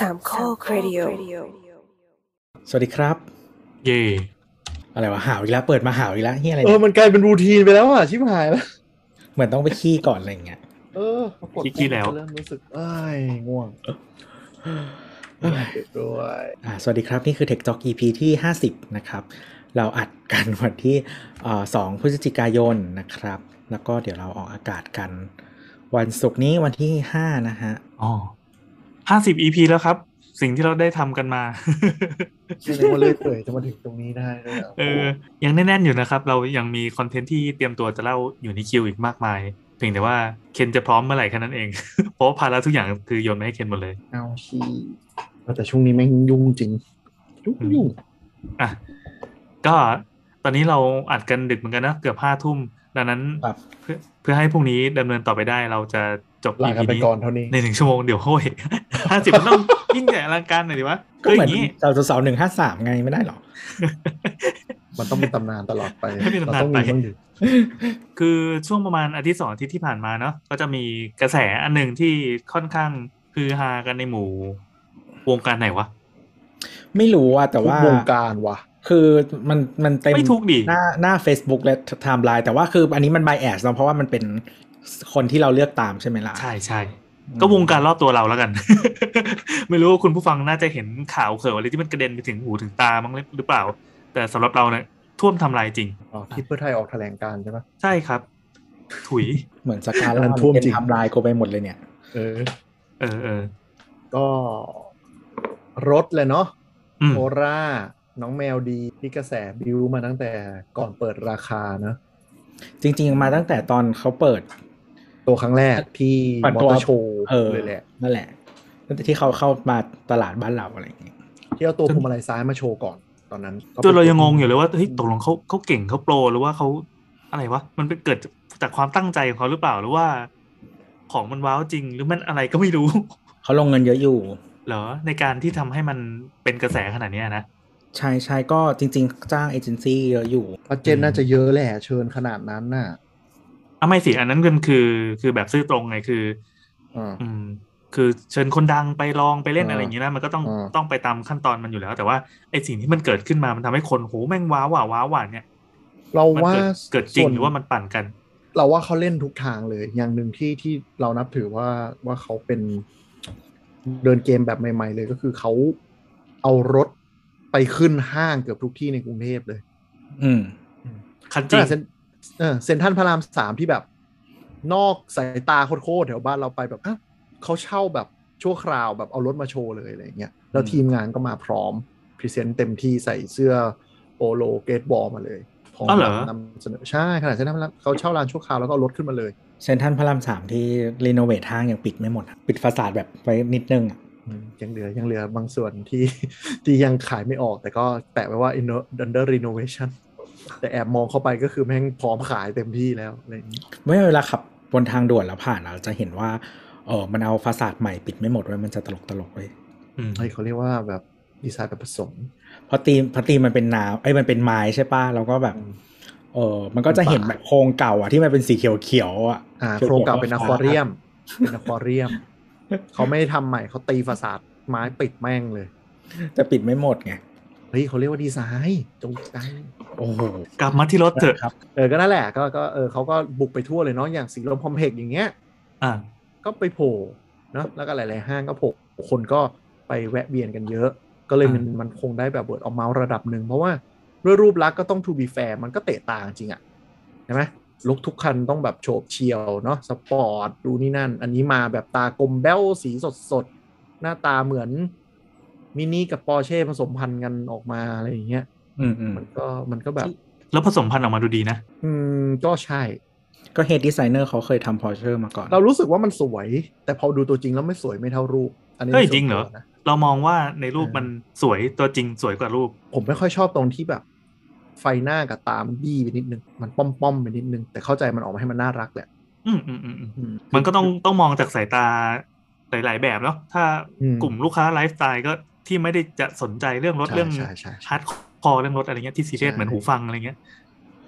สามข้อครดิโอสวัสดีครับ เย่อะไรวะหาวอีกแล้ว เปิดมาหาวอีกแล้วเฮียอะไรเออเนี่ยมันกลายเป็นรูทีนไปแล้วอะ ชิบหายแล้ว เหมือนต้องไปขี้ก่อนอะไรอย่างเงี้ย เออปรากฏขี้แล้วเริ่มรู้สึกเอ้ยง่วงดึกด้วยอ่าสวัสดีครับ นี่คือ Tech Talk EP ที่ 50 นะครับ เราอัดกันวันที่เอ่อ2พฤศจิกายนนะครับ แล้วก็เดี๋ยวเราออกอากาศกัน วันศุกร์นี้วันที่ 5 นะฮะอ๋อ ห้าสิบ EP แล้วครับ สิ่งที่เราได้ทำกันมาไม่รู้ว่าเลื่อยเปื่อยจะมาถึงตรงนี้ได้เลยอะเออ ยังแน่นๆอยู่นะครับ เรายังมีคอนเทนต์ที่เตรียมตัวจะเล่าอยู่ในคิวอีกมากมายเพียงแต่ว่าเคนจะพร้อมเมื่อไหร่แค่นั้นเอง เพราะว่าภาระทุกอย่างคือโยนมาให้เคนหมดเลย เอาชีแต่ช่วงนี้แม่งยุ่งจริง ยุ่งยุ่งอะ ก็ตอนนี้เราอัดกันดึกเหมือนกันนะ เกือบห้าทุ่ม ดังนั้นครับเพื่อเพื่อให้พรุ่งนี้ดำเนินต่อไปได้เราจะ จบลา EP กันไปนี้ก่อนเท่านี้ในหนึ่งชั่วโมงเดี๋ยวโห้ยห้าสิบมันต้องยิ่งใหญ่อลังการหน่อยดิวะก็คือเหอมือนย่างนี้เราจะเสาหนึ่งห้าสามไงไม่ได้หรอ มันต้องมีตำนานตลอดไปให้มีตำนานเราต้องมีไปบ้างดิคือช่วงประมาณอาทิตย์สองอาทิตย์ที่ผ่านมาเนาะก็จะมีกระแสอันหนึ่งที่ค่อนข้างฮือฮากันในหมู่วงการไหนวะ ไม่รู้อะแต่ทุกว่าวงการว่ะคือมันมันเต็มไม่ทุกดิหน้าหน้า Facebook และไทม์ไลน์แต่ว่าคืออันนี้มัน b บแอสเนาะเพราะว่ามันเป็น คนที่เราเลือกตามใช่ไหมล่ะ ใช่ใช่ก็วงการรอบตัวเราแล้วกัน ไม่รู้ว่าคุณผู้ฟังน่าจะเห็นข่าวเข่าวอะไรที่มันกระเด็นไปถึงหูถึงตาบ้างหรือเปล่า แต่สำหรับเราเนี่ยท่วมทำลายจริงอ๋อที่เพื่อไทยออกแถลงการณ์ใช่ปะใช่ครับ ถุยเหมือนสกาอันล่านั้นมันท่วมเป็นจริงไทม์ไลน์กูไปหมดเลยเนี่ย เออ เออเออก็รถเลยเนาะอืมโอราน้องแมวดีที่กระแสบิวมาตั้งแต่ก่อนเปิดราคาเนอะจริง ๆ มาตั้งแต่ตอนเขาเปิด ตัวครั้งแรกที่เปิดมอตัวเตอร์โชว์เออเลยแหละนั่นแหละตั้งแต่ที่เขาเข้ามาตลาดบ้านเราอะไรอย่างเงี้ยที่เอาตัวพวงมาลัยซ้ายมาโชว์ก่อนตอนนั้นจนเรายังงงอยู่เลยว่าเฮ้ยตกลงเขาเขาเก่งเขาโปรหรือว่าเขาอะไรวะมันเป็นเกิดจากความตั้งใจของเขาหรือเปล่าหรือว่า ของมันว้าวจริงหรือมันอะไรก็ไม่รู้ เขาลงเงินเยอะอยู่เหรอในการที่ทำให้มันเป็นกระแสขนาดเนี้ยนะใช่ใช่ก็จริง ๆ จ้างเอเจนซี่เยอะอยู่บัดเจนน่าจะเยอะแหละเชิญขนาดนั้นน่ะ อะไม่สิอันนั้นมันคือ คือแบบซื่อตรงไงคืออ่าอืม คือเชิญคนดังไปลองไปเล่นอ่าอะไรอย่างนี้นะมันก็ต้องอ่าต้องไปตามขั้นตอนมันอยู่แล้ว แต่ว่าไอสิ่งที่มันเกิดขึ้นมามันทำให้คนโหแม่งว้าวว้าวว้าวหวานเนี่ย เรามันว่าเกิดเกิดจริงส่หรือว่ามันปั่นกัน เราว่าเขาเล่นทุกทางเลย อย่างหนึ่งที่ที่เรานับถือว่าว่าเขาเป็นเดินเกมแบบใหม่ ๆ เลยก็คือเขาเอารถไปขึ้นห้างเกือบทุกที่ในกรุงเทพเลย อืมคันขจริงนาด เซนเออเซนทรันพระรามสามที่แบบ นอกสายตาโคตรๆแถวบ้านเราไปแบบอ้าวเขาเช่าแบบชั่วคราวแบบเอารถมาโชว์เลยอะไรอย่างเงี้ยแล้วทีมงานก็มาพร้อม present เต็มที่ใส่เสื้อโปโล Great Wall มาเลยพร้อมอ๋อเหรอนำเสนอใช่ขนาดเซ็นทรัลพระรามเขาเช่าร้านชั่วคราวแล้วก็เอารถขึ้นมาเลยเซ็นทรัลพระรามสามที่ renovate ห้างยังปิดไม่หมดอะปิด facade แบบไปนิดนึงอะอืมยังเหลือยังเหลือบางส่วนที่ที่ยังขายไม่ออกแต่ก็แปะไว้ว่า inno- under renovation แต่แอบมองเข้าไปก็คือแม่งพร้อมขายเต็มที่แล้วอะไรอย่างนี้เมื่อเวลาขับบนทางด่วนแล้วผ่านเราจะเห็นว่าเออมันเอาฟาสาดใหม่ปิดไม่หมดไว้ยมันจะตลกตลกๆเลยอืมเฮ้ยเขาเรียกว่าแบบดีไซน์แบบผสมเพราะตีมเพราะตีมมันเป็นน้ำไอ้ยมันเป็นไม้ใช่ปะเราก็แบบอืมเออมันก็จะเห็นแบบโครงเก่าอะที่มันเป็นสีเขียวๆอะอ่าขียวๆโครงเก่าเป็นอะควาเรียฟ้มเป็นอะควาเรียมเขาไม่ได้ทำใหม่เขาตีฟาสาดไม้ปิดแม่งเลยๆจะปิดไม่หมดไงเฮ้ยเขาเรียกว่าดีไซน์จงใจ โอ้โหกลับมาที่รถเถอะครับเออก็นั่นแหละก็ก็เออเขาก็บุกไปทั่วเลยเนาะอย่างสีลมคอมเพล็กซ์อย่างเงี้ยอ่าก็ไปโผล่เนอะแล้วก็หลาย ๆ ห้างก็โผล่คนก็ไปแวะเวียนกันเยอะ ก็เลยมันอ่ามัมันคงได้แบบ word of mouth ระดับหนึ่งเพราะว่าด้วยรูปลักษณ์ก็ต้อง to be fair มันก็เตะตาจริงอะใช่ไหมรถทุกคันต้องแบบโฉบเฉียวเนาะสปอร์ตดูนี่นั่น อันนี้มาแบบตากลมแบ้วสีสดสดๆหน้าตาเหมือนมินิกับปอร์เช่ผสมพันธุ์กันออกมาอะไรอย่างเงี้ย อืมอืมมันก็มันก็แบบ แล้วผสมพันธุ์ออกมาดูดีนะ อืม ก็ใช่ ก็ head designer เขาเคยทำพอร์เชอร์มาก่อน เรารู้สึกว่ามันสวย แต่พอดูตัวจริงแล้วไม่สวยไม่เท่ารูป อันนี้เฮ้ยสวยจริงเหรอตัวนะเรามองว่าในรูปเออมันสวยตัวจริงสวยกว่ารูป ผมไม่ค่อยชอบตรงที่แบบ ไฟหน้ากับตามันบี้ไปนิดนึง มันป้อมป้อมๆไปนิดนึง แต่เข้าใจมันออกมาให้มันน่ารักแหละ อืมอืมอืมอืมอืมมันก็ต้องต้องมองจากสายตาหลาย ๆ แบบเนาะถ้าอืมกลุ่มลูกค้าไลฟ์สไตล์ก็ที่ไม่ได้จะสนใจเรื่องรถใช่เรื่องใช่ใช่ใช่ hardcore เรื่องรถอะไรเงี้ยที่ซีเรียสใช่เหมือนหูฟังอะไรเงี้ย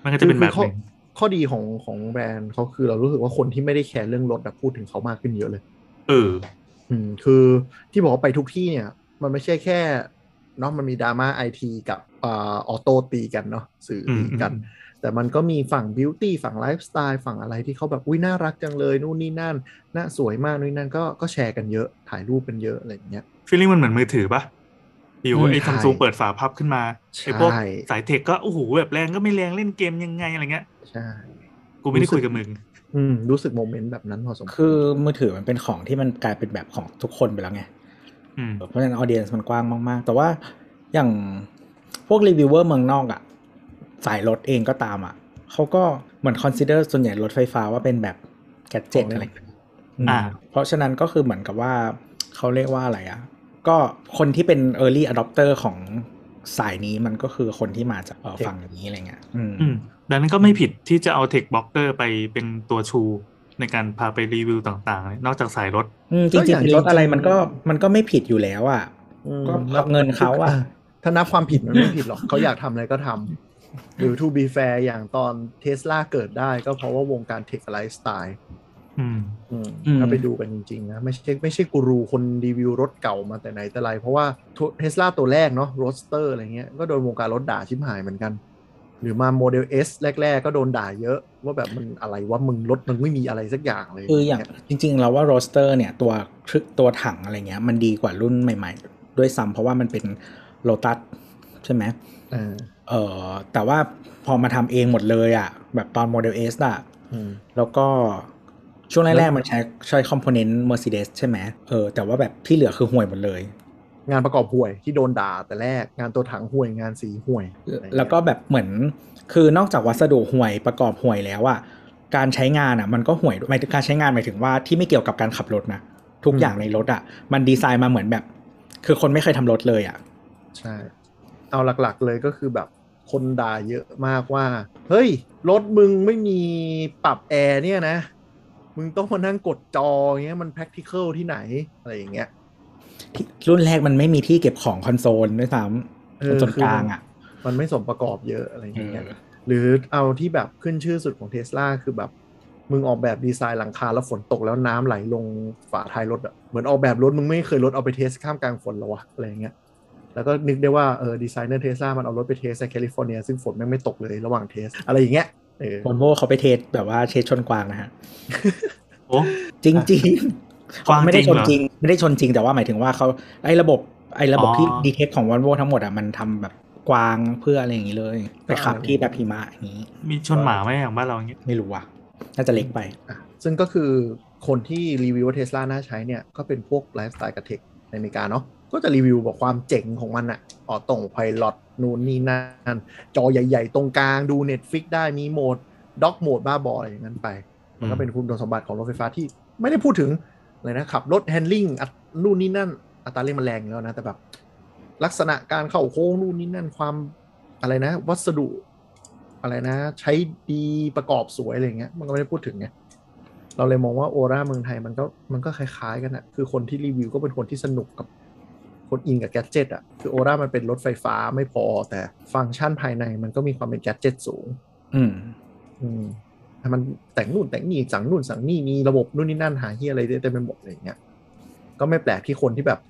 มันก็จะเป็นแบบข้อหนึ่งข้อดีของของแบรนด์เขาคือเรารู้สึกว่าคนที่ไม่ได้แคร์เรื่องรถแบบพูดถึงเขามากขึ้นเยอะเลย เออ อืม คือที่บอกว่าไปทุกที่เนี่ย มันไม่ใช่แค่เนาะมันมีดราม่าไอทีกับอ่า auto ตีกันเนาะสื่ออืมตีกันอืมแต่มันก็มีฝั่ง beauty ฝั่งไลฟ์สไตล์ฝั่งอะไรที่เขาแบบอุ้ยน่ารักจังเลย นู่นนี่นั่นน่าสวยมากนู่นนั่นก็ก็แชร์กันเยอะถ่ายรูปกันเยอะอะไรอย่างเงี้ย feeling มันเหมือนมือถือปะ อยู่อืมไอ้ใช่ซัมซุงเปิดฝาพับขึ้นมาใช่ไอ้พวกสาย tech ก็โอ้โหแบบแรงก็ไม่แรงเล่นเกมยังไงอะไรเงี้ยใช่กูไม่ได้รู้สึกคุยกับมึงอืมรู้สึก moment แบบนั้นพอสมควรคือมือถือมันเป็นของที่มันกลายเป็นแบบของทุกคนไปแล้วไงอืมเพราะฉะนั้น audience มันกว้างมากๆ แต่ว่าอย่างพวกรีวิวเวอร์เมืองนอกอะ่ะสายรถเองก็ตามอะ่ะเขาก็เหมือน consider ส่วนใหญ่รถไฟฟ้าว่าเป็นแบบ gadget อะไรอืมอ่าเพราะฉะนั้นก็คือเหมือนกับว่าเขาเรียกว่าอะไรอะ่ะ ก็คนที่เป็น Early Adopter ของสายนี้มันก็คือคนที่มาจากเอ่อฝั่งนี้อะไรเงี้ยอืมอืมดังนั้นก็ไม่ผิดที่จะเอา tech blogger ไปเป็นตัวชูในการพาไปรีวิวต่างๆ นอกจากสายรถอืมจก็อริงย่างๆเป็นรถอะไรจริงๆมันก็มันก็ไม่ผิดอยู่แล้วอะอืมก็รับเงินเขาอะถ้านับความผิดมันไม่ผิดหรอกเขาอยากทำอะไรก็ทำหรือ to be fair อย่างตอนเทสลาเกิดได้ก็เพราะว่าวงการ tech lifestyle อืมอืม ถ้าไปดูกันจริงๆนะไม่ใช่ไม่ใช่กูรูคนรีวิวรถเก่ามาแต่ไหนแต่ไร เพราะว่าเทสลาตัวแรกเนาะ Roadster อะไรเงี้ยก็โดนวงการรถด่าชิบหายเหมือนกัน หรือมาโมเดล S แรก ๆ ก็โดนด่าเยอะ ว่าแบบมันอะไรว่ามึงรถมันไม่มีอะไรสักอย่างเลยคืออย่างจริง ๆ เราว่า Roadster เนี่ยตัวครึตัวถังอะไรเงี้ย มันดีกว่ารุ่นใหม่ ๆ ด้วยซ้ำเพราะว่ามันเป็นโ o ตัสใช่ไหมเออเออแต่ว่าพอมาทำเองหมดเลยอะ่ะ แบบตอนโมเดล S อะอืมแล้วก็ ช่วงแรกๆมันใช้ใช้คอมโพเนนต์ Mercedes ใช่ไหมเออแต่ว่าแบบที่เหลือคือห่วยหมดเลย งานประกอบห่วยที่โดนด่าแต่แรกงานตัวถังห่วยงานสีห่วยอะไรเงี้ยแล้วก็แบบเหมือนคือนอกจากวัสดุห่วยประกอบห่วยแล้วอะการใช้งานอะมันก็ห่วยด้วยหมายถึงการใช้งานหมายถึงว่าที่ไม่เกี่ยวกับการขับรถนะทุกอย่างในรถอะมันดีไซน์มาเหมือนแบบ คือคนไม่เคยทำรถเลยอะใช่เอาหลักๆเลยก็คือแบบคนด่าเยอะมากว่า เฮ้ย รถมึงไม่มีปรับแอร์เนี่ยนะ มึงต้องมานั่งกดจออย่างเงี้ยมัน practical ที่ไหนอะไรอย่างเงี้ยที่รุ่นแรกมันไม่มีที่เก็บของคอนโซลด้วยซ้เอำคออนโซลคือกลางอะมันไม่สมประกอบเยอะอะไรอย่างเงี้ยเออหรือเอาที่แบบขึ้นชื่อสุดของเทสลาคือแบบ มึงออกแบบดีไซน์หลังคาแล้วฝนตกแล้วน้ำไหลลงฝาท้ายรถอะเหมือนออกแบบรถมึงไม่เคยรถเอาไป test ท่ามกลางฝนหรอวะอะไรอย่างเงี้ยแล้วก็นึกได้ว่าเออดีไซเนอร์เทสลามันเอารถไป test ในแคลิฟอร์เนียซึ่งฝนแม่งไม่ตกเลยระหว่าง test อะไรอย่างเงี้ย เออวอลโวเขาไป test แบบว่า test ชนกวางนะฮะโอ้จริงจริงๆกวางไม่ได้ชนจจริริงงเหรอไม่ได้ชนจริงแต่ว่าหมายถึงว่าเขาไอ้ระบบไอ้ระบบอ๋อที่ detect ของวอลโวทั้งหมดอะมันทำแบบกวางเพื่ออะไรอย่างนี้เลย ไปขับที่แบบหิมะอย่างนี้ มีชนหมาไหมอย่างบ้านเราอย่างเงี้ยไม่รู้ว่ะน่าจะเล็กไปอะซึ่งก็คือคนที่รีวิวว่าเทสลาน่าใช้เนี่ย ก็เป็นพวกไลฟ์สไตล์กับ tech ในอเมริกาเนาะ ก็จะรีวิวบอกความเจ๋งของมันอะ autopilot นู่นนี่นั่นจอใหญ่ ๆ ตรงกลางดู Netflix ได้มีโหมด dog โหมดบ้าบออะไรอย่างนั้นไป มันก็เป็นคุณสมบัติของรถไฟฟ้าที่ไม่ได้พูดถึงเลยนะขับรถ handling นู่นนี่นั่น อัตราเร่งมันแรงแล้วนะ แต่แบบ ลักษณะการเข้าโค้งนู่นนี่นั่นความอะไรนะ วัสดุอะไรนะ ใช้ดีประกอบสวยอะไรเงี้ย มันก็ไม่ได้พูดถึงไงเราเลยมองว่าโอราเมืองไทยมันก็มันก็คล้ายๆกันอะคือคนที่รีวิวก็เป็นคนที่สนุกกับ คนอินกับ gadget อะคือโอรามันเป็นรถไฟฟ้าไม่พอ แต่ฟังก์ชันภายในมันก็มีความเป็น gadget สูง อืม อืมให้มันแต่งนู่นแต่งนี่สั่งนู่นสั่งนี่มีระบบนู่นนี่นั่นห่าเหี้ยอะไรได้เต็มไปหมดอะไรอย่างเงี้ยก็ไม่แปลกที่คนที่แบบ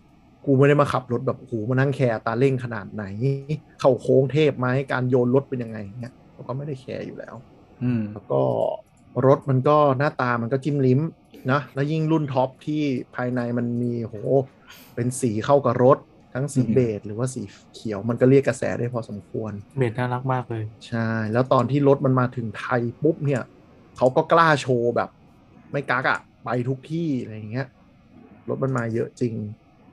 กูไม่ได้มาขับรถแบบโอ้โหมานั่งแคร์อัตราเร่งขนาดไหน เข้าโค้งเทพไหมการโยนรถเป็นยังไงเงี้ยเราก็ไม่ได้แคร์อยู่แล้ว อืมแล้วก็รถมันก็หน้าตามันก็จิ้มลิ้มนะแล้วยิ่งรุ่นท็อปที่ภายในมันมีโห เป็นสีเข้ากับรถทั้งสีอืม beige หรือว่าสีเขียวมันก็เรียกกระแสได้พอสมควร เบสน่ารักมากเลย ใช่ แล้วตอนที่รถมันมาถึงไทยปุ๊บเนี่ยเขาก็กล้าโชว์แบบ ไม่กักอะไปทุกที่อะไรอย่างเงี้ยรถมันมาเยอะจริง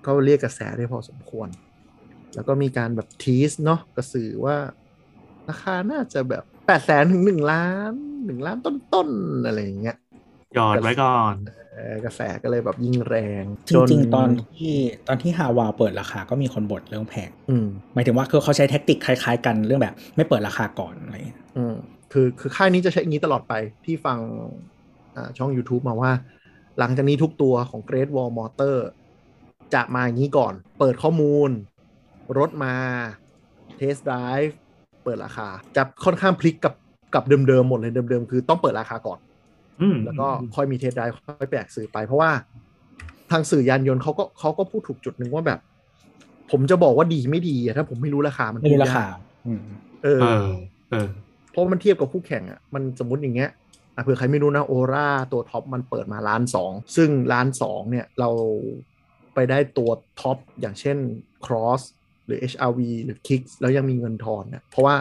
ก็เรียกกระแสได้พอสมควร แล้วก็มีการแบบทีสเนาะกระสือว่า ราคาน่าจะแบบแปดแสนถึงหนึ่งล้านหนึ่งล้านต้นๆอะไรอย่างเงี้ยหยอดไว้ก่อนเออ กระแสก็เลยแบบยิ่งแรงจริงๆตอนที่ตอนที่ฮาวาเปิดราคาก็มีคนบ่นเรื่องแพงอืมหมายถึงว่าคือเขาใช้แท็กติกคล้ายๆ กันเรื่องแบบ ไม่เปิดราคาก่อนอะไรอย่างเงี้ยอืมคือคือค่ายนี้จะใช้อย่างนี้ตลอดไปที่ฟังอ่าช่อง YouTube มาว่า หลังจากนี้ทุกตัวของ Great Wall Motor จะมาอย่างนี้ก่อน เปิดข้อมูล รถมา Test Drive เปิดราคา จะค่อนข้างพลิกกับกับเดิมๆหมดเลยเดิมๆ คือต้องเปิดราคาก่อนอืม แล้วก็ค่อยมี test drive ค่อยแปลกสื่อไป เพราะว่าทางสื่อยานยนต์เขาก็เขาก็พูดถูกจุดหนึ่งว่าแบบ ผมจะบอกว่าดีไม่ดีอะถ้าผมไม่รู้ราคามันไม่รู้ราคาพูดยากอืมเออเออเออเพราะมันเทียบกับคู่แข่งอะมันสมมติอย่างเงี้ยอะเผื่อใครไม่รู้นะโอราตัวท็อปมันเปิดมาล้านสองซึ่งล้านสองเนี่ยเราไปได้ตัวท็อปอย่างเช่น Cross หรือ HRV หรือ Kicks แล้วยังมีเงินทอนเนี่ยเพราะว่า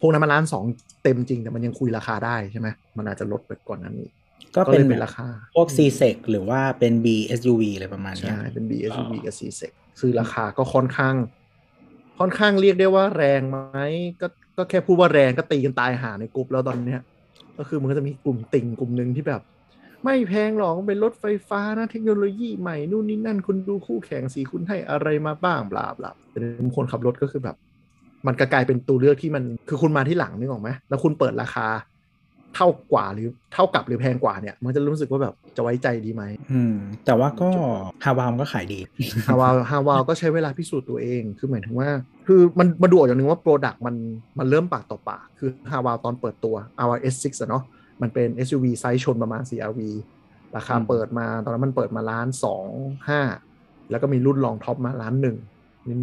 พวกนั้นมันล้านสองเต็มจริงแต่มันยังคุยราคาได้ใช่ไหมมันอาจจะลดไปก่อนนั้นนี้ก็ ก็เป็เลนยเป็นราคา พวก c s e c หรือว่าเป็น B SUV อะไรประมาณเนี้ยใช่เป็น BSUV อ๋อกับ c s e c ซึ่งราคาก็ค่อนข้าง ค่อนข้างเรียกได้ว่าแรงไหมก็ก็แค่พูดว่าแรงก็ตีกันตายหาในกลุ่มแล้วตอนเนี้ย ก็คือมันก็จะมีกลุ่มติ่งกลุ่มหนึ่งที่แบบ ไม่แพงหรอกมันเป็นรถไฟฟ้านะ เทคโนโลยีใหม่นู่นนี่นั่นคุณดูคู่แข่งสีคุณให้อะไรมาบ้างบลาบลาแต่ในมุมคนขับรถก็คือแบบ มันก็กลายเป็นตัวเลือกที่มันคือคุณมาทีหลังนึกออกไหมแล้วคุณเปิดราคา เท่ากว่าหรือเท่ากับหรือแพงกว่าเนี่ย มันจะรู้สึกว่าแบบจะไว้ใจดีไหมอืม แต่ว่าก็ฮาวาลก็ขายดีฮาวาลฮาวาลก็ใช้เวลาพิสูจน์ตัวเอง คือหมายถึงว่า คือมันมาดูออกอย่างหนึ่งว่า product มันมันเริ่มปากต่อปาก คือฮาวาตอนเปิดตัว r S6 อะเนาะมันเป็น SUV ไซส์ชนประมาณ CRV ราคาอืมเปิดมาตอนนั้นมันเปิดมาล้านสองห้าแล้วก็มีรุ่นรองท็อปมาล้านหนึ่ง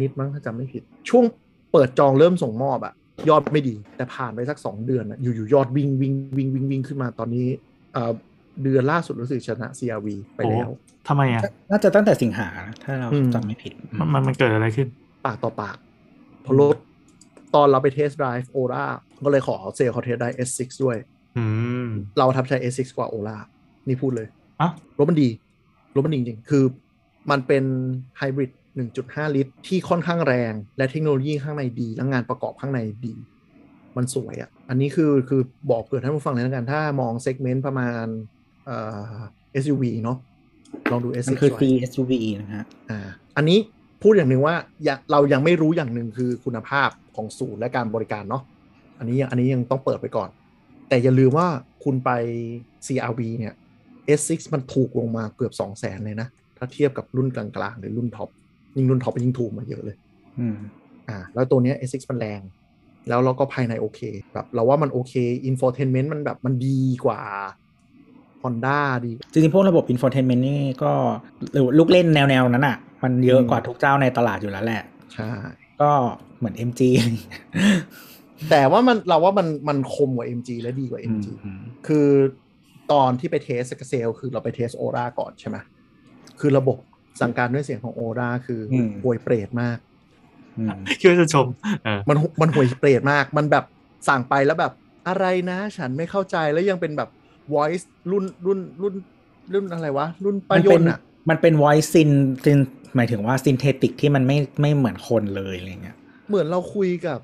นิดๆมั้งถ้าจำไม่ผิด ช่วงเปิดจองเริ่มส่งมอบอะ ยอดไม่ดี แต่ผ่านไปสัก 2 เดือนอะอยู่ๆยอดวิ่งวิ่งวิ่งวิ่งวิ่งขึ้นมาตอนนี้เอ่อเดือนล่าสุดรู้สึกชนะ CRV ไปแล้วทำไมอะ น่าจะตั้งแต่สิงหานะถ้าเราอืมจำไม่ผิดมันมันมันเกิดอะไรขึ้น ปากต่อปากเพราะรถตอนเราไปเทส t d ด i v e โอราก็เลยขอเซลล์เขาเทสได้ S6 ด้วยอืมเราประทับใจ S6 กว่าโอรานี่พูดเลยอะรถมันดี รถมันดีจริงๆคือมันเป็นไฮบริด 1.5 ลิตร ที่ค่อนข้างแรง และเทคโนโลยีข้างในดี และงานประกอบข้างในดี มันสวยอะ่ะ อันนี้คือคือบอกเผื่อท่านผู้ฟังเลยแล้วกัน ถ้ามองเซกเมนต์ประมาณเอ่อ SUV เนาะลองดูมั S6 นคือไว้ C SUV นะฮะอ่าอันนี้พูดอย่างหนึ่งว่าอย่าเรายังไม่รู้อย่างหนึ่งคือคุณภาพของศูนย์และการบริการเนาะอันนี้ยังอันนี้ยังต้องเปิดไปก่อน แต่อย่าลืมว่าคุณไป CRV เนี่ย S6 มันถูกลงมาเกือบ 2 0 0แสนเลยนะ ถ้าเทียบกับรุ่นกลางๆ หรือรุ่นท็อป ยิ่งรุ่นท็อปยิ่งถูกมาเยอะเลย อืมอ่า แล้วตัวเนี้ย S6 มันแรง แล้วเราก็ภายในโอเค แบบเราว่ามันโอเค infotainment มันแบบมันดีกว่า Honda ดี จริงๆ พวกระบบ infotainment นี่ก็หรือลูกเล่นแนวๆ นั้นอะ มันเยอะอืมกว่าทุกเจ้าในตลาดอยู่แล้วแหละ ใช่ ก็เหมือน MG อะไรอย่างเงี้ยแต่ว่ามันเราว่ามันมันคมกว่า MG และดีกว่าอืม MG อืมคือตอนที่ไปเทสกับเซล คือเราไปเทสโอราก่อนใช่ไหมคือระบบ สั่งการด้วยเสียงของโอราคืออมห่วยเปรตมากอืมคิดว่าจะชมเออมันมันห่วยเปรตมาก มันแบบสั่งไปแล้วแบบอะไรนะ ฉันไม่เข้าใจแล้วยังเป็นแบบ voice รุ่นรุ่นรุ่นรุ่นอะไรวะ รุ่นปมัระนยเป็นนต์อะ มันเป็น voice syn syn หมายถึงว่า synthetic ที่มันไม่ไม่เหมือนคนเลยอะไรเงี้ย เหมือนเราคุยกับ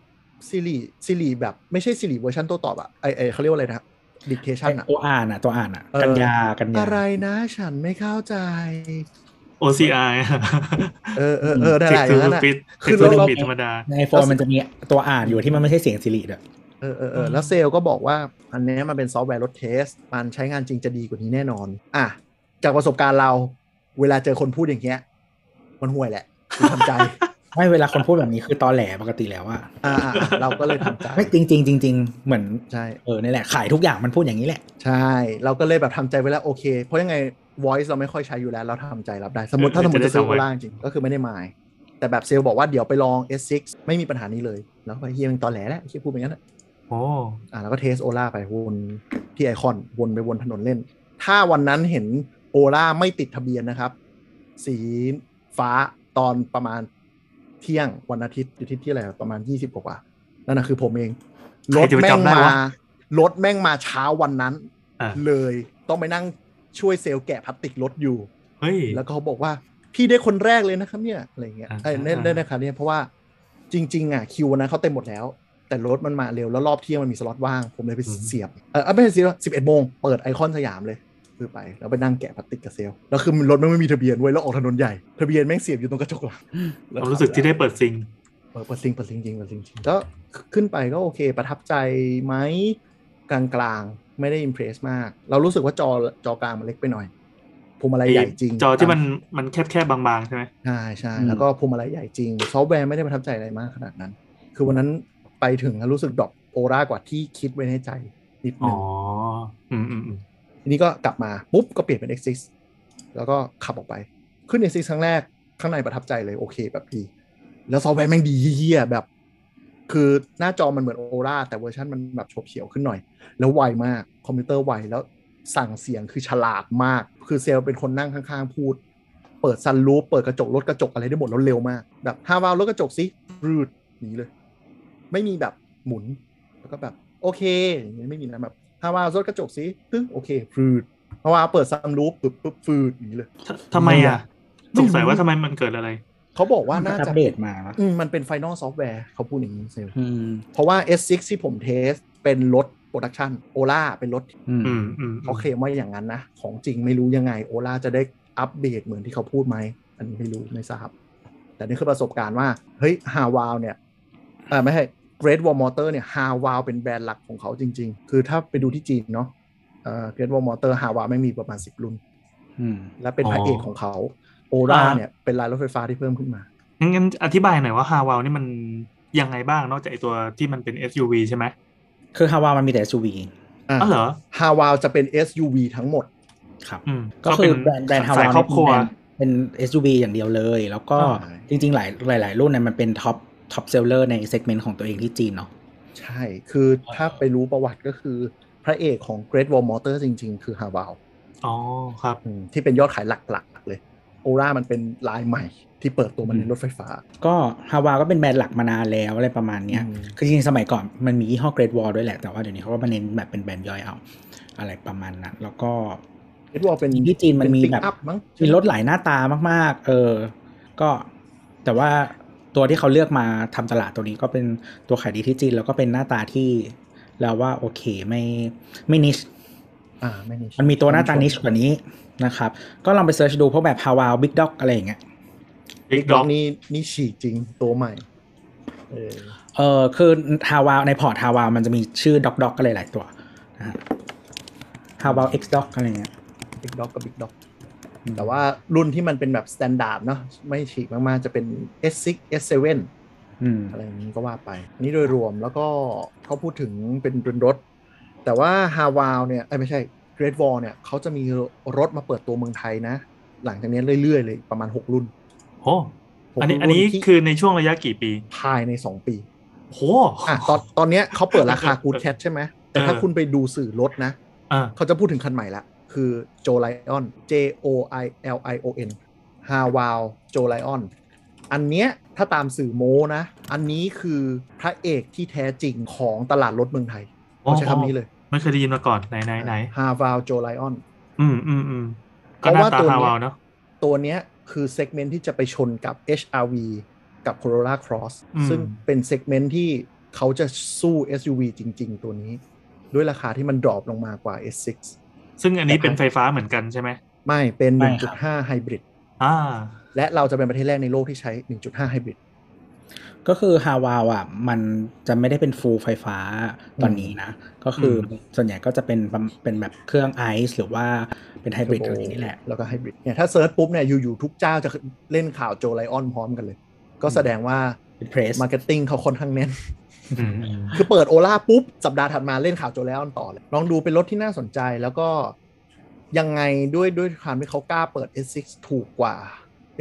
ซิริซิริแบบไม่ใช่ซิริเวอร์ชันโต้ตอบอะไอไอเขาเรียกว่าอะไรนะดิเทชันอะตัวอ่านอะตัวอ่านอะเออกันยากันยาอะไรนะ ฉันไม่เข้าใจ OCI เออเออเออได้แหละอคืย่างนั้นอะปิดคืคืออเราเราเราปิดธรรมดาในไอโฟนมันจะมีตัวอ่านอยู่ที่มันไม่ใช่เสียงสิริด้วยเออเออเออแล้วเซลล์ก็บอกว่า อันเนี้ยมันเป็นซอฟต์แวร์รถเทส มันใช้งานจริงจะดีกว่านี้แน่นอน อะ จากประสบการณ์เรา เวลาเจอคนพูดอย่างเงี้ย มันห่วยแหละคือทำใจ ไม่เวลาคนพูดแบบนี้คือตอแหลปกติแล้วอะอ่าอ่าอ่าเราก็เลยทำใจ ไม่จริงจริงๆจริงๆเหมือนใช่เออนี่แหละขายทุกอย่างมันพูดอย่างนี้แหละ ใช่ เราก็เลยแบบทำใจไว้แล้วโอเค เพราะยังไง voice เราไม่ค่อยใช้อยู่แล้ว เราทำใจรับได้ สมมติเออถ้าสมมติจะได้จะซื้อจำไว้โอล่าจริงก็คือไม่ได้มาย แต่แบบเซลล์บอกว่าเดี๋ยวไปลอง S6 ไม่มีปัญหานี้เลย แล้วก็เฮียมันตอแหลแล้วเฮียพูดอย่างนั้นอะโอ้อ่าแล้วก็เทสโอล่าไปวนที่ไอคอนวนไปวนถนนเล่น ถ้าวันนั้นเห็นโอล่าไม่ติดทะเบียนนะครับ สีฟ้าตอนประมาณเที่ยงวันอาทิตย์อาทิตย์ที่อะไรประมาณ20กว่าๆนั่นนะคือผมเองรถใครจะไปแม่งจำได้มาวะรถแม่งมาเช้าวันนั้นอะเลยต้องไปนั่ง ช่วยเซลล์แกะพลาสติกรถอยู่เฮ้ยแล้วก็เขาบอกว่าพี่ได้คนแรกเลยนะครับเนี่ยอะไรเงี้ยอ่าไอ้ยได้อ่าได้นะครับเนี่ยเพราะว่าจริง ๆ อะคิววันนั้นเขาเต็มหมดแล้ว แต่รถมันมาเร็วแล้วรอบเที่ยงมันมีสล็อตว่าง ผมเลยไปเสียบเออไม่ใช่สิสิบเอ็ดโมงเปิดไอคอนสยามเลยคือไปแล้วไปนั่งแกะพลาสติกกับเซลล์แล้วคือรถมันไม่มีทะเบียนเว้ยแล้วออกถนนใหญ่ทะเบียนแม่งเสียบอยู่ตรงกระจกหลังแล้วความรู้สึกที่ได้เปิดซิงเออเปิดซิงเปิดซิงจริงเปิดซิงจริงก็ขึ้นไปก็โอเคประทับใจไหมกลางๆ ไม่ได้ impress มาก เรารู้สึกว่าจอจอกลางมันเล็กไปหน่อยพวงมาลัยใหญ่จริง จอที่มันมันแคบแคบๆบางๆใช่ไหมใช่ใช่อืมแล้วก็พวงมาลัยใหญ่จริง ซอฟต์แวร์ไม่ได้ประทับใจอะไรมากขนาดนั้น คือวันนั้นไปถึงแล้วรู้สึก drop ORA กว่าที่คิดไว้ในใจนิดนึงอ๋ออืมอืมอืมทีนี้ก็กลับมาปุ๊บก็เปลี่ยนเป็น H6 แล้วก็ขับออกไป ขึ้นในซีครั้งแรกข้างในประทับใจเลยโอเคแบบดี แล้วซอฟต์แวร์แม่งดีเหี้ยแบบ คือหน้าจอมันเหมือน ORA แต่เวอร์ชันมันแบบโฉบเฉี่ยวขึ้นหน่อย แล้วไวมากคอมพิวเตอร์ไวแล้วสั่งเสียงคือฉลาดมาก คือเซลล์เป็นคนนั่งข้างๆพูด เปิดซันรูปเปิดกระจกลดกระจกอะไรได้หมดแล้วเร็วมาก แบบ Haval ลดกระจกสิรืดหนีเลย ไม่มีแบบหมุน แล้วก็แบบโอเคอย่างนี้ไม่มีนะแบบ Haval ลดกระจกสิตึ้งโอเคฟืด Haval เปิดซันรูปปึ๊บปึ๊บฟืดอย่างนี้เลยทำไมอะไม่รู้สงสัยว่าทำไมมันเกิดอะไร เขาบอกว่ามันน่าจะเดตมาปะอืมมันเป็น final software เขาพูดอย่างนี้เซลล์อืมเพราะว่า H6 ที่ผม testเป็นรถ production ORA เป็นรถอืมอืมอืมเขาเคลมว่าอย่างนั้นนะ ของจริงไม่รู้ยังไง ORA จะได้อัปเดตเหมือนที่เขาพูดไหม อันนี้ไม่รู้ไม่ทราบ แต่นี่คือประสบการณ์ว่า เฮ้ยฮาวาวเนี่ยอ่าไม่ใช่ Great Wall Motor เนี่ยฮาวาวเป็นแบรนด์หลักของเขาจริง ๆ คือถ้าไปดูที่จีนเนาะเอ่อ Great Wall Motor Haval นี่มีประมาณ10รุ่นอืมและเป็นพระเอกของเขา ORA เนี่ยเป็นรายรถไฟฟ้าที่เพิ่มขึ้นมางั้นงั้นอธิบายหน่อยว่าฮาวาวนี่มันยังไงบ้างนอกจากไอตัวที่มันเป็น SUV ใช่ไหมคือฮาวามันมีแต่ SUV อ่าอ๋อเหรอฮาวาวจะเป็น SUV ทั้งหมดครับอืมก็คือแบรนด์แบรนด์ฮาวาสายครอบครัวเป็น SUV อย่างเดียวเลย แล้วก็ใช่จริง ๆ หลายหลายๆรุ่นเนี่ยมันเป็น top top seller ใน segment ของตัวเองที่จีนเนาะใช่ คือถ้าไปรู้ประวัติก็คือพระเอกของ Great Wall Motor จริง ๆ คือฮาวาวอ๋อครับอืมที่เป็นยอดขายหลักๆเลย โอรามันเป็นลายใหม่ที่เปิดตัวมาในรถไฟฟ้า ก็ฮาวาก็เป็นแบรนด์หลักมานานแล้วอะไรประมาณเนี้ยอืมคือจริงๆสมัยก่อนมันมียี่ห้อ Great Wall ด้วยแหละ แต่ว่าเดี๋ยวนี้เขาก็มาเน้นแบบเป็นแบรนด์ย่อยเอา อะไรประมาณนั้น แล้วก็เ e ดวอลเป็นที่จีนมันมีเป็แบบ pick up มั้งมีรถหลายหน้าตามาก ๆ เออ ก็แต่ว่าตัวที่เขาเลือกมาทำตลาดตัวนี้ก็เป็นตัวขายดีที่จีนแล้วก็เป็นหน้าตาที่เราว่าโอเคไม่ไม่นิช อ่าไม่ niche มันมีตัวหน้าตา niche กว่านี้นะครับ ก็ลองไป search ดูพวกแบบ Haval Big Dog อะไรอย่างเงี้ย Big Dog นี่นี่ฉีกจริงตัวใหม่ เออเออคือ How Wow ในพอร์ต How Wow มันจะมีชื่อ Dog Dog ก็เลยหลายตัวนะฮะ Haval X Dog อะไรเงี้ย Big Dog กับ Big Dog แต่ว่ารุ่นที่มันเป็นแบบ standard เนาะไม่ฉีกมากๆ จะเป็น H6 H7 อืมอะไรอย่างนี้ก็ว่าไป นี่โดยรวมแล้วก็เขาพูดถึงเป็นเป็นรถ แต่ว่าฮาวาวเนี่ยเอ้ยไม่ใช่ Great Wall เนี่ยเขาจะมีรถมาเปิดตัวเมืองไทยนะ หลังจากนี้เรื่อยๆเลยประมาณ 6 รุ่นโอ้หกอันนี้รุ่อันนี้ที่คือในช่วงระยะกี่ปี ภายใน 2 ปีโหอะตอนตอนเนี้ยเขาเปิดราคา Good Cat ใช่ไหมแต่ถ้าเออคุณไปดูสื่อรถนะอ่าเขาจะพูดถึงคันใหม่ละ คือ Joe Lion J O I L I O N h a w a l Joe Lion อันเนี้ยถ้าตามสื่อโม้นะ อันนี้คือพระเอกที่แท้จริงของตลาดรถเมืองไทยเขา ใช้คำนี้เลย ไม่เคยได้ยินมาก่อนไหนไหนไหน Haval Jolion อืมอืมอืมก็เพก็ราะว่าหน้าตาตัวเนี้ยฮาวาวเนาะตัวเนี้ยคือ segment ที่จะไปชนกับ HRV กับ Corolla Cross อืมซึ่งเป็น segment ที่เขาจะสู้ SUV จริง ๆ ตัวนี้ ด้วยราคาที่มัน drop ลงมากว่า H6 ซึ่งอันนี้เป็นไฟฟ้าเหมือนกันใช่ไหม ไม่เป็นไม่ครับ1.5ไฮบริดอ่าและเราจะเป็นประเทศแรกในโลกที่ใช้ 1.5ไฮบริด ก็คือฮาวาวอะมันจะไม่ได้เป็น full ไฟฟ้าตอนนี้นะ ก็คืออมส่วนใหญ่ก็จะเป็นประเป็นแบบเครื่องไอซ์หรือว่าเป็นไฮบริดอะไรอย่างนี้แหละ แล้วก็ไฮบริดเนี่ยถ้า search ปุ๊บเนี่ยอยู่ๆทุกเจ้าจะเล่นข่าว Jolion พร้อมกันเลย ก็แสดงว่าเป็น press marketing เขาค่อนข้างแน่นอืมคือเปิด ORA ปุ๊บ สัปดาห์ถัดมาเล่นข่าว Jolion ต่อเลยลองดูเป็นรถที่น่าสนใจแล้วก็ยังไงด้วยด้วยความที่เขากล้าเปิด S6 ถูกกว่า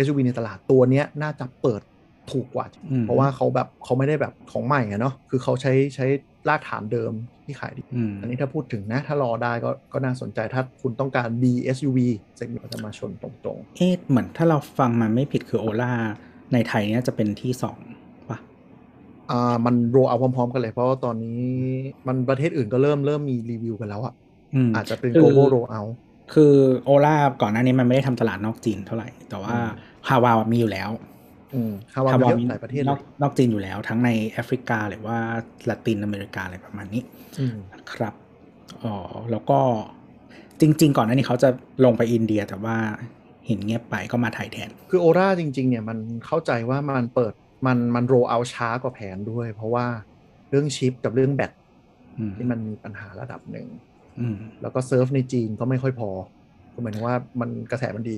SUV ในตลาดตัวเนี้ยน่าจะเปิด ถูกกว่าอืมเพราะว่าเขาแบบเขาไม่ได้แบบของใหม่อะเนาะคือเขาใช้ใช้รากฐานเดิมที่ขายดีอืมอันนี้ถ้าพูดถึงนะ ถ้ารอได้ก็ก็น่าสนใจถ้าคุณต้องการ B SUV เซกเมนต์จะมาชนตรงเอ๊ะเหมือนถ้าเราฟังมาไม่ผิดคือโอล่าในไทยเนี้ยจะเป็นที่สองปะๆอ่ามันโรเอาพร้อมๆ กันเลย เพราะว่าตอนนี้มันประเทศอื่นก็เริ่มเริ่มมีรีวิวกันแล้วอะอืมอาจจะเป็นคือ global rollout คือโอล่าก่อนหน้านี้มันไม่ได้ทำตลาดนอกจีนเท่าไหร่ แต่ว่าอืมฮาวาวมีอยู่แล้วอืม ฮาวาฮาวาเยอะมีหลายประเทศนเลอกยนอกจีนอยู่แล้ว ทั้งในแอฟริกาหรือว่าละตินอเมริกาอะไรประมาณนี้อืมนะครับอ๋อแล้วก็จริง ๆ ก่อนหน้านี้เขาจะลงไปอินเดียแต่ว่าเห็นเงียบไปก็มาไทยแทน คือโอราจริง ๆ เนี่ยมันเข้าใจว่ามันเปิดมันมัน rollout ช้ากว่าแผนด้วย เพราะว่าเรื่องชิปกับเรื่องแบตอืมที่มันมีปัญหาระดับหนึ่งอืมแล้วก็เซิร์ฟในจีนก็ไม่ค่อยพอก็หมายถึงว่ามันกระแสมันดี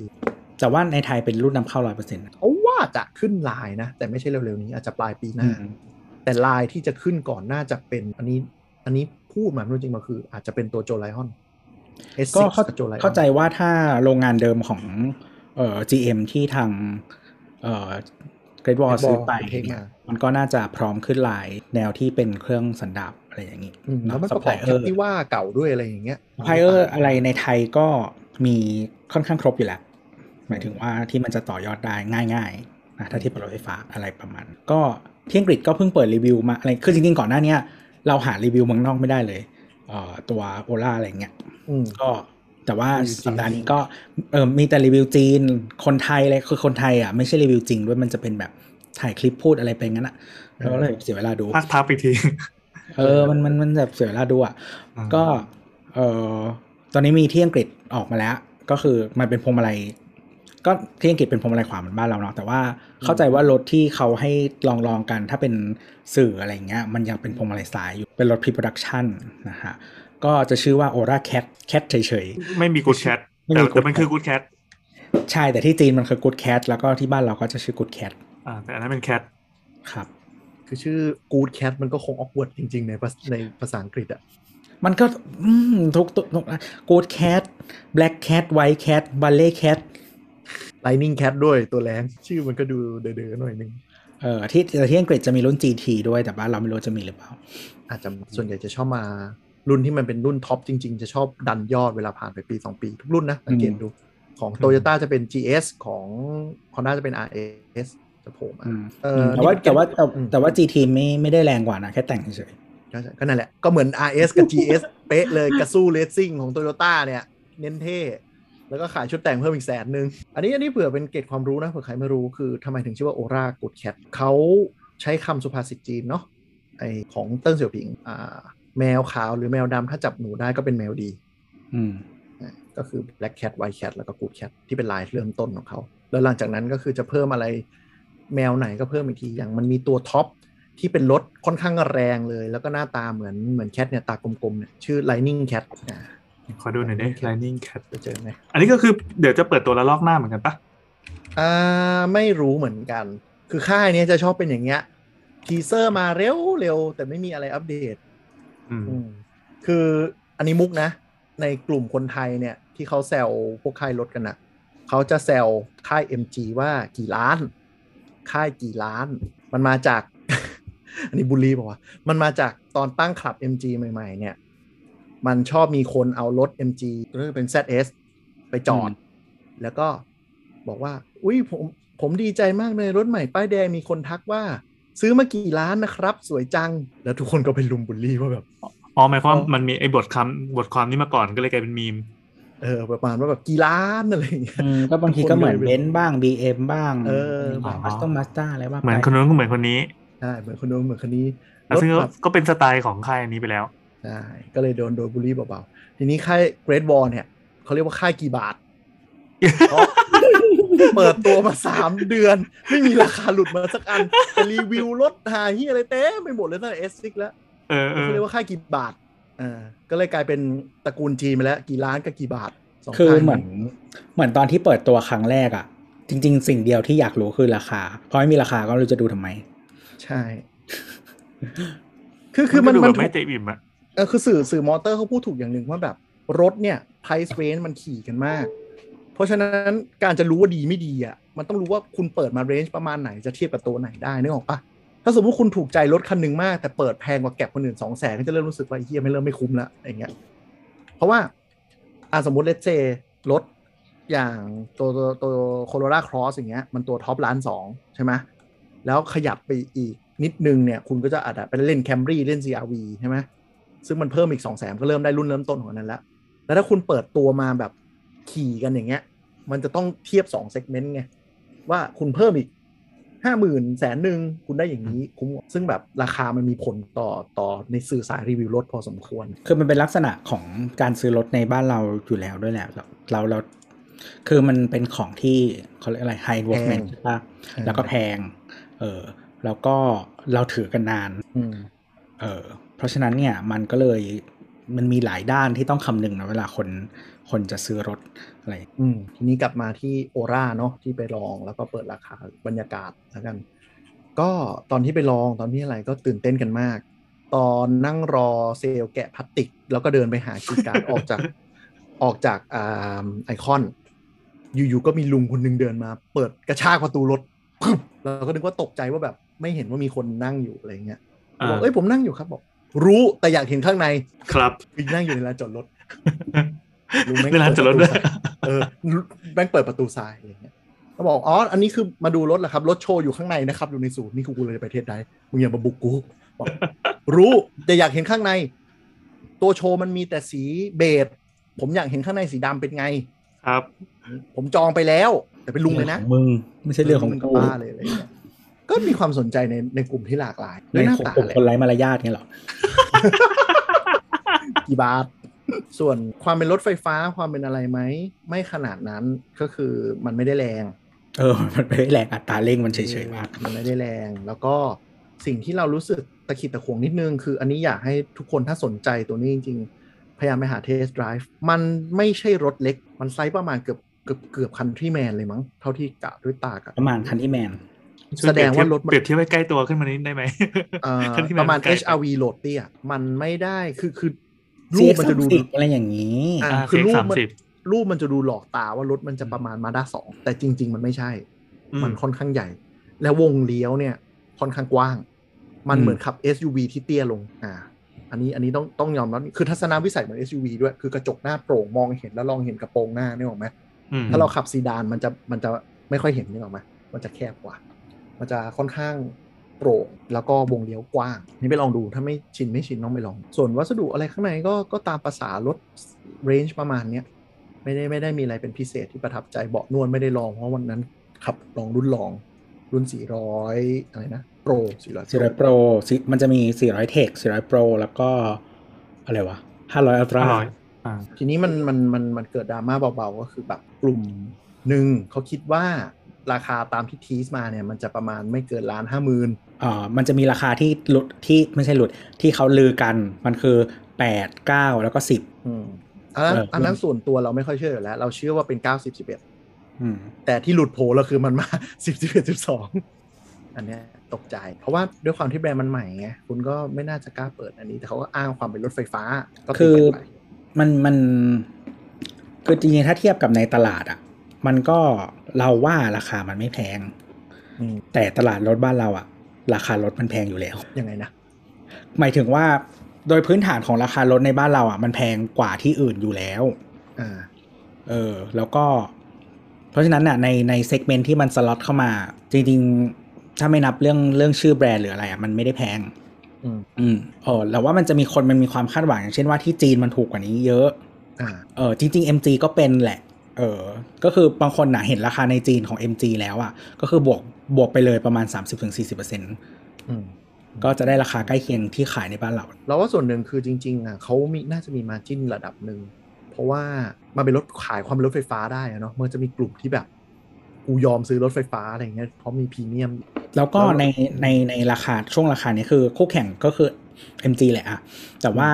แต่ว่าในไทยเป็นรุ่นนำเข้าร้อยเปอร์เซ็นต์เขาว่าจะขึ้นไลน์นะ แต่ไม่ใช่เร็วๆนี้ อาจจะปลายปีหน้า แต่ไลน์ที่จะขึ้นก่อนน่าจะเป็นอันนี้ อันนี้พูดมาไม่รู้จริงมาคือ อาจจะเป็นตัว Jolion S6 ก็เข้ากับโจไลออนเข้าใจว่าถ้าโรงงานเดิมของเอ่อ GM ที่ทางเอ่อ Great Wall Great Wall ซื้อไปเทคมาเนี่ยมันก็น่าจะพร้อมขึ้นลายแนวที่เป็นเครื่องสันดาปอะไรอย่างนี้อืมแล้วมันซัปพระพกลาอบยเอแคอปร์ที่ว่าเก่าด้วยอะไรอย่างเงี้ยซัพพลายเออร์อะไรในไทยก็มีค่อนข้างครบอยู่แล้ว หมายถึงว่าที่มันจะต่อยอดได้ง่ายๆนะถ้าเทียบกับรถไฟฟ้าอะไรประมาณ ก็ที่อังกฤษก็เพิ่งเปิดรีวิวมาอะไรคือจริงๆก่อนหน้าเนี้ยเราหารีวิวเมืองนอกไม่ได้เลยเอ่อตัวโอล่าอะไรเงี้ยอืมก็แต่ว่ารีวิวจีนสัปดาห์นี้ก็เออมีแต่รีวิวจีนคนไทยเลยคือคนไทยอะไม่ใช่รีวิวจริงด้วยมันจะเป็นแบบถ่ายคลิปพูดอะไรไปงั้นอะเราก็เลยเสียเวลาดูพากย์ทับอีกทีเออมันมันมันแบบเสียเวลาดูอะอืมก็เออตอนนี้มีที่อังกฤษออกมาแล้ว ก็คือมันเป็นพวงมาลัย ก็ที่อังกฤษเป็นพวงมาลัยขวาเหมือนบ้านเราเนาะแต่ว่าเข้าใจว่ารถที่เขาให้ลองลองกัน ถ้าเป็นสื่ออะไรเงี้ยมันยังเป็นพวงมาลัยซ้ายอยู่เป็นรถ pre-productionนะฮะก็จะชื่อว่า Aura Cat Cat เฉยๆ ไม่มีกูดแคทไม่แต่มี Good แต่มันคือ Cat กูดแคทใช่แต่ที่จีนมันคือ Good Cat แล้วก็ที่บ้านเราก็จะชื่อ Good Cat อ่าแต่อันนั้นเป็นแคทครับ คือชื่อ Good Cat มันก็คงออกเวิร์ดจริง ๆ ในภาษในภาษาอังกฤษอะมันก็อืมทุกทุกทุก Good Cat Black Cat White Cat Ballet Cat Lightning Cat ด้วยตัวแรงชื่อมันก็ดูเด๋อๆหน่อยนึงเออที่แต่ที่อังกฤษจะมีรุ่น GT ด้วยแต่บ้านเราไม่รู้จะมีหรือเปล่า อาจจะส่วนใหญ่จะชอบมารุ่นที่มันเป็นรุ่นท็อปจริง ๆ จะชอบดันยอดเวลาผ่านไปปี 2 ปี ทุกรุ่นนะสังเกตดูของ Toyota จะเป็น GS ของ Honda จะเป็น RS จะโผล่มาอืมเออแต่ว่านี่เป็นแต่ว่าแต่อืมแต่ว่า GT ไม่ไม่ได้แรงกว่านะ แค่แต่งเฉยก็ใช่ก็นั่นแหละ ก็เหมือน RS กับ GS เป๊ะเลยกระสู้เลสซิ่งของ Toyota เนี่ย เน้นเท่ แล้วก็ขายชุดแต่งเพิ่มอีกแสนหนึ่งอันนี้อันนี้เผื่อเป็นเกร็ดความรู้นะเผื่อใครไม่รู้คือทำไมถึงชื่อว่าโอรากูดแคทเขาใช้คำสุภาษิตจีนเนาะไอของเติ้งเสี่ยวผิงอ่าแมวขาวหรือแมวดำถ้าจับหนูได้ก็เป็นแมวดีๆอืมอะก็คือ black cat white cat แล้วก็ good cat ที่เป็นลายเริ่มต้นของเขา แล้วหลังจากนั้นก็คือจะเพิ่มอะไรแมวไหนก็เพิ่มอีกที อย่างมันมีตัวท็อปที่เป็นรถค่อนข้างแรงเลย แล้วก็หน้าตาเหมือนเหมือนแคทเนี่ยตากลมๆเนี่ยชื่อ lightning cat อ่า ขอดูหน่อยดิ Lightning Cat จะเจอไหมอันนี้ก็คือเดี๋ยวจะเปิดตัวละลอกหน้าเหมือนกันปะอ่าไม่รู้เหมือนกัน คือค่ายเนี้ยจะชอบเป็นอย่างเงี้ยทีเซอร์มาเร็วเร็วแต่ไม่มีอะไรอัปเดตอืมอืมคืออันนี้มุกนะ ในกลุ่มคนไทยเนี่ย ที่เขาแซวพวกค่ายรถกันนะเขาจะแซวค่าย MG ว่ากี่ล้าน ค่ายกี่ล้าน มันมาจาก อันนี้บูลลี่บอกว่าวะมันมาจากตอนตั้งคลับ MG ใหม่ ๆ เนี่ย มันชอบมีคนเอารถ MG ก็คือเป็น ZS ไปจอด แล้วก็บอกว่า อุ้ยผมผมดีใจมากเลย รถใหม่ป้ายแดงมีคนทักว่า ซื้อมากี่ล้านนะครับ สวยจัง แล้วทุกคนก็ไปรุมบูลลี่ว่าแบบอ๋อหมายความอ๋อมันมีไอ้บทคำบทความนี้มาก่อนก็เลยกลายเป็นมีมเออประมาณว่าแบบกี่ล้านอะไรอย่างเงี้ยอืมก็บางทีก็เหมือนเบนซ์บ้าง BM บ้างเออมาสเตอร์มาสด้าอะไรบ้างเหมือนไปคนนู้นก็เหมือนคนนี้ใช่เหมือนคนนู้นเหมือนคนนี้แล้วซึ่งรถก็แบบก็เป็นสไตล์ของค่ายอันนี้ไปแล้ว ใช่ก็เลยโดนโดนบูลลี่เบาๆ ทีนี้ค่ายเกรด a l เนี่ยเขาเรียกว่าค่ายกี่บาทเพราะเปิดตัวมาสามเดือน ไม่มีราคาหลุดมาสักอันแต่รีวิวรถหาที่อะไรเต็มไปหมดเลยตั้งแต่ S6 แล้วเออเออเขาเรียกว่าค่ายกี่บาทอ่าก็เลยกลายเป็นตระกูลจีนไปแล้ว กี่ล้านกับกี่บาทสงคือค่ายเหมือนเหมือนตอนที่เปิดตัวครั้งแรกอะ่ะ จริง ๆ สิ่งเดียวที่อยากรู้คือราคา เพราะไม่มีราคาก็ไม่รู้จะดูทำไม ใช่ คือคือมันดูมัแบนบไม่ถูกเต็มอิ่มอะ เออคือสื่อสื่อมอเตอร์เขาพูดถูกอย่างหนึ่งว่าแบบ รถเนี่ย price range มันถี่กันมาก เพราะฉะนั้นการจะรู้ว่าดีไม่ดีอะมันต้องรู้ว่าคุณเปิดมา range ประมาณไหนจะเทียบกับตัวไหนได้นึกออกปะถ้าสมมติคุณถูกใจรถคันหนึ่งมาก แต่เปิดแพงกว่า gap คนอื่นสองแสนก็จะเริ่มรู้สึกว่าเฮ้ยไม่เริ่มไม่คุ้มละอย่างเงี้ยเพราะว่าอ่าสมมติ let's say รถอย่างตัวตัวตัวโคโรราครอสอย่างเงี้ยมันตัวท็อปล้านสองใช่ไหมแล้วขยับไปอีกนิดนึงเนี่ย คุณก็จะอาจจะไปเล่นแคมรี่เล่น CRV ใช่ไหม ซึ่งมันเพิ่มอีกสองแสนก็เริ่มได้รุ่นเริ่มต้นของอันนั้นแล้ว แล้วถ้าคุณเปิดตัวมาแบบขี่กันอย่างเงี้ย มันจะต้องเทียบสองเซกเมนต์ไงว่าคุณเพิ่มอีกห้าหมื่นแสนหนึ่งคุณได้อย่างนี้คุ้มกว่าซึ่งแบบราคามันมีผลต่อต่อในสื่อสายรีวิวรถพอสมควร คือมันเป็นลักษณะของการซื้อรถในบ้านเราอยู่แล้วด้วยแหละเราเราเราคือมันเป็นของที่เขาเรียกอะไร high investment แพงใช่ปะใช่แล้วก็แพง เออแล้วก็เราถือกันนานอืมเออเพ ราะฉะนั้นเนี่ยมันก็เลยมันมีหลายด้านที่ต้องคำนึงนะเวลาคนคนจะซื้อรถอะไรอืมทีนี้กลับมาที่โอราเนาะที่ไปลองแล้วก็เปิดราคาบรรยากาศแล้วกัน ก็ตอนที่ไปลองตอนที่อะไรก็ตื่นเต้นกันมาก ตอนนั่งรอเซลล์แกะพลาสติก แล้วก็เดินไปหา key card ออกจากออกจากอ่าไอคอน อยู่ๆก็มีลุงคนหนึ่งเดินมา เปิดกระชากประตูรถปึ๊บเราก็นึกว่าตกใจว่าแบบไม่เห็นว่ามีคนนั่งอยู่อะไรเงี้ยบอกเอ้ยผมนั่งอยู่ครับบอก รู้แต่อยากเห็นข้างในครับคือนั่งอยู่ในลานจอดรถลุงแม่งในลานจอดรถด้วยเออแม่งเปิดประตูซ้ายอะไรเงี้ยเขาบอกอ๋ออันนี้คือมาดูรถเหรอครับ รถโชว์อยู่ข้างในนะครับ อยู่ในศูนย์นี่คือกูเลยไป test driveมึงอย่ามาบุกกูบอกรู้แต่อยากเห็นข้างใน ตัวโชว์มันมีแต่สีเบจผมอยากเห็นข้างในสีดำเป็นไง ครับ ผมจองไปแล้ว แต่เป็นลุงเลยนะของมึงไม่ใช่เรื่องของมึกับกูป้าเลยอะไรเงี้ย ก็มีความสนใจในในกลุ่มที่หลากหลายในด้วยหน้าของตากลุ่มแหละคนไร้มารยาทเนี่ยเหรอกี่บาทส่วนความเป็นรถไฟฟ้าความเป็นอะไรไหมไม่ขนาดนั้นก็คือมันไม่ได้แรง เออ มันไม่ได้แหลกอัตราเร่งมันเฉยๆมาก มันไม่ได้แรง แล้วก็สิ่งที่เรารู้สึกตะขิดตะขวงนิดนึง คืออันนี้อยากให้ทุกคนถ้าสนใจตัวนี้จริงๆ พยายามไปหาเทส t d ไ i v e มันไม่ใช่รถเล็ก มันไซส์ประมาณเกือบเกือบเกือบ Countryman เลยมั้ง เท่าที่กะด้วยตากะประมาณ Countryman แสดงว่ารถมันเปรียบเทียบให้ใกล้ตัวขึ้นมานิดได้ไหมเอ่อ Countryman ประมาณใกล้ HRV โหลดเตี้ยมันไม่ได้คือคือรูป CX มันจะดู30อะไรอย่างนี้อ่าอ่าคือรูปมัน CX30 รูปมันจะดูหลอกตาว่ารถมันจะประมาณมาด้าสองแต่จริง ๆ มันไม่ใช่อืมันค่อนข้างใหญ่ แล้ววงเลี้ยวเนี่ย ค่อนข้างกว้าง มันอืมเหมือนขับ SUV ที่เตี้ยลง อ่า อันนี้อันนี้ต้องต้องยอมรับคือทัศนวิสัยเหมือน SUV ด้วยคือกระจกหน้าโปร่งมองเห็นแล้วลองเห็นกระโปรงหน้านี่หรอกไหมอืมถ้าเราขับซีดานมันจะมันจะไม่ค่อยเห็นนี่หรอกไหมมันจะแคบกว่า มันจะค่อนข้างโปร่งแล้วก็วงเลี้ยวกว้าง นี่ไปลองดูถ้าไม่ชินไม่ชินต้องไปลอง ส่วนวัสดุอะไรข้างในก็ก็ตามภาษารถเรนจ์ประมาณเนี้ยไม่ได้ไม่ได้มีอะไรเป็นพิเศษที่ประทับใจเบาะนวลไม่ได้ลองเพราะวันนั้นขับลองรุ่นลองรุ่น 400 อะไรนะโปร400 400 Pro สิมันจะมี 400 Tech 400 Pro แล้วก็อะไรวะ 500 Ultra อร่อยอ่าทีนี้มันมันมันมันเกิดดราม่าเบาๆ ก็คือแบบกลุ่มหนึ่งเขาคิดว่า ราคาตามที่ทีสมาเนี่ยมันจะประมาณไม่เกินล้านห้าหมื่นอ่ามันจะมีราคาที่หลุดที่ไม่ใช่หลุดที่เขาลือกันมันคือ8 9แล้วก็10อืมอันนั้นเอออัอันนั้นส่วนตัวเราไม่ค่อยเชื่ออยู่แล้ว เราเชื่อว่าเป็น90 11อืมแต่ที่หลุดโผล่เราคือมันมา10 11 12อันเนี้ยตกใจ เพราะว่าด้วยความที่แบรนด์มันใหม่ไงคุณก็ไม่น่าจะกล้าเปิดอันนี้ แต่เขาก็อ้างความเป็นรถไฟฟ้า ก็คืตีอกันไปมันมันคือจริงๆถ้าเทียบกับในตลาดอะ มันก็ เราว่าราคามันไม่แพงอืมแต่ตลาดรถบ้านเราอะราคารถมันแพงอยู่แล้วยังไงนะหมายถึงว่าโดยพื้นฐานของราคารถในบ้านเราอะมันแพงกว่าที่อื่นอยู่แล้วอ่าเออ แล้วก็ เพราะฉะนั้นน่ะในในเซกเมนต์ที่มันสล็อตเข้ามา จริงๆ ถ้าไม่นับเรื่องเรื่องชื่อแบรนด์หรืออะไรอะมันไม่ได้แพง อืมอืมเออแล้วว่ามันจะมีคนมันมีความคาดหวังอย่างเช่นว่าที่จีนมันถูกกว่านี้เยอะอ่าเออจริงๆ MG ก็เป็นแหละ เออก็คือบางคนน่ะเห็นราคาในจีนของ MG แล้วอะ ก็คือบวกบวกไปเลยประมาณ 30-40%อืมก็จะได้ราคาใกล้เคียงที่ขายในบ้านเรา เราว่าส่วนหนึ่งคือจริงๆอะเขามีน่าจะมีมาจิ้นระดับหนึ่ง เพราะว่ามันเป็นรถขายความเป็นรถไฟฟ้าได้อะเนาะมันจะมีกลุ่มที่แบบกูยอมซื้อรถไฟฟ้าอะไรเงี้ยเพราะมีพรีเมียม แล้วก็แล้วในในในราคาช่วงราคานี้คือคู่แข่งก็คือ MG แหละอะแต่ว่า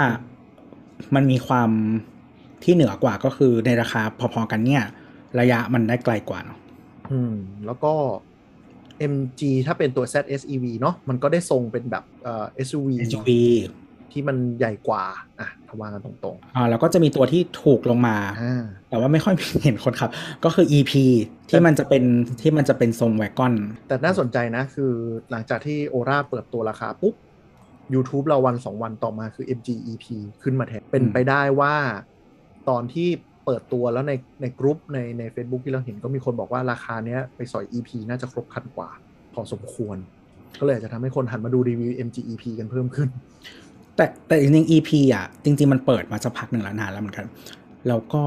มันมีความ ที่เหนือกว่าก็คือในราคาพอๆกันเนี่ย ระยะมันได้ไกลกว่าเนาะอืม แล้วก็ MG ถ้าเป็นตัว ZSEV เนาะมันก็ได้ทรงเป็นแบบเอ่อ SUV SUV ที่มันใหญ่กว่า อะถ้าว่ากันตรงอ่า แล้วก็จะมีตัวที่ถูกลงมาๆอ่าแต่ว่าไม่ค่อยเห็นคนขับ ก็คือ EP ที่มันจะเป็นที่มันจะเป็นทรงแวกกอน แต่น่าสนใจนะ คือหลังจากที่โอราเปิดตัวราคาปุ๊บ YouTube เราวันสองวันต่อมาคือ MG EP ขึ้นมาแทน เป็นไปได้ว่า ตอนที่เปิดตัวแล้วในในกรุ๊ปในใน Facebook ที่เราเห็นก็มีคนบอกว่าราคาเนี้ยไปสอย EP น่าจะครบครันกว่า พอสมควร ก็เลยอาจจะทำให้คนหันมาดูรีวิว MG EP กันเพิ่มขึ้น แต่แต่จริงๆ EP อะ จริง ๆ มันเปิดมาสักพักหนึ่งแล้วนานแล้วเหมือนกัน แล้วก็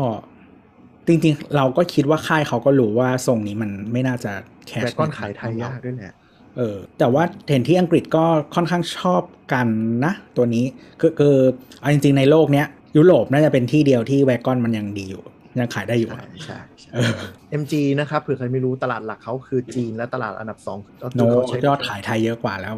จริง ๆ เราก็คิดว่าค่ายเขาก็รู้ว่าทรงนี้มันไม่น่าจะแคชแบกก้อนขายไทยยากด้วยแหละเออแต่ว่าเห็นที่อังกฤษก็ค่อนข้างชอบกันนะ ตัวนี้คือคือเอาจริง ๆ ในโลกเนี้ย ยุโรปน่าจะเป็นที่เดียวที่แวกกอนมันยังดีอยู่ ยังขายได้อยู่ใช่อะใช่ใช่เออ MG นะครับเผื่อใครไม่รู้ตลาดหลักเขาคือจีนและตลาดอันดับสองก็โนคือเขาใช้ยอดขายไทยเยอะกว่าแล้ว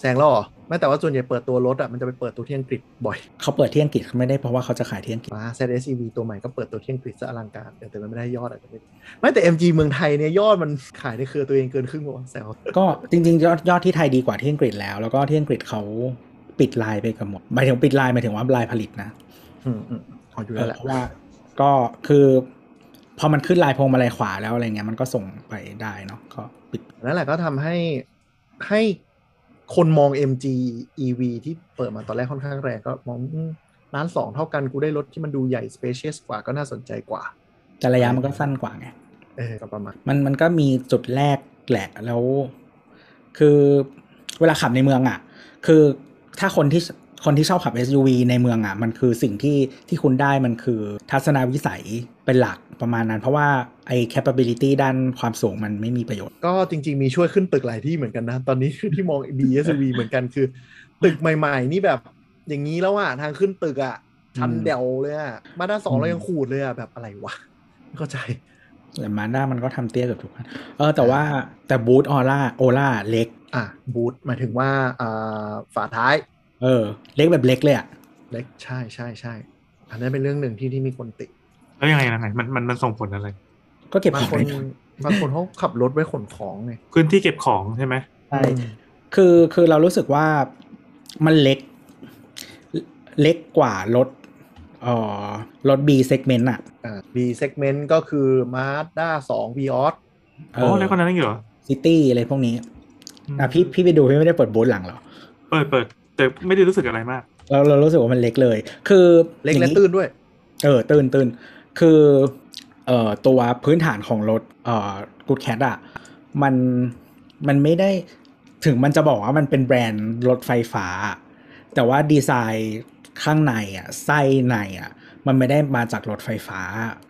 แซงแล้วเหรอไม่แต่ว่าส่วนใหญ่เปิดตัวรถอะมันจะไปเปิดตัวที่อังกฤษบ่อยเขาเปิดที่อังกฤษไม่ได้เพราะว่าเขาจะขายที่อังกฤษมา ZSEV ตัวใหม่ก็เปิดตัวที่อังกฤษซะอลังการแต่แต่มันไม่ได้ยอดอาจจะไม่ไม่แต่ MG เมืองไทยเนี่ยยอดมันขายในเครือตัวเองเกินครึ่งวะแซวก็จริงๆยอดยอดที่ไทยดีกว่าที่อังกฤษแล้ว แล้วก็ที่อังกฤษเขา ปิดไลน์ไปกับหมดหมายถึงปิดไลน์หมายถึงว่าไลน์ผลิตนะ อืมอืมเอาอยู่แล้วแหละเพราะว่า ก็คือพอมันขึ้นลายพวงมาลัยขวาแล้วอะไรเงี้ยมันก็ส่งไปได้เนาะก็ปิดนั่นแหละก็ทำให้ให้คนมอง MG EV ที่เปิดมาตอนแรกค่อนข้างแรงก็มองอืมล้านสองเท่ากันกูได้รถที่มันดูใหญ่ spacious กว่าก็น่าสนใจกว่า แต่ระยะมันก็สั้นกว่าไงเออก็ประมาณมันมันก็มีจุดแรกแหละแล้ว คือเวลาขับในเมืองอะ คือ ถ้าคนที่คนที่ชอบขับ SUV ในเมืองอะมันคือสิ่งที่ที่คุณได้มันคือทัศนวิสัยเป็นหลักประมาณนั้น เพราะว่าไอ้ capability ด้านความสูงมันไม่มีประโยชน์ ก็จริง ๆ มีช่วยขึ้นตึกหลายที่เหมือนกันนะ ตอนนี้ที่มอง BSV เหมือนกันคือ ตึกใหม่ ๆ นี่แบบอย่างนี้แล้วอะ ทางขึ้นตึกอะ ชันอืมเดวเลยอะ มาด้านสองอืมเรายังขูดเลยอะ แบบอะไรวะ ไม่เข้าใจ แต่มาด้ามันก็ทำเตี้ยเกับทุกคันเออแต่ว่าแต่บูธออร่าโอล่าเล็ก อะบูทหมายถึงว่าอ่าฝาท้าย เออ เล็กแบบเล็กเลยอะเล็กใช่ใช่ใช่อันนั้นเป็นเรื่องหนึ่งที่ที่มีคนติแล้วยังไงนะไงมันมันมันส่งผลอะไร ก็เก็บขบางองคนได้บางคนเขาขับรถไว้ขนของไงพื้นที่เก็บของใช่ไหมใช่คือคือเรารู้สึกว่ามันเล็ก เล็กกว่ารถ เอ่อรถ B segment อะอ่า B segment ก็คือ Mazda 2 Vios อ๋อแล้วก็นั้นอีกเหรอซิตี้อะไรพวกนี้อืมอะพี่พี่ไปดูพี่ไม่ได้เปิดบูธหลังเหรอ เปิดเปิดแต่ไม่ได้รู้สึกอะไรมาก เราเรารู้สึกว่ามันเล็กเลย คือเล็กอย่างและนี้ตื้นด้วย เออตื่นตื่นคือเอ่อตัวพื้นฐานของรถเอ่อกูดแคทอะมันมันไม่ได้ถึงมันจะบอกว่ามันเป็นแบรนด์รถไฟฟ้า แต่ว่าดีไซน์ ข้างในอะไส้ในอะมันไม่ได้มาจากรถไฟฟ้า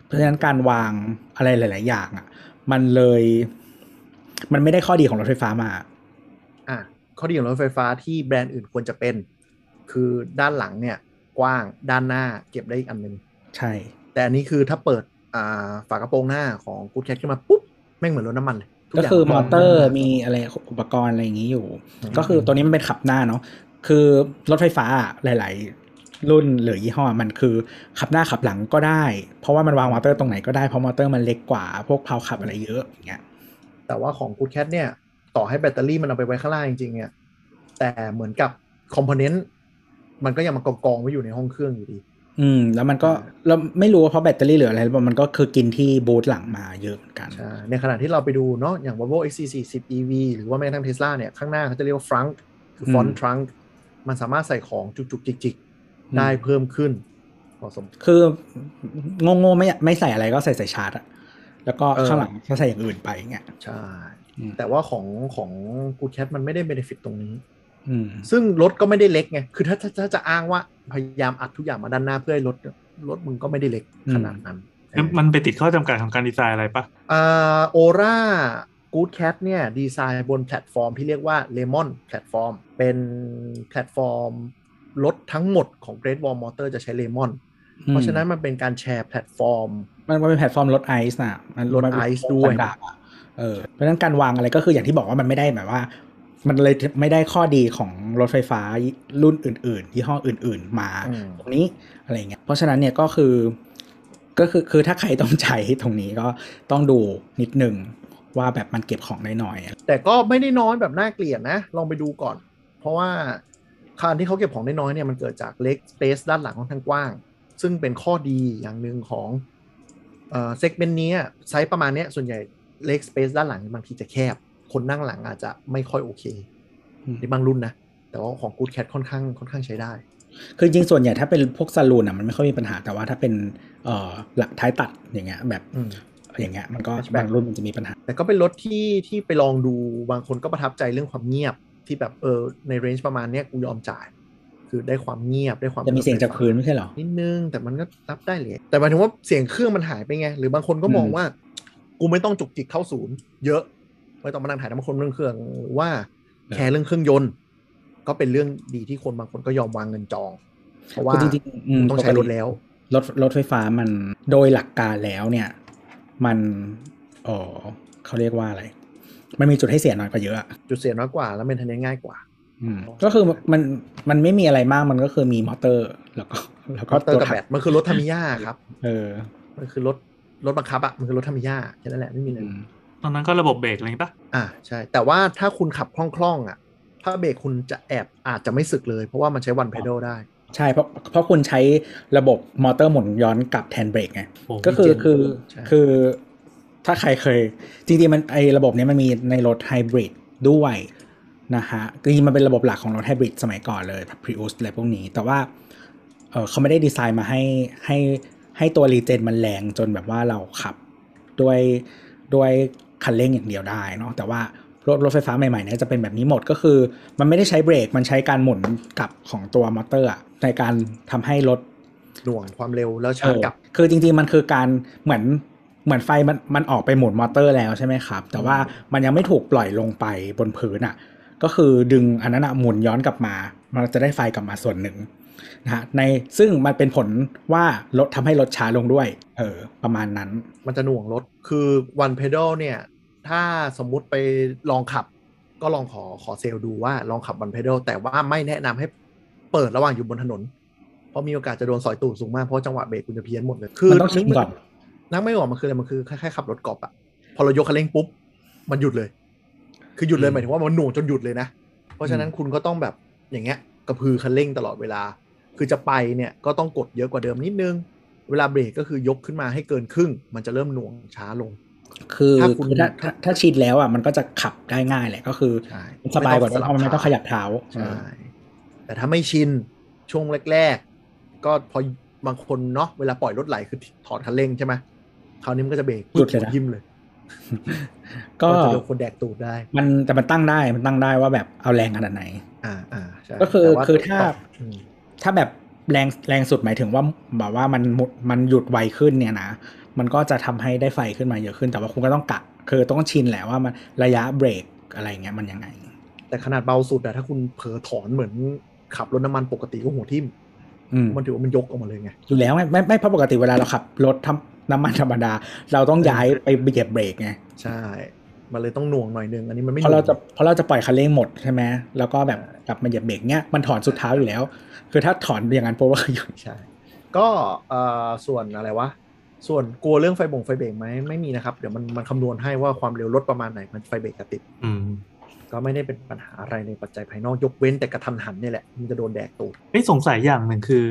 เพราะฉะนั้นการวางอะไรหลาย ๆ อย่างอะ มันเลย มันไม่ได้ข้อดีของรถไฟฟ้ามา อะข้อดีของรถไฟฟ้าที่แบรนด์อื่นควรจะเป็น คือด้านหลังเนี่ย กว้างด้านหน้าเก็บได้อีกอันหนึง ใช่ แต่อันนี้คือถ้าเปิดอ่าฝากระโปรงหน้าของ Good Cat ขึ้นมาปุ๊บแม่งเหมือนรถน้ำมันเลยทุกอย่างคือมอเตอร์มีอะไรอุปกรณ์อะไรอย่างนี้อยู่อืมก็คือตัวนี้มันเป็นขับหน้าเนาะคือรถไฟฟ้าหลาย ๆ รุ่นหรือยี่ห้อมันคือขับหน้าขับหลังก็ได้ เพราะว่ามันวางมอเตอร์ตรงไหนก็ได้ เพราะมอเตอร์มันเล็กกว่าพวกเพลาขับอะไรเยอะอย่างเงี้ยแต่ว่าของ Good Cat เนี่ย ต่อให้แบตเตอรี่มันเอาไปไว้ข้างล่างจริงๆเนี่ยแต่เหมือนกับ component มันก็ยังมากองๆไว้อยู่ในห้องเครื่องอยู่ดี อืม แล้วมันก็เราไม่รู้ว่าเพราะแบตเตอรี่หรืออะไรหรือเปล่ามันก็คือกินที่บูธหลังมาเยอะเหมือนกันใช่ในขณะที่เราไปดูเนาะอย่าง Volvo XC40 EV หรือว่าแม้กระทั่ง Tesla เนี่ยข้างหน้าเขาจะเรียกว่า frunk คือ front อืม trunk มันสามารถใส่ของจุกๆจิกอืมๆ ได้เพิ่มขึ้นพอสมคือโง่ๆไม่ไม่ใส่อะไรก็ใส่ใส่ชาร์จอะแล้วก็เออข้างหลังก็ใส่อย่างอื่นไปอย่างเงี้ยใช่อืมแต่ว่าของของ Good Cat มันไม่ได้ benefit ตรงนี้อืมซึ่งรถก็ไม่ได้เล็กไง คือถ้าถ้าถ้าจะอ้างว่าพยายามอัดทุกอย่างมาด้านหน้าเพื่อให้รถรถมึงก็ไม่ได้เล็กขนาดนั้นแล้วมันไปติดข้อจำกัดของการดีไซน์อะไรปะอ่า Ora Good Cat เนี่ย ดีไซน์บนแพลตฟอร์มที่เรียกว่า Lemon แพลตฟอร์มเป็นแพลตฟอร์ม รถทั้งหมดของ Great Wall Motor จะใช้ Lemon เพราะฉะนั้นมันเป็นการแชร์แพลตฟอร์ม มันมันเป็นแพลตฟอร์มรถไอซ์น่ะ มันรถมันเป็น ICE ด้วย standard อะเออเพราะฉะนั้นการวางอะไรก็คืออย่างที่บอกว่ามันไม่ได้แบบว่า มันเลยไม่ได้ข้อดีของรถไฟฟ้ารุ่นอื่นๆยี่ห้ออื่น ๆ มาอืมตรงนี้อะไรเงี้ยเพราะฉะนั้นเนี่ยก็คือก็คือคือถ้าใครต้องใช้ตรงนี้ก็ต้องดูนิดนึงว่าแบบมันเก็บของได้น้อยอะแต่ก็ไม่ได้น้อยแบบน่าเกลียดนะ ลองไปดูก่อน เพราะว่า คานที่เขาเก็บของได้น้อยเนี่ยมันเกิดจากเล็กสเปซด้านหลังค่อนข้างกว้าง ซึ่งเป็นข้อดีอย่างหนึ่งของเอ่อ segment นี้ไซส์ประมาณเนี้ยส่วนใหญ่ leg space ด้านหลังบางทีจะแคบ คนนั่งหลังอาจจะไม่ค่อยโอเคอืมในบางรุ่นนะ แต่ว่าของ Good Cat ค่อนข้างค่อนข้างใช้ได้ คือจริงๆส่วนใหญ่ถ้าเป็นพวก saloon อะมันไม่ค่อยมีปัญหาแต่ว่าถ้าเป็นเอ่อหลักท้ายตัดอย่างเงี้ยแบบอืมอย่างเงี้ยมันก็ Hatchback บางรุ่นมันจะมีปัญหา แต่ก็เป็นรถที่ที่ไปลองดูบางคนก็ประทับใจเรื่องความเงียบ ที่แบบเออใน range ประมาณเนี้ยกูยอมจ่าย คือได้ความเงียบได้ความจะมีเสียงจากพื้นไม่ใช่เหรอนิดนึงแต่มันก็รับได้เลยแต่หมายถึงว่าเสียงเครื่องมันหายไปไง หรือบางคนก็มองอืมว่า กูไม่ต้องจุกจิกเข้าศูนย์ เยอะไม่ต้องมานั่งถ่ายน้ำคนเรื่องเครื่องหรือว่า care เรื่องเครื่องยนต์ ก็เป็นเรื่องดีที่คนบางคนก็ยอมวางเงินจอง เพราะว่าคือจริงๆอืมต้องใช้รถแล้วรถรถไฟฟ้ามันโดยหลักการแล้วเนี่ย มันเออเขาเรียกว่าอะไร มันมีจุดให้เสียน้อยกว่าเยอะอะจุดเสียน้อยกว่า แล้ว maintenance ง่ายกว่าอืมก็คือมันมันไม่มีอะไรมากมันก็คือมีมอเตอร์ แล้วก็แล้วก็ก็เตอร์กับถัแบตมันคือรถทามิยาครับ เออ มันคือรถรถบังคับอะมันคือรถทามิยาแค่นั้นแหละไม่มีอะไรอืมตอนนั้นก็ระบบเบรกอะไรอย่างงี้ปะอ่าใช่ แต่ว่าถ้าคุณขับคล่องๆอะถ้าเบรกคุณจะแอบอาจจะไม่สึกเลย เพราะว่ามันใช้วันเพด l ได้ ใช่เพราะเพราะคุณใช้ระบบมอเตอร์หมุนย้อนกลับแทนเบรกไงโอ้ก็คือ Regen คือใช่คือ ถ้าใครเคย จริงๆมันไอระบบเนี้ยมันมีในรถไฮบริดด้วยนะฮะจริงๆมันเป็นระบบหลักของรถไฮบริดสมัยก่อนเลย Prius อะไรพวกนี้ แต่ว่าเออเขาไม่ได้ดีไซน์มาให้ให้ให้ตัว regen มันแรงจนแบบว่าเราขับด้วยด้วยคันเร่งอย่างเดียวได้เนาะแต่ว่ารถรถไฟฟ้าใหม่ๆเนี่ยจะเป็นแบบนี้หมดก็คือ มันไม่ได้ใช้เบรกมันใช้การหมุนกลับของตัวมอเตอร์อะในการทำให้รถหน่วงความเร็วแล้วเออชาร์จกลับ คือจริงๆมันคือการเหมือน เหมือนไฟมันมันออกไปหมุนมอเตอร์แล้วใช่ไหมครับ แต่ว่ามันยังไม่ถูกปล่อยลงไปบนพื้นอะ ก็คือดึงอันนั้นอะหมุนย้อนกลับมา มันจะได้ไฟกลับมาส่วนหนึ่งนะฮะในซึ่งมันเป็นผลว่ารถทำให้รถช้าลงด้วย เออ ประมาณนั้น มันจะหน่วงรถ คือวันเพด a l เนี่ย ถ้าสมมุติไปลองขับ ก็ลองขอขอเซลล์ดูว่าลองขับวันเพด a l แต่ว่าไม่แนะนำให้เปิดระหว่างอยู่บนถนน เพราะมีโอกาสจะโดนสอยตูดสูงมาก เพราะจังหวะเบรกคุณจะเพี้ยนหมดเลย คือมันต้องชิมก่อน นักไม่ออกมันคืออะไรมันคือคล้ายๆขับรถกอล์ฟอะพอเรายกคันเร่งปุ๊บ มันหยุดเลย คือหยุดเลยอืมหมายถึงว่ามันหน่วงจนหยุดเลยนะ เพราะฉะนั้นคุณก็ต้องแบบอย่างเงี้ยกระพือคันเร่งตลอดเวลา คือจะไปเนี่ยก็ต้องกดเยอะกว่าเดิมนิดนึง เวลาเบรกก็คือยกขึ้นมาให้เกินครึ่ง มันจะเริ่มหน่วงช้าลง คือถ้าคุณคือถ้าถ้าถ้าชินแล้วอะมันก็จะขับได้ง่ายแหละก็คือใช่มันสบายกว่าไม่เพต้องราะมันไม่ต้องขยับเท้าเท้าใช่แต่ถ้าไม่ชินช่วงแรก ๆ ก็พอบางคนเนาะเวลาปล่อยรถไหลคือถอนคันเร่งใช่ไหม คราวนี้มันก็จะเบรกหยุดเลยนะยิ้มเลย ก็จะโดนคนแดกตูดได้ มันแต่มันตั้งได้มันตั้งได้ว่าแบบเอาแรงขนาดไหน อ่าอ่าใช่ก็คือแต่ว่คือถ้าอืมถ้าแบบแรงแรงสุดหมายถึงว่าแบบว่ามันหมุดมันหยุดไวขึ้นเนี่ยนะมันก็จะทำให้ได้ไฟขึ้นมาเยอะขึ้น แต่ว่าคุณก็ต้องกะคือต้องชินแหละว่ามันระยะเบรกอะไรเงี้ยมันยังไง แต่ขนาดเบาสุดอะถ้าคุณเผลอถอนเหมือนขับรถน้ำมันปกติก็หัวทิ่มอืมมันถือว่ามันยกออกมาเลยไงอยู่แล้วไม่ไม่ไม่เพราะปกติเวลาเราขับรถทำ น้ำมันธรรมดา เราต้องย้ายไปเหยียบเบรกไงใช่ มันเลยต้องหน่วงหน่อยนึงอันนี้มันไม่เพราะเราจะหน่วงเพราะเราจะปล่อยคันเร่งหมดใช่ไหมแล้วก็แบบกลับมาเหยียบเบรกเนี้ยมันถอนสุดเท้าอยู่แล้ว คือถ้าถอนอย่างนั้นเพราะว่าหยุดใช่ก็เอ่อส่วนอะไรวะส่วนกลัวเรื่องไฟบ่งไฟเบรกไหมไม่มีนะครับ เดี๋ยวมันมันคำนวณให้ว่าความเร็วลดประมาณไหนมันไฟเบรกจะติดอืมก็ไม่ได้เป็นปัญหาอะไรในปัจจัยภายนอกยกเว้นแต่กระทันหันเนี่ยแหละมันจะโดนแดกตูดเอ้ยสงสัยอย่างหนึ่งคือ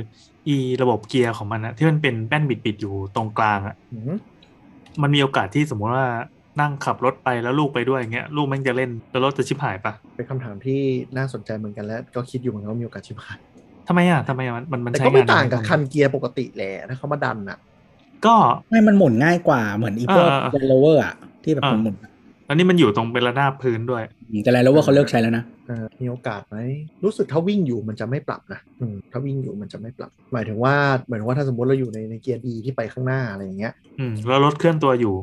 อีระบบเกียร์ของมันอะที่มันเป็นแป้นบิดๆอยู่ตรงกลางอะอืมมันมีโอกาสที่สมมุติว่านั่งขับรถไปแล้วลูกไปด้วยอย่างเงี้ยลูกแม่งจะเล่นแล้วรถจะชิบหายปะเป็นคำถามที่น่าสนใจเหมือนกันและก็คิดอยู่เหมือนกันว่ามีโอกาสชิบหายทำไมอะทำไมอะมันมันมันแต่ใช้ก็ไม่งานต่างกับยัไคันเกียร์ปกติแหละถ้าเขามาดันอะ ก็ไม่มันหมุนง่ายกว่าเหมือนอีพวกอ่าอ่า Land Rover อะที่แบบอ่าหมุน แล้วนี่มันอยู่ตรงเป็นระนาบพื้นด้วยๆแต่ Land Rover เขาเลิกใช้แล้วนะเอ่อมีโอกาสไหมรู้สึกถ้าวิ่งอยู่มันจะไม่ปรับนะอืมถ้าวิ่งอยู่มันจะไม่ปรับ หมายถึงว่าเหมือนว่าถ้าสมมติเราอยู่ในในเกียร์ดีที่ไปข้างหน้าอะไรอย่างเงี้ยอืมแล้วรถเคลื่อนตัวอยู่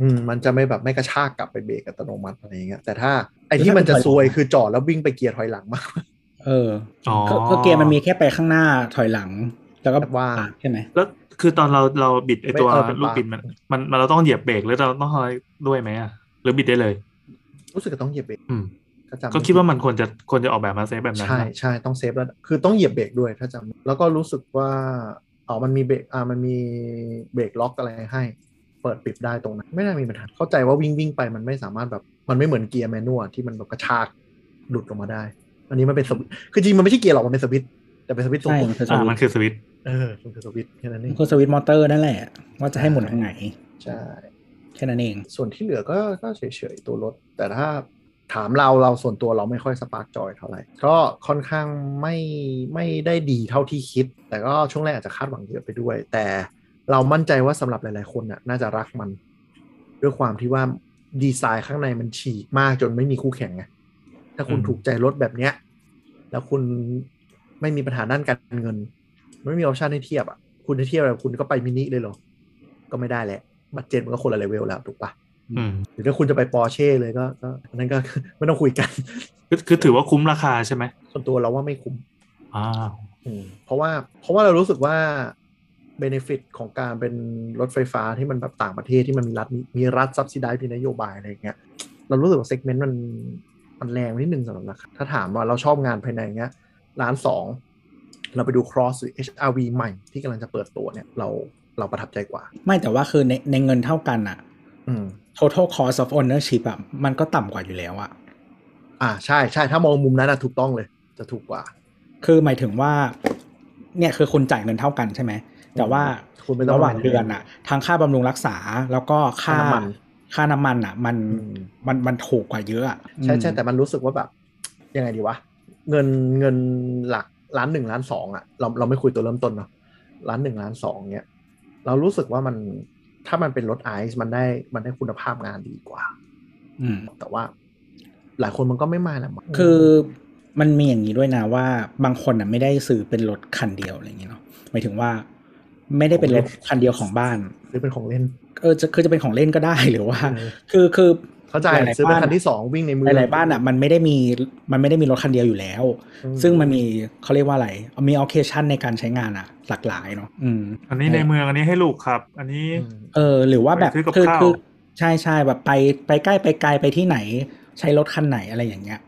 อืมมันจะไม่แบบไม่กระชากกลับไปเบรกอัตโนมัติอะไรอย่างเงี้ยแต่ถ้าไอ้คือที่ถ้ามันจะเป็นถอยหลังซวยคือจอดแล้ววิ่งไปเกียร์ถอยหลังมากเอออ๋อก็ก็เกียร์มันมีแค่ไปข้างหน้าถอยหลัง แล้วก็แบบว่าปาดใช่ไหมแล้วคือตอนเราเราบิดไอตัวไม่เออเป็นลูกบิดมันมันมันเราต้องเหยียบเบรกหรือเราต้องอะไรด้วยไหมอะห รือบิดได้เลย รู้สึกจะต้องเหยียบเบรกอืมถ้าจำก็คิดว่ามันควรจะควรจะออกแบบมา safe แบบนั้นใช่นะใช่ต้อง safe แล้วคือต้องเหยียบเบรกด้วยถ้าจำแล้วก็รู้สึกว่าอ๋อมันมีเบรกอ่ามันมีเบรกล็อกอะไรให้ เปิดปิดได้ตรงนั้นไม่น่ามีปัญหาเข้าใจว่าวิ่งวิ่งไปมันไม่สามารถแบบมันไม่เหมือนเกียร์ manual ที่มันแบบกระชากหลุดออกมาได้ อันนี้มันเป็นสวิตช์คือจริงมันไม่ใช่เกียร์หรอกมันเป็นสวิตช์แต่เป็นสวิตช์ทรงใช่กลมันคือสอ่าวิมัตนช์คือสวิตช์เออมันคือสวิตช์แค่นั้นเอมันงคือสวิตช์มอเตอร์นั่นแหละว่าจะให้หมุนทางไหนใช่ แค่นั้นเอง ส่วนที่เหลือก็ก็เฉยๆตัวรถ แต่ถ้าถามเราเราส่วนตัวเราไม่ค่อย spark joy เท่าไหร่ ก็ค่อนข้างไม่ไม่ได้ดีเท่าที่คิด แต่ก็ช่วงแรกอาจจะคาดหวังเยอะไปด้วย แต่เรามั่นใจว่าสำหรับหลายๆคนน่ะน่าจะรักมัน ด้วยความที่ว่าดีไซน์ข้างในมันฉีกมากจนไม่มีคู่แข่งไงถ้าคุณถูกใจรถแบบเนี้ย แล้วคุณไม่มีปัญหาด้านการเงิน ไม่มี option ให้เทียบอะ คุณจะเทียบแบบคุณก็ไปมินิเลยเหรอ ก็ไม่ได้แหละ budget มันก็คนละเลเวลแล้วถูกปะอืมหรือถ้าคุณจะไปปอร์เช่เลยก็ก็อันนั้นก็ไม่ต้องคุยกันคือคือถือว่าคุ้มราคาใช่ไหมส่วนตัวเราว่าไม่คุ้มอ่าอืมเพราะว่าเพราะว่าเรารู้สึกว่า benefit ของการเป็นรถไฟฟ้าที่มันแบบต่างประเทศที่มันมีรัฐมีมีรัฐ subsidize มีนโยบายอะไรอย่างเงี้ยเรารู้สึกว่าเซกเมนต์มันมันแรงนิดนึงสำหรับราคาถ้าถามว่าเราชอบงานภายในเงี้ยร้านสองเราไปดู cross หรือ HRV ใหม่ที่กำลังจะเปิดตัวเนี่ย เรา เราประทับใจกว่า ไม่แต่ว่าคือในในเงินเท่ากันอะอืม total cost of ownership อะมันก็ต่ำกว่าอยู่แล้วอะอ่าใช่ใช่ถ้ามองมุมนั้นนะถูกต้องเลย จะถูกกว่า คือหมายถึงว่า เนี่ยคือคุณจ่ายเงินเท่ากันใช่ไหมแต่ว่าคุณไม่ต้องระหว่างเดือนอะทั้งค่าบำรุงรักษาแล้วก็ค่าค่าน้ำมันค่าน้ำมันอะมันอืมมันมันถูกกว่าเยอะอะใช่ใช่อืมแต่มันรู้สึกว่าแบบยังไงดีวะเงินเงินหลักล้านหนึ่งล้านสองอะเราเราไม่คุยตัวเริ่มต้นเนาะล้านหนึ่งล้านสองเนี่ย เรารู้สึกว่ามันถ้ามันเป็นรถไอซ์มันได้มันได้คุณภาพงานดีกว่า อืม แต่ว่า หลายคนมันก็ไม่มาแหละมั้งคือมันมีอย่างนี้ด้วยนะว่า บางคนอะไม่ได้ซื้อเป็นรถคันเดียวอะไรอย่างเงี้ยเนาะหมายถึงว่า ไม่ได้เป็นรถคันเดียวของบ้านหรือเป็นของเล่นเออจะคือจะเป็นของเล่นก็ได้หรือว่าเออคือคือ เข้าใจหลายๆซื้อเป็นบ้านคันที่สองวิ่งในเมืองหลายๆบ้านอะมันไม่ได้มีมันไม่ได้มีรถคันเดียวอยู่แล้วอืมซึ่งมันมีเขาเรียกว่าอะไรมีออเคชันในการใช้งานอะ หลากหลายเนาะอืมอันนี้ในเมืองอันนี้ให้ลูกครับ อันนี้อืมเออ หรือว่าแบบไปซื้อกับคือข้าวคือใช่ใช่แบบไปไปใกล้ไปไกลไปที่ไหน ใช้รถคันไหนอะไรอย่างเงี้ย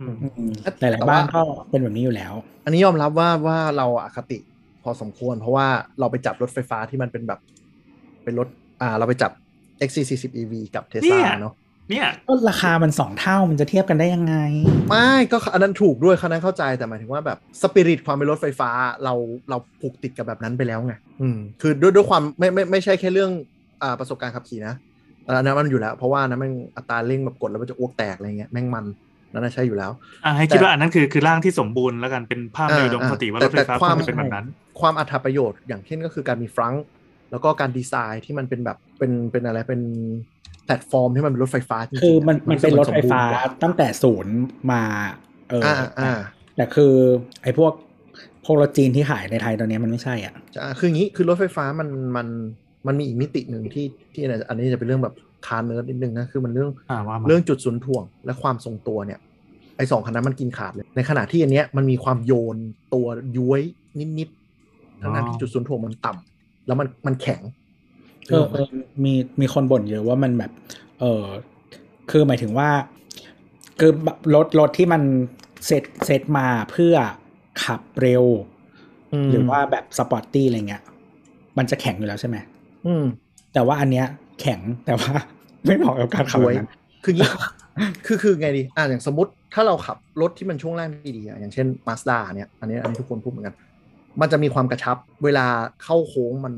อืมอืมแต่หลายแต่ๆบ้านว่าก็เป็นแบบนี้อยู่แล้ว อันนี้ยอมรับว่าว่าเราอะอคติพอสมควร เพราะว่าเราไปจับรถไฟฟ้าที่มันเป็นแบบ เป็นรถ อ่า เราไปจับ XC40 EV กับ Tesla เนาะ เนี่ยก็ราคามันสองเท่ามันจะเทียบกันได้ยังไง ไม่ก็อันนั้นถูกด้วยคันนั้นเข้าใจแต่หมายถึงว่าแบบสปิริตความเป็นรถไฟฟ้าเราเราผูกติดกับแบบนั้นไปแล้วไงอืมคือด้วยด้วยความไม่ไม่ไม่ใช่แค่เรื่องอ่าประสบการณ์ขับขี่นะอันนั้นมันอยู่แล้ว เพราะว่านั้นมันอัตราเร่งแบบกดแล้วมันจะอ้วกแตกอะไรเงี้ยแม่งมันนั่นนะใช่อยู่แล้วอ่าให้คิดว่าอันนั้นคือคือร่างที่สมบูรณ์แล้วกันเป็นภาพในอ่าอุดมคติว่าแต่รถไฟฟ้าแต่ควความรจะเป็นแบบนั้น ความอัตราประโยชน์อย่างเช่นก็คือการมีฟรังก์แล้วก็การดีไซน์ที่มันเป็นแบบเป็นเป็นอะไรเป็น แพลตฟอร์มที่มันเป็นรถไฟฟ้าจริงๆคือมันะมันเป็นรถไฟฟ้าสมบูณ์กว่ตั้งแต่ศูนย์มาเอออ่าออ่าแต่คือไอ้พวกพวกรถจีนที่ขายในไทยตอนนี้มันไม่ใช่อะจะคืออย่างนี้คือรถไฟฟ้ามันมันมันมีอีกมิติหนึ่งที่ที่อันนี้จะเป็นเรื่องแบบ car nerd นิดนึงนะคือมันเรื่องอ่าว่ามาเรื่องจุดศูนย์ถ่วงและความทรงตัวเนี่ยไอ้สองคันนั้นมันกินขาดเลย ในขณะที่อันเนี้ยมันมีความโยนตัวย้วยนิดๆทั้งนั้นที่จุดศูนย์ถ่วงมันต่ำแล้วมันมันแข็ง เออเออมีมีคนบ่นเยอะว่ามันแบบ เออคือหมายถึงว่า คือรถรถที่มันเซตเซตมาเพื่อขับเร็ว หรือว่าแบบ sporty อะไรเงี้ย มันจะแข็งอยู่แล้วใช่ไหมอืม แต่ว่าอันเนี้ยแข็งแต่ว่าไม่เหมาะกับการขับแบบนั้นคืองี้คือคือไงดี อ่าอย่างสมมติถ้าเราขับรถที่มันช่วงล่างดีๆอะอย่างเช่น Mazda เนี่ย อันนี้อันนี้ทุกคนพูดเหมือนกัน มันจะมีความกระชับ เวลาเข้าโค้งมัน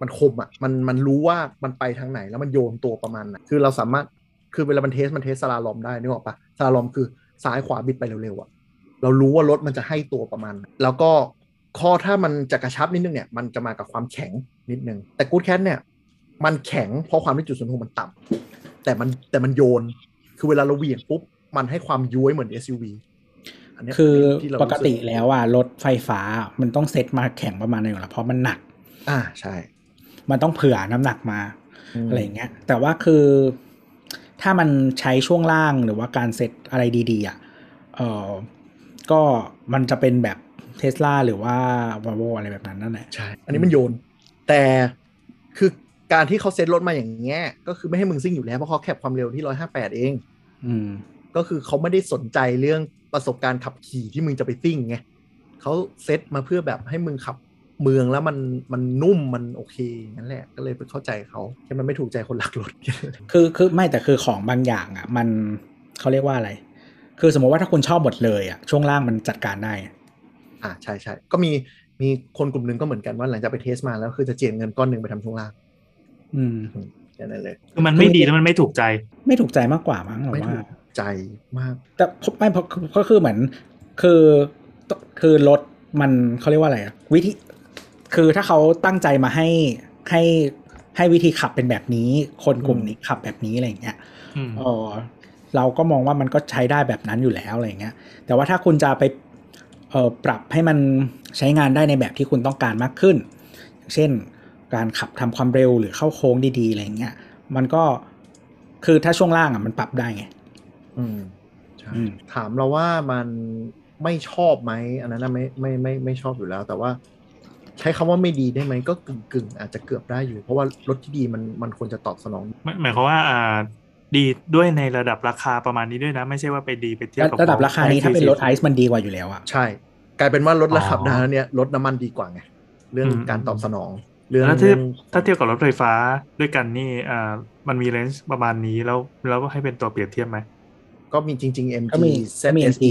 มันคมอะมันมันรู้ว่ามันไปทางไหนแล้วมันโยนตัวประมาณไหนคือเราสามารถคือเวลามันเทสมันเทสสลาลอมได้นึกออกปะสลาลอมคือซ้ายขวาบิดไปเร็วๆอะเรารู้ว่ารถมันจะให้ตัวประมาณไหนแล้วก็ข้อถ้ามันจะกระชับนิดนึงเนี่ยมันจะมากับความแข็งนิดนึง แต่กูดแคทเนี่ยมันแข็งเพราะความที่จุดศูนย์ถ่วงมันต่ำแต่มันแต่มันโยน คือเวลาเราเหวี่ยงปุ๊บ มันให้ความย้วยเหมือน SUV อันเนี้ย คือที่เราปกติรู้สึแล้วอะรถไฟฟ้ามันต้องเซตมาแข็งประมาณนึงอยู่แล้วเพราะมันหนัก อ่าใช่ มันต้องเผื่อน้ำหนักมามอะไรอย่างเงี้ย แต่ว่าคือถ้ามันใช้ช่วงล่างหรือว่าการเซตอะไรดีๆอะเออก็มันจะเป็นแบบเทสลาหรือว่าว o โวอะไรแบบนั้นนั่นแหละใช่ อันนี้มันโยน แต่คือการที่เขาเซ็ตรถมาอย่างเงี้ยก็คือไม่ให้มึงซิ่งอยู่แล้วเพราะเขาแคบความเร็วที่ร้อยห้าแปดเอง อืม ก็คือเขาไม่ได้สนใจเรื่องประสบการณ์ขับขี่ที่มึงจะไปซิ่งไงเขาเซตมาเพื่อแบบให้มึงขับเมืองแล้วมันมันนุ่มมันโอเคนั่นแหละก็เลยไปเข้าใจเขาแค่มันไม่ถูกใจคนหลักรถคือคือไม่แต่คือของบางอย่างอะ มันเขาเรียกว่าอะไร คือสมมติว่าถ้าคุณชอบหมดเลยอะช่วงล่างมันจัดการได้ อ่าใช่ใช่ก็มีมีคนกลุ่มหนึ่งก็เหมือนกันว่าหลังจากไปเทสมาแล้วคือจะเจียดเงินก้อนหนึ่งไปทำช่วงล่าง อืมแค่นั้นเลยคือมันไม่ดีแล้วมันไม่ถูกใจ ไม่ถูกใจมากกว่ามั้งหรือไม่ว่าถูก ใจมาก แต่ไม่เพราะก็คือเหมือน คือคือรถมันเขาเรียกว่าอะไรอะวิธีคือถ้าเขาตั้งใจมาให้ให้ให้วิธีขับเป็นแบบนี้ คนกลุ่มนี้ขับแบบนี้อะไรอย่างเงี้ยอืมเออเราก็มองว่ามันก็ใช้ได้แบบนั้นอยู่แล้วอะไรอย่างเงี้ย แต่ว่าถ้าคุณจะไปเออปรับให้มันใช้งานได้ในแบบที่คุณต้องการมากขึ้น อย่างเช่น การขับทำความเร็วหรือเข้าโค้งดีๆอะไรอย่างเงี้ย มันก็คือถ้าช่วงล่างอะมันปรับได้ไง อืมใช่อืมถามเราว่ามันไม่ชอบไหมอันนั้นนะไม่ไม่ไม่ไม่ชอบอยู่แล้ว แต่ว่า ใช้คำว่าไม่ดีได้ไหมก็กึ่งกึ่งๆอาจจะเกือบได้อยู่ เพราะว่ารถที่ดีมันมันควรจะตอบสนองหมายหมายความว่าอ่าดีด้วยในระดับราคาประมาณนี้ด้วยนะ ไม่ใช่ว่าไปดีไปเทียบกับระดับราคานี้ถ้าเป็นรถ XC40 ไอซ์มันดีกว่าอยู่แล้วอะใช่ กลายเป็นว่ารถระดับอ๋อนั้นเนี่ยรถน้ำมันดีกว่าไงเรื่องอืมการตอบสนองเรื่องแล้วถ้าเทียบเรื่องถ้าเทียบกับรถไฟฟ้าด้วยกันนี่อ่ามันมีเลนส์ประมาณนี้แล้วแล้วให้เป็นตัวเปรียบเทียบไหม ก็มีจริงๆก็ MG มีก็มี ZSEV MG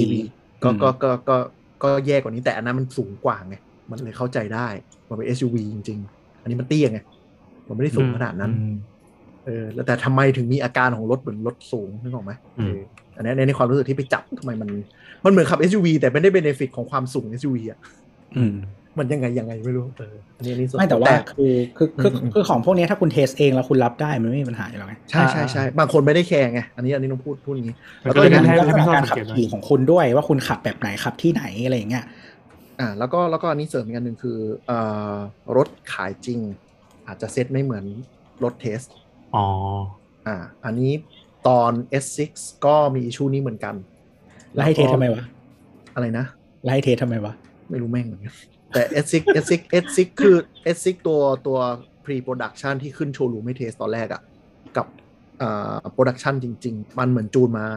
ก็อืมก็ก็ก็ก็แย่กว่านี้แต่อันนั้นมันสูงกว่าไง มันเลยเข้าใจได้ มันเป็น SUV จริง ๆ อันนี้มันเตี้ยไง มันไม่ได้สูงขนาดนั้นอืมเออแล้วแต่ทำไมถึงมีอาการของรถเหมือนรถสูงนึกออกไหมอืมเอออันนี้ในในความรู้สึกที่ไปจับทำไมมัน มันเหมือนขับ SUV แต่ไม่ได้เบนฟิตของความสูง SUV อะอื มมันยังไงยังไงไม่รู้เอออันนี้อันนี้ส่วนไม่แต่ว่าคือคือคืออืมคือของพวกเนี้ยถ้าคุณเทสเองแล้วคุณรับได้มันไม่มีปัญหาอยู่แล้วไงใช่ใช่ใช่บางคนไม่ได้แคร์ไงอันนี้อันนี้ต้องพูดพูดอย่างนี้มันแล้วก็ก็เลยอีกให้อันหนึ่งให้ก็ไม่เป็นเข้าการสังขับเกตนะขี่ของคุณด้วยว่าคุณขับแบบไหนขับที่ไหนอะไรอย่างเงี้ยอ่าแล้วก็แล้วก็อันนี้เสริมอีกอันหนึ่งคือเอ่อรถขายจริง อาจจะเซตไม่เหมือนรถเทสอ๋ออ่าอันนี้ตอน S6 ก็มีอิชูนี้เหมือนกันแล้วให้เทสทำไมวะอะไรนะแล้วให้เทสทำไมวะไม่รู้แม่งเหมือนกัน แต่ S6 S6 S6 คือ S6 ตัวตัว pre production ที่ขึ้นโชว์รูมให้ test ตอนแรกอะกับอ่า production จริง ๆ มันเหมือนจูนมา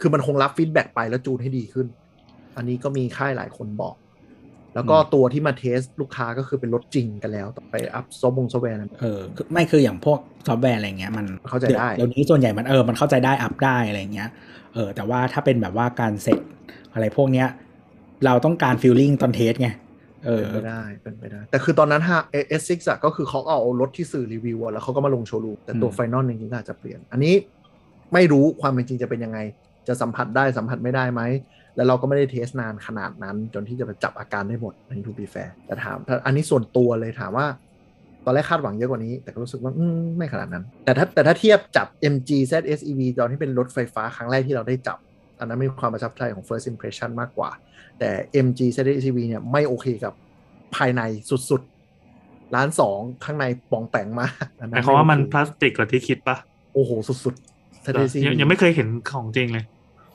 คือมันคงรับ feedback ไปแล้วจูนให้ดีขึ้น อันนี้ก็มีค่ายหลายคนบอก แล้วก็อืมตัวที่มา test ลูกค้าก็คือเป็นรถจริงกันแล้วต่อไปอัพซอฟต์วงซอฟต์แวร์เออคือไม่คืออย่างพวกซอฟต์แวร์อะไรเงี้ยมันเข้าใจได้เดี๋ยวนี้ส่วนใหญ่มันเออมันเข้าใจได้อัพได้อะไรเงี้ยเออแต่ว่าถ้าเป็นแบบว่าการเสร็จอะไรพวกเนี้ยเราต้องการ feeling ตอน test ไง เออเป็นไปได้เป็นไปได้ แต่คือตอนนั้นฮะ S6 อะก็คือเขาเอารถที่สื่อรีวิวอะแล้วเขาก็มาลงโชว์รูมแต่ตัวอืมไฟนอลจริงๆก็อาจจะเปลี่ยน อันนี้ไม่รู้ความเป็นจริงจะเป็นยังไง จะสัมผัสได้สัมผัสไม่ได้ไหม แล้วเราก็ไม่ได้ test นานขนาดนั้น จนที่จะไปจับอาการได้หมดใน to be fair แต่ถามถ้าอันนี้ส่วนตัวเลยถามว่า ตอนแรกคาดหวังเยอะกว่านี้ แต่ก็รู้สึกว่าอืมไม่ขนาดนั้น แต่ถ้าแต่ถ้าเทียบจับ MG ZSEV ตอนที่เป็นรถไฟฟ้าครั้งแรกที่เราได้จับ อันนั้นมีความประทับใจของ first impression มากกว่า แต่ MG ZSEV เนี่ยไม่โอเคกับภายในสุดๆ ร้านสองข้างในปองแปงมากอัหมายความว่ามันไโอพลาสติกกว่าที่คิดปะโอ้โห สุดๆ ZSEV ยังยังไม่เคยเห็นของจริงเลย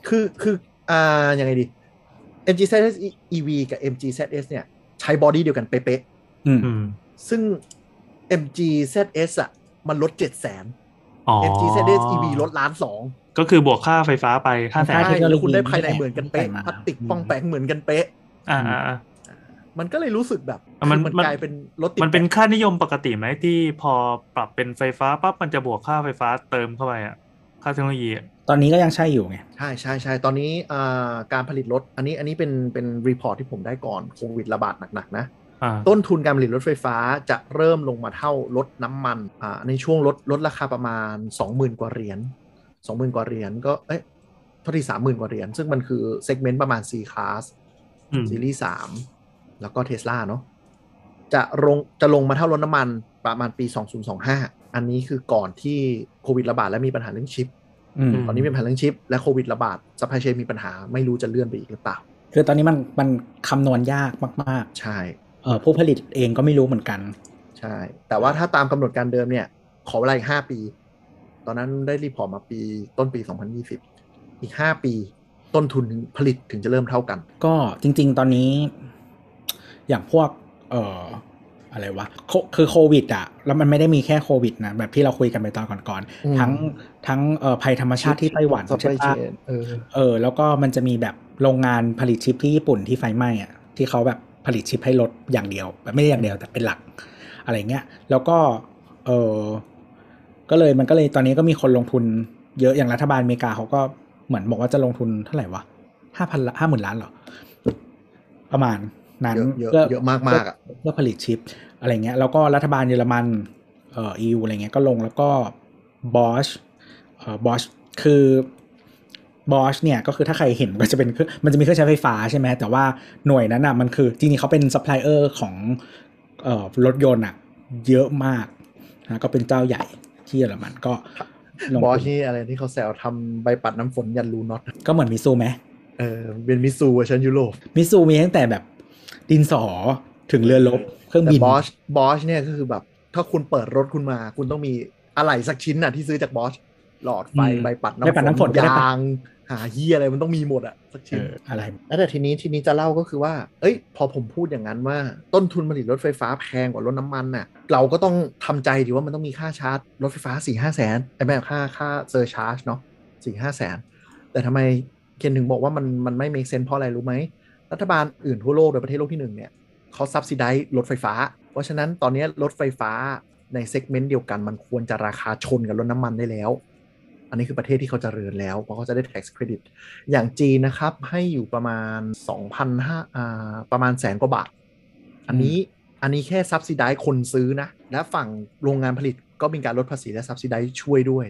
คือคืออ่ายังไงดี MG ZS EV กับ MG ZS เนี่ย ใช้บอดี้เดียวกันเป๊ะอืมอืมๆซึ่ง MG ZS อะ มันลด7 0 0 0 0อ๋อ MG ZS EV ลดล้านสอง ก็คือบวกค่าไฟฟ้าไปห้าแสนค่าใช่เทคโนโลยีแล้วคุณได้ภายในเหมือนกันเป๊ะใส่มาพลาสติกปองแปงเหมือนกันเป๊ะ อ่าอ่าอ่ามันก็เลยรู้สึกแบบอะมันคือมันมันกลายเป็นรถติดมันเป็นแปะค่านิยมปกติไหมที่พอปรับเป็นไฟฟ้าปั๊บมันจะบวกค่าไฟฟ้าเติมเข้าไปอะค่าเทคโนโลยีอะตอนนี้ก็ยังใช่อยู่ไงใช่ใช่ใช่ตอนนี้อ่าการผลิตรถอันนี้อันนี้เป็นเป็น report ที่ผมได้ก่อนโควิดระบาดหนักๆนะอ่าต้นทุนการผลิตรถไฟฟ้าจะเริ่มลงมาเท่ารถน้ำมันอ่าในช่วงลดลดราคาประมาณ 20,000 กว่าเหรียญ 20,000กว่าเหรียญก็เอ้ยเท่าที่30,000กว่าเหรียญซึ่งมันคือ segment ประมาณ C class อืมซีรีส์3แล้วก็เทสลาเนาะจะลงจะลงมาเท่ารถน้ำมันประมาณปี 2025 อันนี้คือก่อนที่โควิดระบาดและมีปัญหาเรื่องชิปอืมตอนนี้มีปัญหาเรื่องชิป และโควิดระบาด supply chain มีปัญหาไม่รู้จะเลื่อนไปอีกหรือเปล่า คือตอนนี้มันมันคำนวณยากมากใช่ๆเออผู้ผลิตเองก็ไม่รู้เหมือนกัน ใช่ แต่ว่าถ้าตามกำหนดการเดิมเนี่ย ขอเวลาอีก 5 ปี ตอนนั้นได้ report มาปีต้นปี 2020 อีก 5 ปีต้นทุนผลิตถึงจะเริ่มเท่ากัน ก็จริง ๆ ตอนนี้ อย่างพวก เอ่ออะไรวะโคคือโควิดอะแล้วมันไม่ได้มีแค่โควิดนะ แบบที่เราคุยกันไปตอนก่อนอืมๆทั้งทั้งเอ่อภัยธรรมชาติที่ไต้หวันซัพพใช่ลายเชปะนเออเออ แล้วก็มันจะมีแบบโรงงานผลิตชิปที่ญี่ปุ่นที่ไฟไหม้อะที่เขาแบบผลิตชิปให้รถอย่างเดียว แบบไม่ได้อย่างเดียวแต่เป็นหลัก อะไรเงี้ย แล้วก็เออ ก็เลยมันก็เลยตอนนี้ก็มีคนลงทุนเยอะอย่างรัฐบาลอเมริกาเขาก็เหมือนบอกว่าจะลงทุนเท่าไหร่วะห้าพันห้าหมื่นล้านเหรอ ประมาณนั้นเยอะพื่เยอะมากๆอะเพื่อผลิตชิป อะไรเงี้ย แล้วก็รัฐบาลเยอรมันเอ่อ EU อะไรเงี้ยก็ลงแล้วก็Bosch เอ่อ Bosch คือ Bosch เนี่ยก็คือถ้าใครเห็นก็จะเป็นเครื่องมันจะมีเครื่องใช้ไฟฟ้าใช่ไหมแต่ว่าหน่วยนั้นอะมันคือจริงๆเขาเป็นซัพพลายเออร์ของเอ่อรถยนต์อะเยอะมากนะก็เป็นเจ้าใหญ่ ที่เยอรมันก็ลง Bosch ทุนนี่อะไรที่เขาแซวทำใบปัดน้ำฝนยันรูน็อตก็เหมือนมิซูไหมเออเป็นมิซูเวอร์ชันยุโรปมิซูมีตั้งแต่แบบดินสอถึงเรือรบเครื่องบินแต่ Bosch Bosch เนี่ยก็คือแบบ ถ้าคุณเปิดรถคุณมา คุณต้องมีอะไรสักชิ้นน่ะที่ซื้อจาก Bosch หลอดไฟอืมใบปัดใบปัดน้ำฝนก็ได้ปะยาง หาเฮียอะไรมันต้องมีหมดอะสักชิ้นเอออะไรแล้วแต่ทีนี้ทีนี้จะเล่าก็คือว่า เอ้ย พอผมพูดอย่างนั้นว่า ต้นทุนผลิตรถไฟฟ้าแพงกว่ารถน้ำมันน่ะ เราก็ต้องทำใจดีว่ามันต้องมีค่าชาร์จ รถไฟฟ้า4ี่ห้าแสนไอ้แม่ค่าค่า surcharge เนาะสี่ห้าแสนแต่ทำไมเคนถึงบอกว่ามันมันไม่ make sense เพราะอะไรรู้ไหมรัฐบาลอื่นทั่วโลกโดยประเทศโลกที่หนึ่งเนี่ยเขาซับซิได้รถไฟฟ้า เพราะฉะนั้นตอนนี้รถไฟฟ้าในเซกเมนต์เดียวกันมันควรจะราคาชนกับรถน้ำมันได้แล้ว อันนี้คือประเทศที่เขาจเจริญแล้ว เพราะเขาจะได้ tax credit อย่างจีนนะครับ ให้อยู่ประมาณ 2,500อ่าประมาณแสนกว่าบาท อันนี้อันนี้แค่ซับซิได้คนซื้อนะ และฝั่งโรงงานผลิตก็มีการลดภาษีและซับซิได้ช่วยด้วย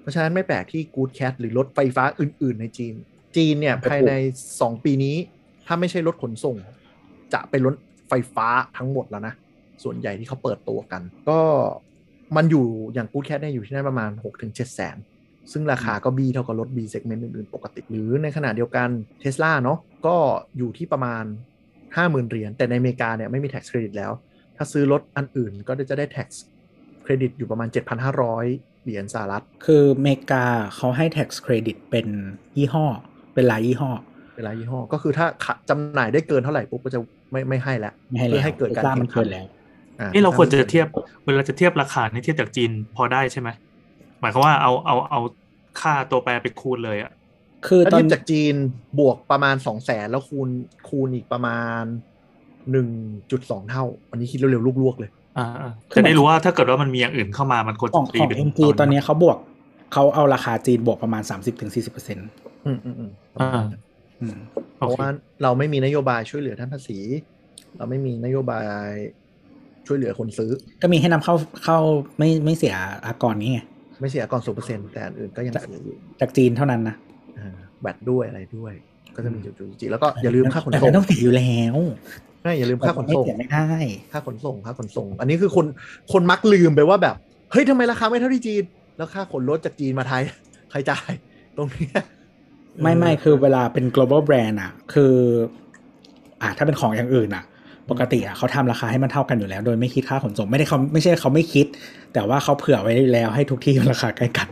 เพราะฉะนั้นไม่แปลกที่ Good Cat หรือรถไฟฟ้าอื่น ๆ ในจีน จีนเนี่ยไปปลูกภายใน 2 ปีนี้ ถ้าไม่ใช่รถขนส่ง จะเป็นรถไฟฟ้าทั้งหมดแล้วนะ ส่วนใหญ่ที่เขาเปิดตัวกัน ก็มันอยู่อย่าง Good Cat เนี่ยอยู่ที่นั่นประมาณ 6-7แสน ซึ่งราคาก็บีเท่ากับรถ B segment อื่นๆ ปกติ หรือในขณะเดียวกัน Tesla เนาะก็อยู่ที่ประมาณ 50,000 เหรียญ แต่ในอเมริกาเนี่ยไม่มี tax credit แล้ว ถ้าซื้อรถอันอื่นก็จะได้ tax credit อยู่ประมาณ 7,500 เหรียญสหรัฐ คืออเมริกาเขาให้ tax credit เป็นยี่ห้อ เป็นรายยี่ห้อเวลายี่ห้อ ก็คือถ้าขะจำหน่ายได้เกินเท่าไหร่ปุ๊บก็จะไม่ไม่ให้แล้วไม่ให้เพื่แล้วอให้เกิดการ Tesla แข่มันงขัเกินนแล้วอ่นี่เราควรจะเทียบเวลาจะเทียบราคานี่เทียบจากจีนพอได้ใช่ไหมหมายความว่าเอาเอาเอา ค่าตัวแปรไปคูณเลยอะคือถ้าตอนเทียบจากจีนบวกประมาณ2 0 0แสนแล้วคูณคูณอีกประมาณ1.2เท่า อันนี้คิดเร็วๆลวกๆเลยอ่าอ่าจะได้รู้ว่าถ้าเกิดว่ามันมีอย่างอื่นเข้ามามันควรขจะองตีของเป็น MG ตอนนี้เขาบวกเขาเอาราคาจีนบวกประมาณ30-40%ออืมอืมอืมอ่าืมเพราะว่าเราไม่มีนโยบายช่วยเหลือด้านภาษี เราไม่มีนโยบายช่วยเหลือคนซื้อ ก็มีให้นำเข้าเข้าไม่ไม่เสียอากรนี่ไง ไม่เสียก่อนศูนเปอร์เซ็นต์แต่อันอื่นก็ยังเสียอยู่จากจีนเท่านั้นนะอ่าแบตด้วยอะไรด้วย ก็จะมีจุดๆจีแล้วก็อย่าลืมค่าขนแต่ส่งไม่ต้องเสียอยู่แล้วใช่อย่าลืมค่าขนไม่ส่งเสียไม่ได้ค่าขนส่งค่าขนส่ง อันนี้คือคนคนมักลืมไปว่าแบบเฮ้ยทำไมราคาไม่เท่าที่จีน แล้วค่าขนรถจากจีนมาไทยใครจ่ายตรงเนี้ยไม่ไม่คือเวลาเป็น global brand อะ คือ อะถ้าเป็นของอย่างอื่นอะ ปกติอะเขาทำราคาให้มันเท่ากันอยู่แล้ว โดยไม่คิดค่าขนส่งไม่ได้เขาไม่ใช่เขาไม่คิด แต่ว่าเขาเผื่อไว้แล้วให้ทุกที่ราคาใกล้กัน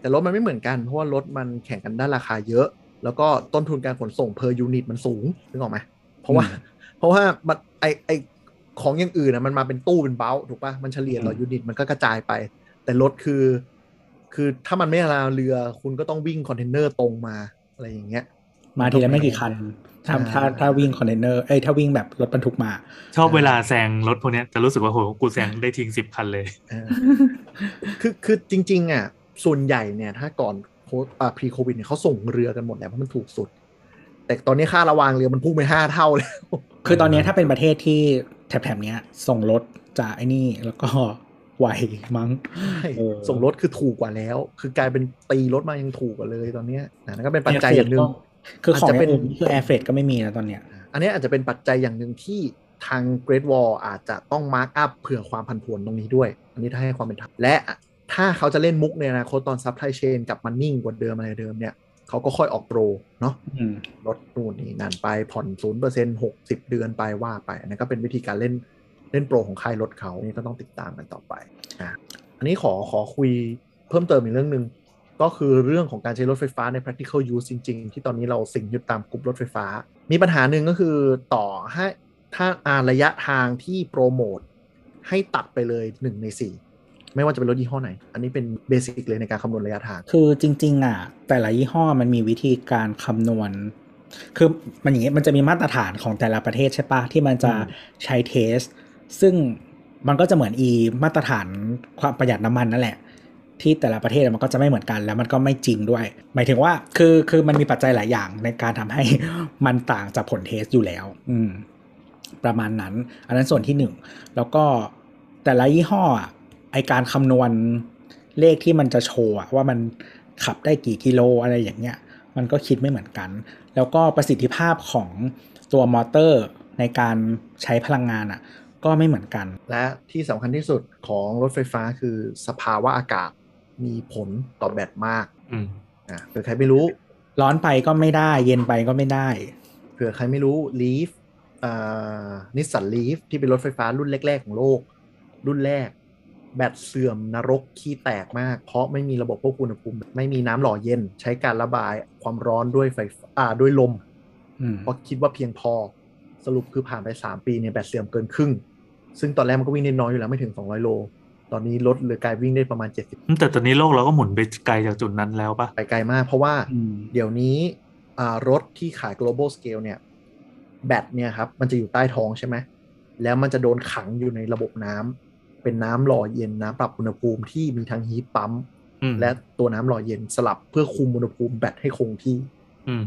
แต่รถมันไม่เหมือนกันเพราะว่ารถมันแข่งกันด้านราคาเยอะ แล้วก็ต้นทุนการขนส่ง per unit มันสูงนึกออกไหมเพราะว่าอืมเพราะว่ามันไอไอของอย่างอื่นอะมันมาเป็นตู้เป็นเบ้าถูกปะมันเฉลี่ยต่ออืม unit มันก็กระจายไป แต่รถคือ คือถ้ามันไม่ลงเรือคุณก็ต้องวิ่งคอนเทนเนอร์ตรงมาอะไรอย่างเงี้ย มาทีละไม่กี่คันถ้าอ่าถ้าถ้าวิ่งคอนเทนเนอร์เอ้ยถ้าวิ่งแบบรถบรรทุกมา ชอบเวลาแซงรถพวกเนี้ยจะรู้สึกว่าโหกูแซงได้ทิ้งสิบคันเลยเออคือคือจริง ๆ อะ ส่วนใหญ่เนี่ย ถ้าก่อนโคอ่า pre covid เนี่ยเขาส่งเรือกันหมดแล้วเพราะมันถูกสุด แต่ตอนนี้ค่าระวางเรือมันพุ่งไปห้าเท่าแล้ว คือตอนเนี้ยถ้าเป็นประเทศที่แถบๆเนี้ย ส่งรถจากไอ้นี่แล้วก็ไวมั้งเออส่งรถคือถูกกว่าแล้ว คือกลายเป็นตีรถมายังถูกกว่าเลยตอนเนี้ยนะนั่นก็เป็นปัจจัยอย่างหนึ่ง คือของอาจจะเป็นอื่นคือ air freight ก็ไม่มีนะตอนเนี้ย อันนี้อาจจะเป็นปัจจัยอย่างหนึ่งที่ทาง Great Wall อาจจะต้อง mark up เผื่อความผันผวนตรงนี้ด้วย อันนี้ถ้าให้ความเป็นธรรมและถ้าเขาจะเล่นมุกในอนาคตตอน supply chain กลับมันนิ่งกว่าเดิมอะไรเดิมเนี่ยเขาก็ค่อยออกโปรเนาะอืมลดนู่นนี่นั่นไปผ่อนศูนย์เปอร์เซ็นต์หกสิบเดือนไปว่าไปอันนั้นก็เป็นวิธีการเล่นเล่นโปรของค่ายรถเขานี่ก็ต้องติดตามกันต่อไปอะอันนี้ขอขอคุยเพิ่มเติมอีกเรื่องหนึ่ง ก็คือเรื่องของการใช้รถไฟฟ้าใน practical use จริง ๆ ที่ตอนนี้เราสิงอยู่ตามกลุ่มรถไฟฟ้า มีปัญหาหนึ่งก็คือต่อให้ถ้าเอาระยะทางที่โปรโมทให้ตัดไปเลยหนึ่งในสี่ไม่ว่าจะเป็นรถยี่ห้อไหน อันนี้เป็นเบสิกเลยในการคำนวณระยะทาง คือจริง ๆ อะ แต่ละยี่ห้อมันมีวิธีการคำนวณ คือมันอย่างเงี้ยมันจะมีมาตรฐานของแต่ละประเทศใช่ปะที่มันจะอืมใช้เทส ซึ่งมันก็จะเหมือนอีมาตรฐานความประหยัดน้ำมันนั่นแหละ ที่แต่ละประเทศมันก็จะไม่เหมือนกัน แล้วมันก็ไม่จริงด้วย หมายถึงว่าคือคือมันมีปัจจัยหลายอย่างในการทำให้มันต่างจากผลเทสอยู่แล้ว อืม ประมาณนั้น อันนั้นส่วนที่หนึ่งแล้วก็แต่ละยี่ห้อไอการคำนวณเลขที่มันจะโชว์ว่ามันขับได้กี่กิโลอะไรอย่างเงี้ย มันก็คิดไม่เหมือนกัน แล้วก็ประสิทธิภาพของตัวมอเตอร์ในการใช้พลังงานอะ ก็ไม่เหมือนกัน และที่สำคัญที่สุดของรถไฟฟ้าคือสภาวะอากาศ มีผลต่อแบตมากอืมอะเผื่อใครไม่รู้ ร้อนไปก็ไม่ได้ เย็นไปก็ไม่ได้ เผื่อใครไม่รู้ Leaf อ่านิสสัน Leaf ที่เป็นรถไฟฟ้ารุ่นแรก ๆ ของโลก รุ่นแรก แบตเสื่อมนรกขี้แตกมาก เพราะไม่มีระบบควบคุมอุณหภูมิไม่มีน้ำหล่อเย็น ใช้การระบายความร้อนด้วยไฟฟ้าอ่าด้วยลมอืมเพราะคิดว่าเพียงพอสรุปคือผ่านไป 3 ปีเนี่ยแบตเสื่อมเกินครึ่ง ซึ่งตอนแรกมันก็วิ่งได้น้อยอยู่แล้วไม่ถึง 200 โล ตอนนี้ลดเหลือกลายวิ่งได้ประมาณ 70 แต่ตอนนี้โลกเราก็หมุนไปไกลจากจุดนั้นแล้วปะไปไกลมาก เพราะว่าอืมเดี๋ยวนี้อ่ารถที่ขาย global scale เนี่ยแบตเนี่ยครับมันจะอยู่ใต้ท้องใช่ไหมแล้วมันจะโดนขังอยู่ในระบบน้ำเป็นน้ำหล่อเย็นน้ำปรับอุณหภูมิที่มีทั้งฮีทปั๊มอืมและตัวน้ำหล่อเย็นสลับเพื่อคุมอุณหภูมิแบตให้คงที่อืม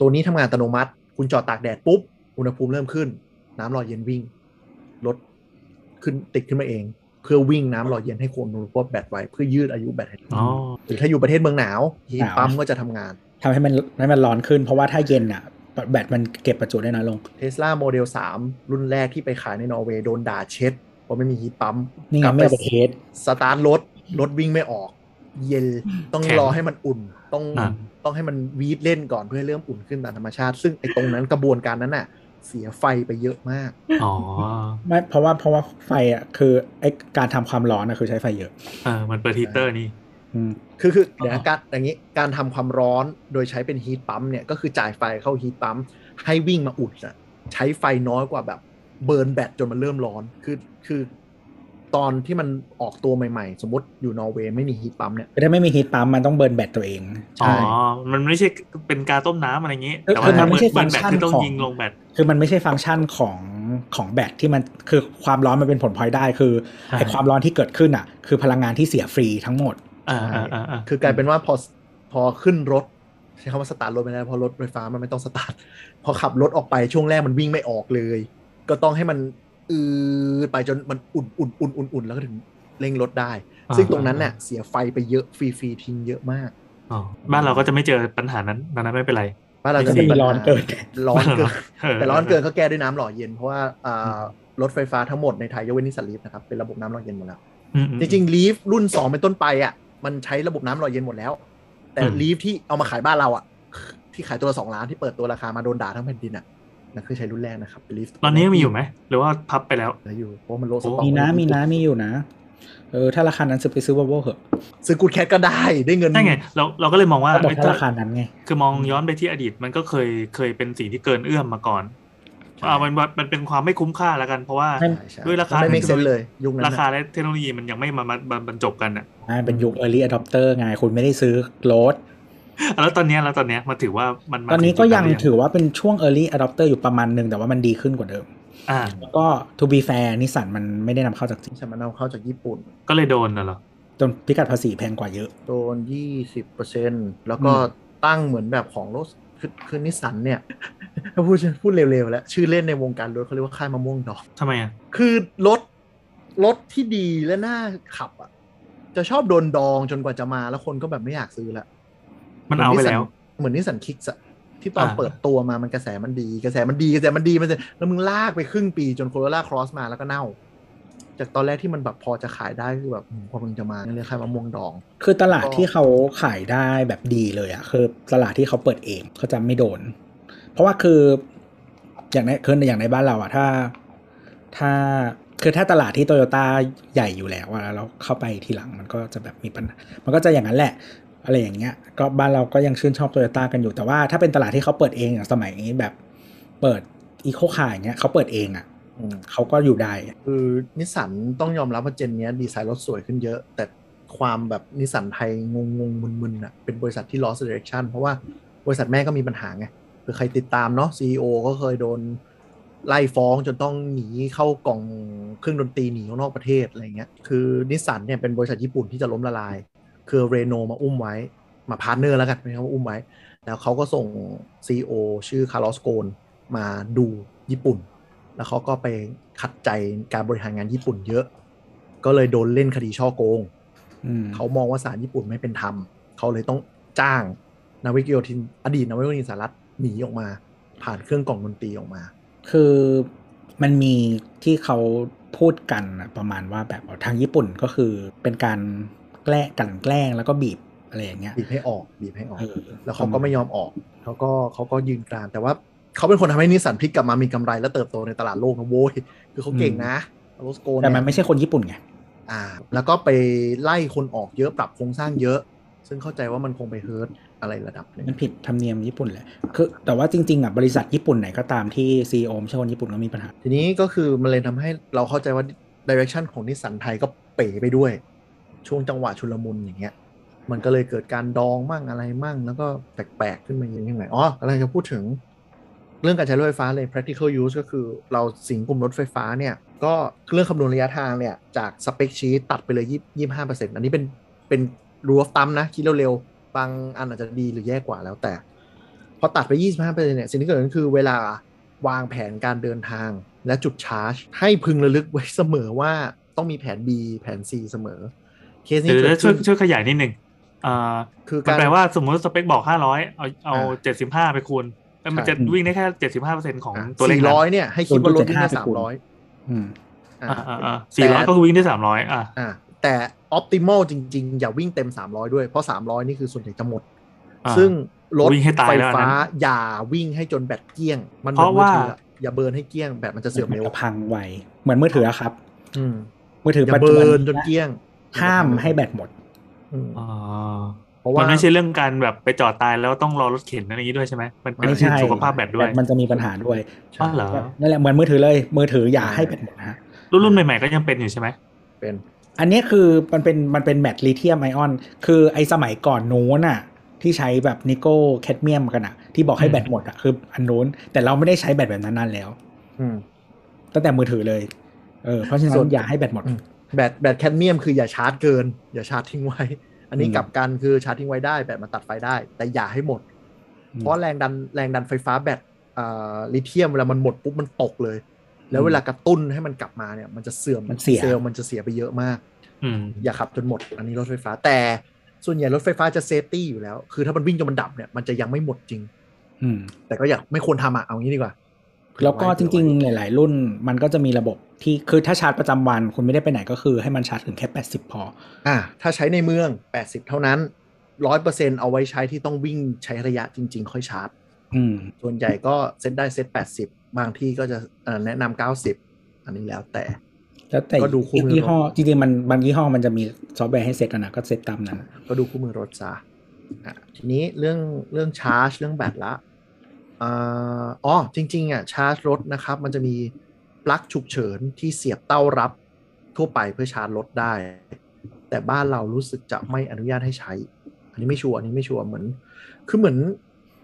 ตัวนี้ทำงานอัตโนมัติ คุณจอดตากแดดปุ๊บอุณหภูมิเริ่มขึ้น น้ำหล่อเย็นวิ่งรถขึ้นติดขึ้นมาเอง เพื่อวิ่งน้ำหล่อเย็นให้คงอุณหภูมิแบตไว้เพื่อยืดอายุแบตให้อ๋อหรือถ้าอยู่ประเทศเมืองหนาว heat pump ก็จะทำงานทำให้มันให้มันร้อนขึ้น เพราะว่าถ้าเย็นอะแบตมันเก็บประจุได้น้อยลงเทสลาโมเดล3 รุ่นแรกที่ไปขายในนอร์เวย์โดนด่าเช็ดเพราะไม่มี heat pump นี่ไงกลับไม่ไปเอาไป test สตาร์ทรถรถวิ่งไม่ออก เย็นต้องแข็งรอให้มันอุ่นต้องอ่าต้องให้มันวีดเล่นก่อนเพื่อให้เริ่มอุ่นขึ้นตามธรรมชาติ ซึ่งไอ้ตรงนั้นกระบวนการนั้นน่ะ เสียไฟไปเยอะมาก อ๋อ ไม่เพราะว่าเพราะว่าไฟอะคือไอ้การทำความร้อนอะคือใช้ไฟเยอะเออมันเปิดฮีเตอร์นี่อืมคือคือเดี๋ยวอ๋นะอการอย่างนี้การทำความร้อนโดยใช้เป็น heat pump เนี่ยก็คือจ่ายไฟเข้า heat pump ให้วิ่งมาอุ่นอะใช้ไฟน้อยกว่าแบบ burn แบตจนมันเริ่มร้อน คือคือ ตอนที่มันออกตัวใหม่ๆ สมมติอยู่นอร์เวย์ไม่มี heat pump เนี่ยคือถ้าไม่มี heat pump มันต้อง burn แบตตัวเองใช่อ๋อมันไม่ใช่เป็นการต้มน้ำอะไรอย่างงี้เออแต่ว่าคือมัถ้านไม่เบิร์ใช่นเบิร์นแบตฟังก์ชันคือต้องของยิงลงแบตคือมันไม่ใช่ฟังก์ชันของของแบตที่มันคือความร้อนมันเป็นผลพลอยได้คืออ่าไอความร้อนที่เกิดขึ้นอะ คือพลังงานที่เสียฟรีทั้งหมดอ่าอ่าอ่าอ่าคือกลายเป็นว่าพอพอขึ้นรถใช้คำว่าสตาร์ทรถไม่ได้เพราะรถไฟฟ้ามันไม่ต้องสตาร์ทพอขับรถออกไปช่วงแรกมันวิ่งไม่ออกเลย ก็ต้องให้มัน อืดไปจนมันอุ่นอุ่นอุ่นอุ่นอุ่นแล้วก็ถึงเร่งรถได้ ซึ่งตรงนั้นเนี่ยเสียไฟไปเยอะฟรีฟรีทิ้งเยอะมากอ๋อบ้านเราก็จะไม่เจอปัญหานั้นดังนั้นไม่เป็นไรบ้านเราก็จะจะมีปัญหาร้อนเกินร้อนเกินเออแต่ร้อนเกินก็แก้ด้วยน้ำหล่อเย็นเพราะว่าอ่ารถไฟฟ้าทั้งหมดในไทยยกเว้นนิสสันลีฟนะครับเป็นระบบน้ำหล่อเย็นหมดแล้วอืมอืมจริงๆลีฟรุ่น2เป็นต้นไปอะมันใช้ระบบน้ำหล่อเย็นหมดแล้ว แต่อืมลีฟที่เอามาขายบ้านเราอะที่ขายตัวละสองล้านที่เปิดตัวราคามาโดนด่าทั้งแผ่นดินอะ นั่นคือใช้รุ่นแรกนะครับเป็นลีฟตอนนี้ยังมีอยู่ไหมหรือว่าพับไปแล้วเหลืออยู่เพราะมันโละสต็อกมีนะมีนะมีอยู่นะเออถ้าราคานั้นซื้อไปซื้อวอลโวเหอะซื้อ Good Cat ก็ได้ได้เงินใช่ไงเราเราก็เลยมองว่าก็บอกเอ้ยถ้าถ้าราคานั้นไงคือมองย้อนไปที่อดีตมันก็เคยเคยเป็นสิ่งที่เกินเอื้อมมาก่อนอ่ามันมันเป็นความไม่คุ้มค่าแล้วกัน เพราะว่าไม่ใช่ใช่ด้วยราคาไม่ make sense เลยยุคนั้นน่ะราคาและเทคโนโลยีมันยังไม่มามามาบรรจบกันอะอ่าเป็นยุค early adopter ไงคุณไม่ได้ซื้อรถ แล้วตอนเนี้ยแล้วตอนเนี้ยมาถือว่ามันมาตอนนี้ก็ยังถึจุดนั้นหรืถือว่าเป็นช่วง early adopter อยู่ประมาณหนึ่งแต่ว่ามันดีขึ้นกว่าเดิมอ่าแล้วก็ to be fair นิสสันมันไม่ได้นำเข้าจากจีนใช่มันเอาเข้าจากญี่ปุ่น ก็เลยโดนน่ะเหรอจนพิกัดภาษีแพงกว่าเยอะ โดนยี่สิบเปอร์เซ็นแล้วก็อืมตั้งเหมือนแบบของรถคือคือนิสสันเนี่ยถ้าพูดพูดเร็วๆแล้ว ชื่อเล่นในวงการรถเขาเรียกว่าค่ายมะม่วงดอกทำไมอะ คือรถรถที่ดีและน่าขับอะ จะชอบโดนดองจนกว่าจะมาแล้วคนก็แบบไม่อยากซื้อละ มันเอาไปแล้ว เหมือนนิสสันคิกส์อะที่ตอนอ่าเปิดตัวมามันกระแสมันดี กระแสมันดีกระแสมันดีมันจะแล้วมึงลากไปครึ่งปีจนโคโรล่าครอสมาแล้วก็เน่า จากตอนแรกที่มันแบบพอจะขายได้คือแบบอืมพอมึงจะมาเรียกค่ายมะม่วงดอง คือตลาดที่เขาขายได้แบบดีเลยอะคือตลาดที่เขาเปิดเองเขาจะไม่โดน เพราะว่าคืออย่างในคืออย่างในบ้านเราอะถ้า ถ้าคือถ้าตลาดที่โตโยต้าใหญ่อยู่แล้วอะแล้วเข้าไปทีหลังมันก็จะแบบมีปัญหา มันก็จะอย่างนั้นแหละ อะไรอย่างเงี้ยก็บ้านเราก็ยังชื่นชอบโตโยต้ากันอยู่แต่ว่าถ้าเป็นตลาดที่เขาเปิดเองอย่างสมัยนี้แบบเปิดอีโคคาร์อย่างเงี้ยเขาเปิดเองอะอืมเขาก็อยู่ได้ คือนิสสันต้องยอมรับว่า gen เนี้ยดีไซน์รถสวยขึ้นเยอะ แต่ความแบบนิสสันไทยงงงๆมึนๆอะเป็นบริษัทที่ lost direction เพราะว่าบริษัทแม่ก็มีปัญหาไงคือใครติดตามเนาะ CEO ก็เคยโดนไล่ฟ้องจนต้องหนีเข้ากล่องเครื่องดนตรีหนีออกนอกประเทศอะไรเงี้ย คือนิสสันเนี่ยเป็นบริษัทญี่ปุ่นที่จะล้มละลาย คือเรโนมาอุ้มไว้ มา partner แล้วกันไม่ใช่ว่าอุ้มไว้ แล้วเขาก็ส่ง CEO ชื่อคาร์ลอส กอส์นมาดูญี่ปุ่น แล้วเขาก็ไปขัดใจการบริหารงานญี่ปุ่นเยอะ ก็เลยโดนเล่นคดีฉ้อโกงอืมเขามองว่าศาลญี่ปุ่นไม่เป็นธรรม เขาเลยต้องจ้างนาวิกโยธิน อดีตนาวิกโยธินสหรัฐหนีออกมา ผ่านเครื่องกล่องดนตรีออกมา คือมันมีที่เขาพูดกันน่ะประมาณว่าแบบทางญี่ปุ่นก็คือเป็นการ แกล้งกลั่นแกล้งแล้วก็บีบอะไรอย่างเงี้ยบีบให้ออกบีบให้ออกเออแล้วเขาก็ไม่ยอมออกเขาก็เขาก็ยืนกรานแต่ว่าเขาเป็นคนทำให้นิสสันพลิกกลับมามีกำไรและเติบโตในตลาดโลกนะโว้ยคือเขาเก่งนะโรสโกนแต่มันไม่ใช่คนญี่ปุ่นไงอ่า แล้วก็ไปไล่คนออกเยอะปรับโครงสร้างเยอะ ซึ่งเข้าใจว่ามันคงไป hurt อะไรระดับหนึงมันผิดธรรมเนียมญี่ปุ่นแหละคือแต่ว่าจริงๆอะบริษัทญี่ปุ่นไหนก็ตามที่ CEO ไม่ใช่คนญี่ปุ่นก็มีปัญหา ทีนี้ก็คือมันเลยทำให้เราเข้าใจว่า direction ของนิสสันไทยก็เป๋ไปด้วย ช่วงจังหวะชุลมุนอย่างเงี้ย มันก็เลยเกิดการดองมั่งอะไรมั่ง แล้วก็แปลกๆขึ้นมาอย่างยังไงอ๋อกำลังจะพูดถึง เรื่องการใช้รถไฟฟ้าเลย practical use ก็คือเราสิงกลุ่มรถไฟฟ้าเนี่ย ก็เรื่องคำนวณระยะทางเนี่ย จาก spec sheet ตัดไปเลยยี่ห้าเปอร์เซ็นต์อันนี้เป็นเป็น rule of thumb นะ คิดเร็วๆบางอันอาจจะดีหรือแย่กว่าแล้วแต่ พอตัดไป 25%เนี่ยสิ่งที่เกิดขึ้นคือเวลาวางแผนการเดินทางและจุดชาร์จ ให้พึงระลึกไว้เสมอว่าต้องมีแผน B แผน C เสมอ เคสนี้เดี๋ยวเกิดช่วยขึ้นช่วยขยายนิดหนึ่งอ่าคือมันการแปลว่าสมมติสเปคบอกห้าร้อยเอาเอาอ่าเจ็ดสิบห้าไปคูณแล้วมันใช่จะวิ่งได้แค่เจ็ดสิบห้าเปอร์เซ็นของอะตัวเลขสี่นั้นร้อยเนี่ยให้คิดว่ารถวิ่งได้475สามร้อยอืมอ่าอ่าอ่าสี่ร้อยก็คือวิ่งได้สามร้อยอ่าอ่าแต่ออ t ติม l จริง ๆ อย่าวิ่งเต็ม300ด้วยเพราะ300นี่คือส่วนใหญ่จะหมดอ่าซึ่งรถวิ่งให้ตายไฟแล้วอันนั้นฟ้าอย่าวิ่งให้จนแบตเกลี้ยง มันหเพมือนราะมือว่าถืออะอย่าเบิร์นให้เกลี้ยงแบตมันจะเสื่อมเร็วจะพังไวเหมือนมือถืออะครับ อืมมือถืออย่าปัจจุเบิบันร์นจนเกลี้ยง ห้ามให้แบตหมดอืมอ๋อเพราะมัว่านไม่ใช่เรื่องการแบบไปจอดตายแล้วต้องรอรถเข็นอะไรอย่างนี้ด้วยใช่ไหมมันเป็นไม่ที่ใช่สุขภาพแบตด้วยมันจะมีปัญหาด้วยอ๋อเหรอนั่นแหละเหมือนมือถือเลย มือถืออย่าให้แบตหมดนะฮะรุ่นรุ่นใหม่ๆก็ยังเป็นอยู่ใช่ไหมเป็น อันเนี้ยคือมันเป็นมันเป็นแบตลิเธียมไอออน คือไอสมัยก่อนนู้นอะ ที่ใช้แบบนิโก้แคดเมียมกันอะ ที่บอกให้แบตหมดอะคืออันนู้น แต่เราไม่ได้ใช้แบตแบบนั้นนานแล้วอืมตั้งแต่มือถือเลยเออเพราะฉะนั้ส่วนนอย่าให้แบตหมดอืม แบตแบตแคดเมียมคืออย่าชาร์จเกิน อย่าชาร์จทิ้งไว้ อันนี้อืมกลับกันคือชาร์จทิ้งไว้ได้แบตมันตัดไฟได้ แต่อย่าให้หมด เพราะแรงดันแรงดันไฟฟ้าแบตอ่าลิเธียมเวลามันหมดปุ๊บมันตกเลย แล้วเวลากระตุ้นให้มันกลับมาเนี่ย มันจะเสื่อมมันเสียซลล์มันจะเสียไปเยอะมากอืมอย่าขับจนหมด อันนี้รถไฟฟ้าแต่ส่วนใหญ่รถไฟฟ้าจะเซฟตี้อยู่แล้ว คือถ้ามันวิ่งจนมันดับเนี่ยมันจะยังไม่หมดจริงอืมแต่ก็อยากไม่ควรทำอะเอางี้ดีกว่า แล้วก็จเผื่อไว้ริงๆ หลาย ๆ รุ่นมันก็จะมีระบบที่คือถ้าชาร์จประจำวันคุณไม่ได้ไปไหนก็คือให้มันชาร์จถึงแค่ 80 พอ อ่าถ้าใช้ในเมือง 80 เท่านั้น100%เอาไว้ใช้ที่ต้องวิ่งใช้ระยะจริง ๆ ค่อยชาร์จอืมส่วนใหญ่ก็เซตได้เซต 80 บางที่ก็จะเอ่อแนะนำ90อันนี้แล้วแต่ แล้วแต่ก็ดูคู่อีกมือยี่ห้อจริงๆมันบางยี่ห้อมันจะมีซอฟต์แวร์ให้เซตกันนะก็เซตตามนั้น ก็ดูคู่มือรถซะอะทีนี้เรื่องเรื่องชาร์จ เรื่องแบตละ อ๋อจริงๆอะชาร์จรถนะครับ มันจะมีปลั๊กฉุกเฉินที่เสียบเต้ารับทั่วไปเพื่อชาร์จรถได้ แต่บ้านเรารู้สึกจะไม่อนุญาตให้ใช้ อันนี้ไม่ชัวร์อันนี้ไม่ชัวร์เหมือน คือเหมือน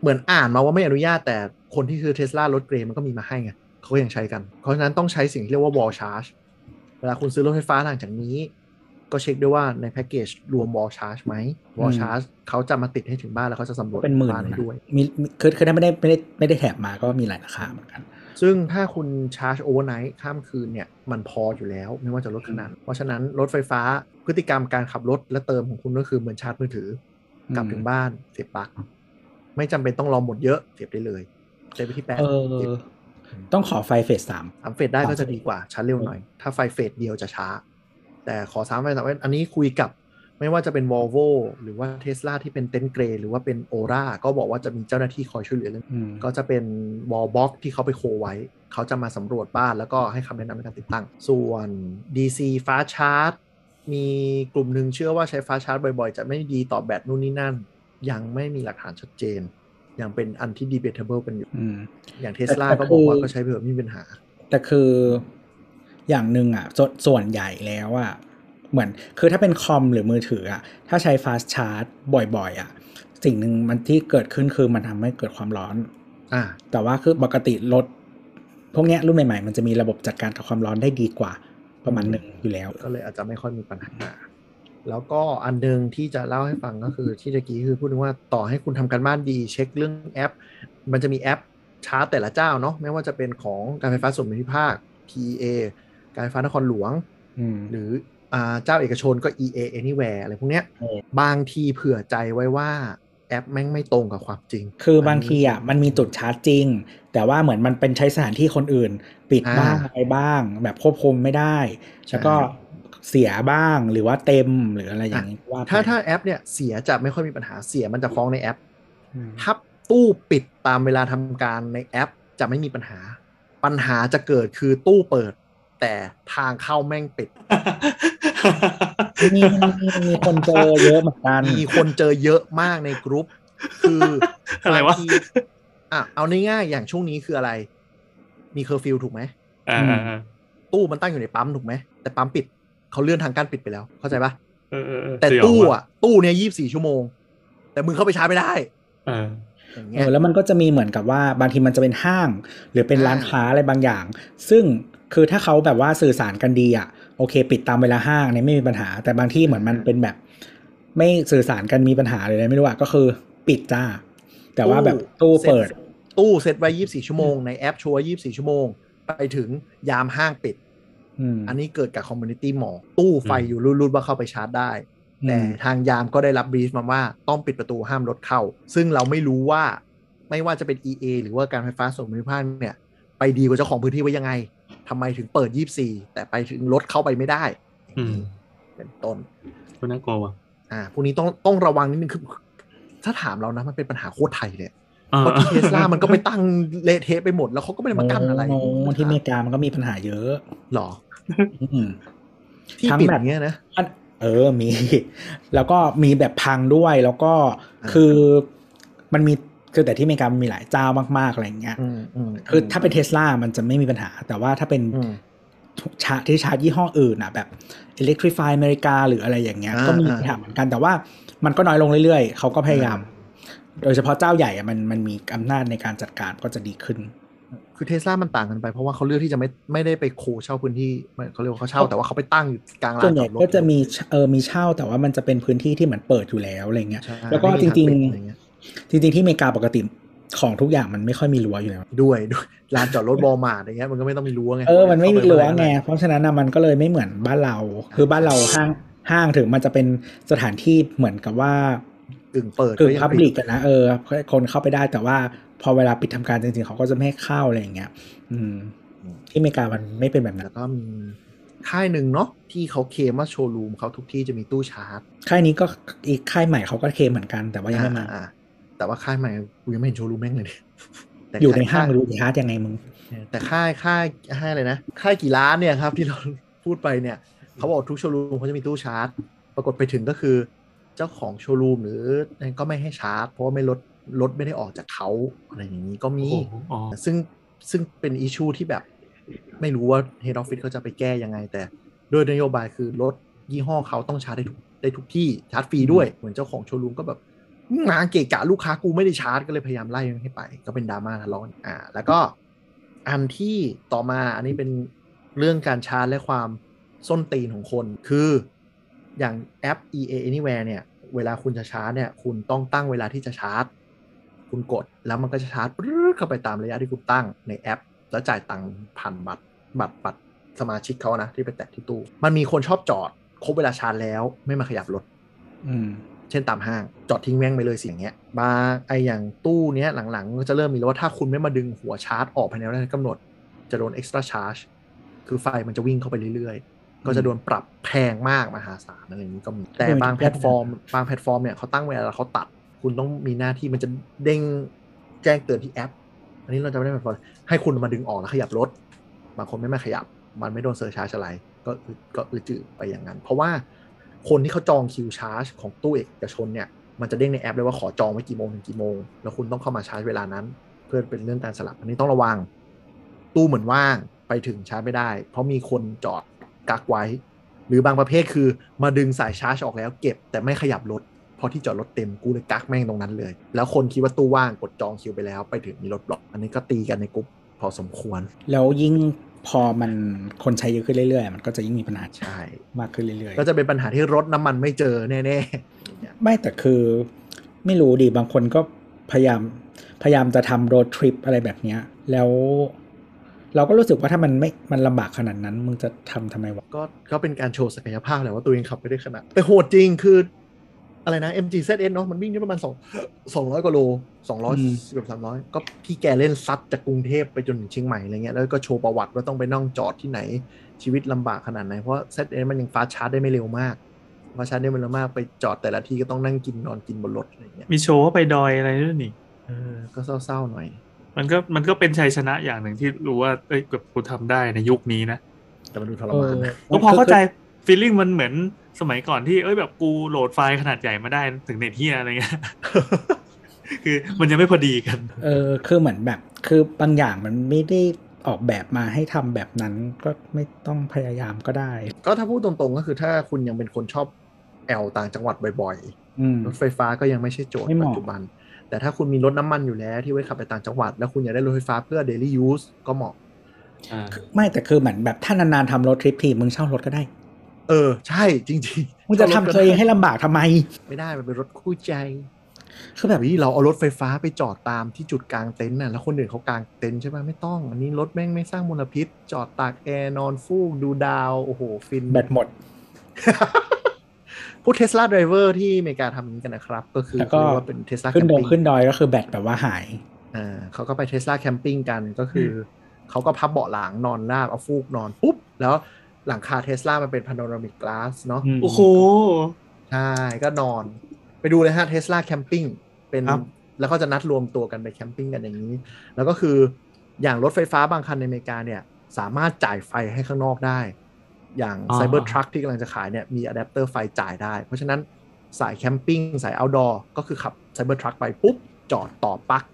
เหมือนอ่านมาว่าไม่อนุญาตแต่คนที่คือเทสลารถเกรมันก็มีมาให้ไงเขาก็ยังใช้กัน เพราะฉะนั้นต้องใช้สิ่งที่เรียกว่า wall charge เวลาคุณซื้อรถไฟฟ้าหลังจากนี้ ก็เช็คด้วยว่าในแพ็กเกจรวม wall charge ไหม wall อืม charge เขาจะมาติดให้ถึงบ้านแล้วเขาจะสำรวจเป็นหมื่นบ้านให้นะด้วยมีมีคือคือถ้าไม่ได้ไม่ได้ไม่ได้แถบมาก็มีหลายราคาเหมือนกัน ซึ่งถ้าคุณชาร์จโอเวอร์ไนท์ข้ามคืนเนี่ยมันพออยู่แล้วไม่ว่าจะลดขนาดเพราะฉะนั้นรถไฟฟ้าพฤติกรรมการขับรถและเติมของคุณก็คือเหมือนชาร์จมือถือกลับอืมถึงบ้านเสียบปลั๊กไม่จำเป็นต้องรอหมดเยอะเสียบได้เลยเสียบไปที่แปดเอเสียบอต้องขอไฟเฟสสามสามเฟสได้ก็จะดีกว่าชาร์จเร็วหน่อย ถ้าไฟเฟสเดียวจะช้า แต่ขอสามไฟสามเฟสอันนี้คุยกับไม่ว่าจะเป็น Volvo หรือว่า Tesla ที่เป็นเต็นท์เกรหรือว่าเป็น Ora ก็บอกว่าจะมีเจ้าหน้าที่คอยช่วยเหลือเรื่องอืมก็จะเป็น wall box ที่เขาไปโคไว้ เขาจะมาสำรวจบ้านแล้วก็ให้คำแนะนำในการติดตั้ง ส่วน DC ฟ้าชาร์จ มีกลุ่มหนึ่งเชื่อว่าใช้ฟ้าชาร์จบ่อยๆ จะไม่ดีต่อแบตนู่นนี่นั่น ยังไม่มีหลักฐานชัดเจน ยังเป็นอันที่ debatable กันอยู่อืมอย่างเทสลาแต่ก็บอกว่าคือก็ใช้เผื่อไม่มีปัญหา แต่คือ อย่างหนึ่งอะสส่วนใหญ่แล้วอะเหมือนคือถ้าเป็นคอมหรือมือถืออะถ้าใช้ fast charge บ่อยๆอะสิ่งหนึ่งมันที่เกิดขึ้นคือมันทำให้เกิดความร้อนอ่าแต่ว่าคือปกติรถพวกเนี้ยรุ่นใหม่ๆ มันจะมีระบบจัดการกับความร้อนได้ดีกว่าประมาณหนึ่งอยู่แล้ว ก็เลยอาจจะไม่ค่อยมีปัญหา แล้วก็อันหนึ่งที่จะเล่าให้ฟังก็คือที่ตะกี้คือพูดถึงว่าต่อให้คุณทำการบ้านดี เช็คเรื่องแอป มันจะมีแอปชาร์จแต่ละเจ้าเนาะไม่ว่าจะเป็นของการไฟฟ้าส่วนภูมิภาค PA การไฟฟ้านครหลวงอืมหรืออ่าเจ้าเอกชนก็ EA Anywhere อะไรพวกเนี้ยเออบางทีเผื่อใจไว้ว่าแอปแม่งไม่ตรงกับความจริง คือบางทีอะมันมีจุดชาร์จจริง แต่ว่าเหมือนมันเป็นใช้สถานที่คนอื่น ปิดอ่าบ้างอะไรบ้าง แบบควบคุมไม่ได้ แล้วก็เสียบ้างหรือว่าเต็มหรืออะไรอย่างนี้ว่าไปถ้าถ้าแอปเนี่ยเสียจะไม่ค่อยมีปัญหาเสียมันจะฟ้องในแอปอืมถ้าตู้ปิดตามเวลาทำการในแอปจะไม่มีปัญหา ปัญหาจะเกิดคือตู้เปิด แต่ทางเข้าแม่งปิดมีมีมีคนเจอเยอะเหมือนกัน มีคนเจอเยอะมากในกรุ๊ป คืออะไรวะบางทีอะเอาง่ายๆอย่างช่วงนี้คืออะไร มีเคอร์ฟิวถูกไหมอ่าอ่าอ่าตู้มันตั้งอยู่ในปั๊มถูกไหม แต่ปั๊มปิดเขาเลื่อนทางการปิดไปแล้ว เข้าใจปะเออเออเออแต่สยองตู้ว่ะอะ ตู้เนี่ยยี่บสี่ชั่วโมง แต่มึงเข้าไปชาร์จไม่ได้เอออย่างเอเงี้ยอแล้วมันก็จะมีเหมือนกับว่าบางทีมันจะเป็นห้าง หรือเป็นร้านอ่าค้าอะไรบางอย่าง ซึ่ง คือถ้าเขาแบบว่าสื่อสารกันดีอะโอเค ปิดตามเวลาห้างเนี่ยไม่มีปัญหา แต่บางที่เหมือนมันเป็นแบบ ไม่สื่อสารกันมีปัญหาเลยไม่รู้อะก็คือปิดจ้า แต่ว่าแบบตู้เปิด ตู้เซตไว้ยี่บสี่ชั่วโมงในแอปโชว์ยี่บสี่ชั่วโมง ไปถึงยามห้างปิดอืมอันนี้เกิดกับ community mall ตู้ไฟอยู่รุดๆว่าเข้าไปชาร์จได้ แต่ทางยามก็ได้รับบรีฟมาว่าต้องปิดประตูห้ามรถเข้า ซึ่งเราไม่รู้ว่าไม่ว่าจะเป็น EA หรือว่าการไฟฟ้าส่วนภูมิภาคเนี่ย ไปดีกว่าเจ้าของพื้นที่ไว้ยังไง ทำไมถึงเปิด24แต่ไปถึงรถเข้าไปไม่ได้ อืมเป็นต้นก็น่ากลัวว่ะอ่าพวกนี้ต้องต้องระวังนิดนึงคือถ้าถามเรานะ มันเป็นปัญหาโคตรไทยเลยอ่าเพราะที่เทสลามันก็ไปตั้งเละเทะไปหมดแล้วเขาก็ไม่ได้มากั้นอะไรโน้ที่อเมริกามันก็มีปัญหาเยอะหรออืมที่ทั้งปิดแบบอย่างเงี้ยนะอันเออมี แล้วก็มีแบบพังด้วยแล้วก็อ่าคือมันมี คือแต่ที่อเมริกามันมีหลายเจ้ามากๆอะไรอย่างเงี้ยอืมอืมคือถ้าเป็นเทสลามันจะไม่มีปัญหา แต่ว่าถ้าเป็นอืมชาร์จที่ชาร์จยี่ห้ออื่นอะแบบ Electrify อเมริกาหรืออะไรอย่างเงี้ยอ่าก็มีอ่าปัญหาเหมือนกันแต่ว่ามันก็น้อยลงเรื่อยๆ เขาก็พยายาม โดยเฉพาะเจ้าใหญ่อะมันมันมีอำนาจในการจัดการก็จะดีขึ้น คือเทสลามันต่างกันไป เพราะว่าเขาเลือกที่จะไม่ไม่ได้ไปโคเช่าพื้นที่ไม่เขาเรียกว่าเขาเช่า แต่ว่าเขาไปตั้งอยู่กลางลาส่วนนใหญ่จอดรถก็จะมีเออมีเช่าแต่ว่ามันจะเป็นพื้นที่ที่เหมือนเปิดอยู่แล้วอะไรเงี้ยใช่แล้วก็ไม่จมีริงทาปิดอะไเงี้ยๆ จริง ๆ ที่อเมริกาปกติของทุกอย่างมันไม่ค่อยมีรั้วอยู่แล้วด้วยด้วยลานจอดรถบอลมาร์อย่างเงี้ยมันก็ไม่ต้องมีรั้วไงเออมันไม่มีรั้วไงเข้าปเพราะฉะนั้นน่ะมันก็เลยไม่เหมือนบ้านเรา คือบ้านเราห้างห้างถึงมันจะเป็นสถานที่เหมือนกับว่ากึ่งเปิดกึ่งยังพับปิดลิกกันนะเออคนเข้าไปได้แต่ว่าพอเวลาปิดทำการจริงๆเขาก็จะไม่ให้เข้าอะไรอย่างเงี้ย อืม ที่อเมริกามันไม่เป็นแบบนั้แล้นวก็มีค่ายหนึ่งเนาะที่เขาเคลมว่าโชว์รูมเขาทุกที่จะมีตู้ชาร์จค่ายนี้ก็อีกค่ายใหม่เขาก็เคลมเหมือนกันแต่ว่ายังไม่มาอ่อ่ แต่ว่าค่ายใหม่กูยังไม่เห็นโชว์รูมแม่งเลยเนี่ยแต่อยู่ในค่ห้างรู้ชาร์จยังไงมึงแต่ค่ายค่ายค่ายอะไรนะค่ายกี่ล้านเนี่ยครับที่เราพูดไปเนี่ยเขาบอกทุกโชว์รูมเขาจะมีตู้ชาร์จ ปรากฏไปถึงก็คือ เจ้าของโชว์รูมหรือก็ไม่ให้ชาร์จ เพราะว่าไม่รถรถไม่ได้ออกจากเขาอะไรอย่างนี้ก็มีโอ้โหอ๋อซึ่งซึ่งเป็นอิชูที่แบบ ไม่รู้ว่า Head Office เขาจะไปแก้ยังไง แต่โดยนโยบายคือรถยี่ห้อเขาต้องชาร์จได้ทุกได้ทุกที่ชาร์จฟรีด้วย เหมือนเจ้าของโชว์รูมก็แบบ งาเกะกะลูกค้ากูไม่ได้ชาร์จก็เลยพยายามไล่มันให้ไป ก็เป็นดราม่าทะเลาะกันอ่า แล้วก็อันที่ต่อมาอันนี้เป็นเรื่องการชาร์จและความส้นตีนของคนคืออย่างแอป EA Anywhere เนี่ย เวลาคุณจะชาร์จเนี่ย คุณต้องตั้งเวลาที่จะชาร์จ คุณกดแล้วมันก็จะชาร์จปรึ๊ดเข้าไปตามระยะที่คุณตั้งในแอป แล้วจ่ายตังค์ผ่านบัตรบัตรบัตรสมาชิกเขานะ ที่ไปแตะที่ตู้ มันมีคนชอบจอด ครบเวลาชาร์จแล้วไม่มาขยับรถ อืม เช่นตามห้าง จอดทิ้งแม่งไปเลยสิ่างเงี้ยบางไออย่างตู้เนี้ยหลังๆก็จะเริ่มมีแล้วว่าถ้าคุณไม่มาดึงหัวชาร์จออกภายในเวลาที่กำหนด จะโดน extra charge คือไฟมันจะวิ่งเข้าไปเรื่อยๆ ก็จะโดนปรับแพงมากมหาศาลอะไรอย่างนี้ก็มีแต่บางแพลตฟอร์ม บางแพลตฟอร์มเนี่ยเขาตั้งเวลาแล้วเขาตัด คุณต้องมีหน้าที่มันจะเด้งแจ้งเตือนที่แอป อันนี้เราจะไม่ได้แพลตฟอร์มให้คุณมาดึงออกแล้วขยับรถบางคนไม่มาขยับ มันไม่โดน surcharge อะไรก็อึดก็อืดจืดไปอย่างนั้น เพราะว่า คนที่เขาจองคิวชาร์จของตู้เอกชนเนี่ยมันจะเด้งในแอปเลยว่าขอจองไว้กี่โมงถึงกี่โมง แล้วคุณต้องเข้ามาชาร์จเวลานั้น เพื่อเป็นเรื่องการสลับ อันนี้ต้องระวัง ตู้เหมือนว่างไปถึงชาร์จไม่ได้ เพราะมีคนจอดกักไว้ หรือบางประเภทคือมาดึงสายชาร์จออกแล้วเก็บแต่ไม่ขยับรถเพราะที่จอดรถเต็มกูเลยกักแม่งตรงนั้นเลย แล้วคนคิดว่าตู้ว่างกดจองคิวไปแล้ว ไปถึงมีรถบล็อก อันนี้ก็ตีกันในกลุ่มพอสมควร แล้วยิ่ง พอมันคนใช้เยอะขึ้นเรื่อยๆ มันก็จะยิ่งมีปัญหาใช่มากขึ้นเรื่อยๆ ก็จะเป็นปัญหาที่รถน้ำมันไม่เจอแน่ๆ ไม่แต่คือไม่รู้ดิบางคนก็พยายามพยายามจะทำโรดทริปอะไรแบบเนี้ยแล้วเราก็รู้สึกว่าถ้ามันไม่มันลำบากขนาดนั้น มึงจะทำทำไมวะก็ก็เป็นการโชว์ศักยภาพแหละว่าตัวเองขับไปได้ขนาดแต่โหดจริงคือ อะไรนะ MG ZS เนาะมันวิ่งได้ประมาณสองสองร้อยกว่าโลสองร้อยอืมเกือบสามร้อยก็พี่แกเล่นซัดจากกรุงเทพไปจนถึงเชียงใหม่อะไรเงี้ยแล้วก็โชว์ประวัติว่าต้องไปนั่งจอดที่ไหนชีวิตลำบากขนาดไหน เพราะ ZS มันยัง fast charge ได้ไม่เร็วมาก fast charge ได้ไม่เร็วมากไปจอดแต่ละที่ก็ต้องนั่งกินนอนกินบนรถอะไรเงี้ยมีโชว์ว่าไปดอยอะไรด้วยนี่เออก็เศร้าๆหน่อย มันก็มันก็เป็นชัยชนะอย่างหนึ่งที่รู้ว่าเอ้ยแบบกูทำได้ในยุคนี้นะแต่มันดูทรมานนะก็พอเข้าใจ feeling มันเหมือนสมัยก่อนที่เอ้ยแบบกูโหลดไฟล์ขนาดใหญ่มาได้ถึงเน็ตเหี้ยอะไรเงี้ยคือมันยังไม่พอดีกัน เออคือเหมือนแบบ คือบางอย่างมันไม่ได้ออกแบบมาให้ทำแบบนั้นก็ไม่ต้องพยายามก็ได้ ก็ถ้าพูดตรงๆก็คือถ้าคุณยังเป็นคนชอบแอลต่างจังหวัดบ่อยอืมๆรถไฟฟ้าก็ยังไม่ใช่โจทย์ไม่เหปัมาะจจุบัน แต่ถ้าคุณมีรถน้ำมันอยู่แล้วที่ไว้ขับไปต่างจังหวัด แล้วคุณอยากได้รถไฟฟ้าเพื่อ daily use ก็เหมาะไม่แต่คือเหมือนแบบถ้านานๆทำโรดทริปทีมึงเช่ารถก็ได้ เออ ใช่จริงๆมึงจะทำตัวเองให้ลำบากทำไม ไม่ได้มันเป็นรถคู่ใจคือแบบวิเราเอารถไฟฟ้าไปจอดตามที่จุดกางเต็นท์น่ะแล้วคนอื่นเขากางเต็นท์ใช่ป่ะไม่ต้อง อันนี้รถแม่งไม่สร้างมลพิษ จอดตากแอร์นอนฟูกดูดาว โอ้โห ฟินแบตหมด พวกเทสลา driver ที่อเมริกาทำอย่างนี้กันนะครับ ก็คือแล้วก็เขาเรียกว่าเป็นเทสลาขึ้นดงปิ้งขึ้นดอยก็คือแบตแบบว่าหายอ่าเขาก็ไปเทสลาแคมปิ้งกันก็คืออเขาก็พับเบาะหลังนอนราบเอาฟูกนอนปุ๊บแล้ว หลังคาเทสลามันเป็น panoramic glass เนาะอืมโอ้โหใช่ก็นอน ไปดูเลยฮะเทสลาแคมปิ้งเป็นครับแล้วก็จะนัดรวมตัวกันไปแคมปิ้งกันอย่างนี้ แล้วก็คืออย่างรถไฟฟ้าบางคันในอเมริกาเนี่ย สามารถจ่ายไฟให้ข้างนอกได้ อย่างอ๋อไซเบอร์ทรัคที่กำลังจะขายเนี่ยมีอะแดปเตอร์ไฟจ่ายได้ เพราะฉะนั้นสายแคมปิ้งสาย outdoor ก็คือขับไซเบอร์ทรัคไปปุ๊บ จอดต่อปลั๊ก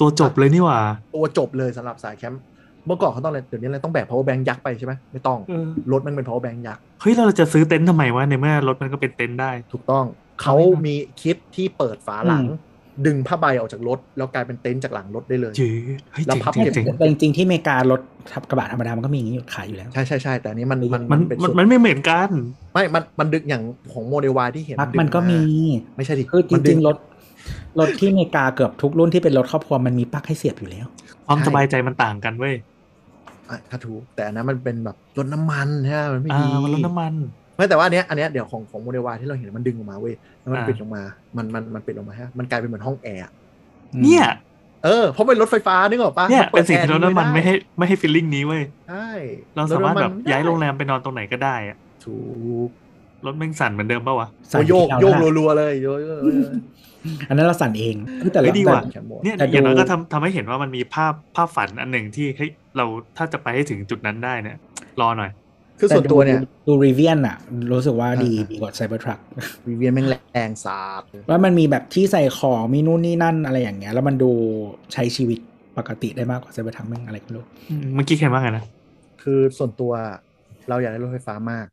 ตัวจบเลยนี่หว่า ตัวจบเลยสำหรับสายแคมป์ เมื่อก่อนเขาต้องอะไรเดี๋ยวนี้อะไรต้องแบก power bank ยักษ์ไปใช่ไหมไม่ต้องเออรถมันเป็น power bank ยักษ์เฮ้ยเราจะซื้อเต็นท์ทำไมวะในเมื่อรถมันก็เป็นเต็นท์ได้ ถูกต้องเขาเอาไม่มามีคิดที่เปิดฝาหลังอืมดึงผ้าใบออกจากรถ แล้วกลายเป็นเต็นท์จากหลังรถได้เลยจื้อเฮ้ยแล้วเจ๋งพับเจ๋งเก็บเจ๋งแต่จริงๆที่อเมริการถทับกระบะธรรมดามันก็มีอย่างนี้อยู่ขายอยู่แล้วใช่ใช่ใช่แต่อันนี้มันมันมันเป็นมันส่วนมันไม่เหมือนกัน ไม่มันมันดึงอย่างของโมเดลวที่เห็นปลั๊กดึงมันก็มีไม่ใช่ดิคือจมันดึริงๆรถรถที่อเมริกาเกือบทุกรุ่นที่เป็นรถครอบครัวมันมีปลั๊กให้เสียบอยู่แล้ว ความสบายใจมันต่างกันเว้ย อะถ้าถูกแต่อันนั้นมันเป็นแบบรถน้ำมันใช่ไหมมันไม่อ่าดีมันรถน้ำมันไม่แต่ว่าอันเนี้ยอันเนี้ยเดี๋ยวของของโมเดลวที่เราเห็นมันดึงออกมาเว้ยแล้วมันอ่าปิดลงมา มันมันมันปิดลงมาฮะมันกลายเป็นเหมือนห้องแอร์อะเนี่ยเออเพราะเป็นรถไฟฟ้านึกออกปะเนี่ยปิเป็นดสิ่งที่รถแอน้ำมันด้ไม่ให้ไม่ให้ฟีลลิ่งนี้เว้ยใช่เราสามารถแบบถน้ำนย้ายโรงแรมไปนอนตรงไหนก็ได้อะถูกรถแม่งสั่นเหมือนเดิมป่าวะสั่นโยกที่โยกเรานะรัวๆเลยโยกโยกโยกอันนั้นเราสั่นเองแต่เฮ้ละยดีแต่ว่ะแคมโบเนี่ยแต่อย่างน้อยดูก็ทำทำให้เห็นว่ามันมีภาพภาพฝันอันหนึ่งที่เฮ้ย เราถ้าจะไปให้ถึงจุดนั้นได้เนี่ย รอหน่อย คือส่วนตัวเนี่ย ดู Rivian อะรู้สึกว่าดีอ่าดีกว่าไซเบอร์ทรัควีเวียนแม่งแรงสาดว่ามันมีแบบที่ใส่ของมีนู่นนี่นั่นอะไรอย่างเงี้ย แล้วมันดูใช้ชีวิตปกติได้มากกว่าไซเบอร์ทรัคแม่งอะไรก็ไม่รู้อืมเมื่อกี้ใครว่าไงนะคือส่วนตัวเราอยากได้รถไฟฟ้ามาก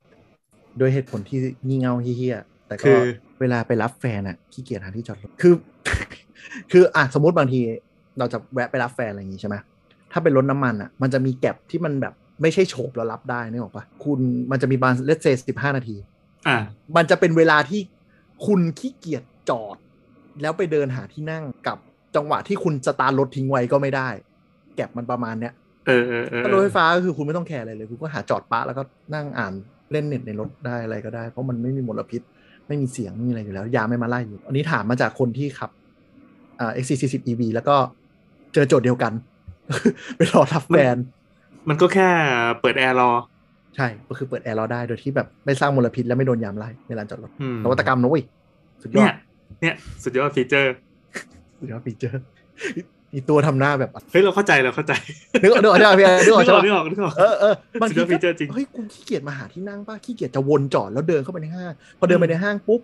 โดยเหตุผลที่งี่เง่าเฮี้ยๆแต่ก็คือเวลาไปรับแฟนอะขี้เกียจหาที่จอดรถคือ คืออะสมมติบางทีเราจะแวะไปรับแฟนอะไรอย่างงี้ใช่ไหม ถ้าเป็นรถน้ำมันอะมันจะมีแก็บที่มันแบบไม่ใช่โฉบแล้วรับได้นึกออกปะคุณมันจะมีบานเลสเซสิบห้านาที อ่า มันจะเป็นเวลาที่คุณขี้เกียจจอด แล้วไปเดินหาที่นั่งกับจังหวะที่คุณสตาร์ทรถทิ้งไว้ก็ไม่ได้ แก็บมันประมาณเนี้ยเออเออเออถ้ารถไฟฟ้าก็คือคุณไม่ต้องแคร์อะไรเลย คุณก็หาจอดปะแล้วก็นั่งอ่านเล่นเน็ตในรถได้อะไรก็ได้ เพราะมันไม่มีมลพิษ ไม่มีเสียงไม่มีอะไรอยู่แล้ว ยาไม่มาไล่อยู่ อันนี้ถามมาจากคนที่ขับอ่า XC40 EV แล้วก็เจอโจทย์เดียวกัน ไปรอทับแฟน มันก็แค่เปิดแอร์รอ ใช่ ก็คือเปิดแอร์รอได้โดยที่แบบไม่สร้างมลพิษและไม่โดนยามไล่ในลานจอดรถอืมนวัตกรรมนะเว้ยสุดยอเนี่ดยเนี่ย สุดยอดฟีเจอร์ สุดยอดฟีเจอร์มีตัวทำหน้าแบบเฮ้ยเราเข้าใจเราเข้าใจนึกออกนึกออกนึกออกพี่นึกออกใช่ปะนึกออกนึกออกเออเออบางทีสุดยอดฟีเจอร์จริงเฮ้ยกูขี้เกียจมาหาที่นั่งป่ะขี้เกียจจะวนจอดแล้วเดินเข้าไปในห้างพอเดินไปในห้างปุ๊บ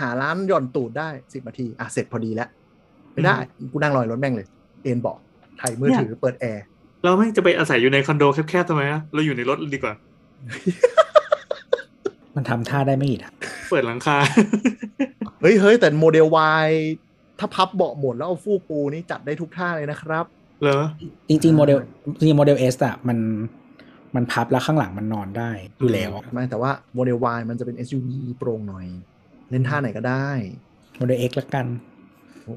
หาร้านหย่อนตูดได้สิบนาทีอะเสร็จพอดีแล้วไม่ได้กูนั่งรอยรถแม่งเลย เอ็นเบาะ ถ่ายมือถือเปิดแอร์เราแม่งจะไปอาศัยอยู่ในคอนโดแคบๆทำไมอะเราอยู่ในรถดีกว่า มันทำท่าได้ไม่อีกอะเปิดหลังคา เฮ้ยเฮ้ยแต่โมเดล Y ถ้าพับเบาะหมดแล้วเอาฟูกปูนี่จัดได้ทุกท่าเลยนะครับ เหรอ จริงๆโมเดลจริงๆโมเดล S อะมันมันพับแล้วข้างหลังมันนอนได้อยู่แล้วไม่แต่ว่าโมเดล Y มันจะเป็น SUV โปร่งหน่อย เล่นท่าไหนก็ได้ โมเดล X ละกัน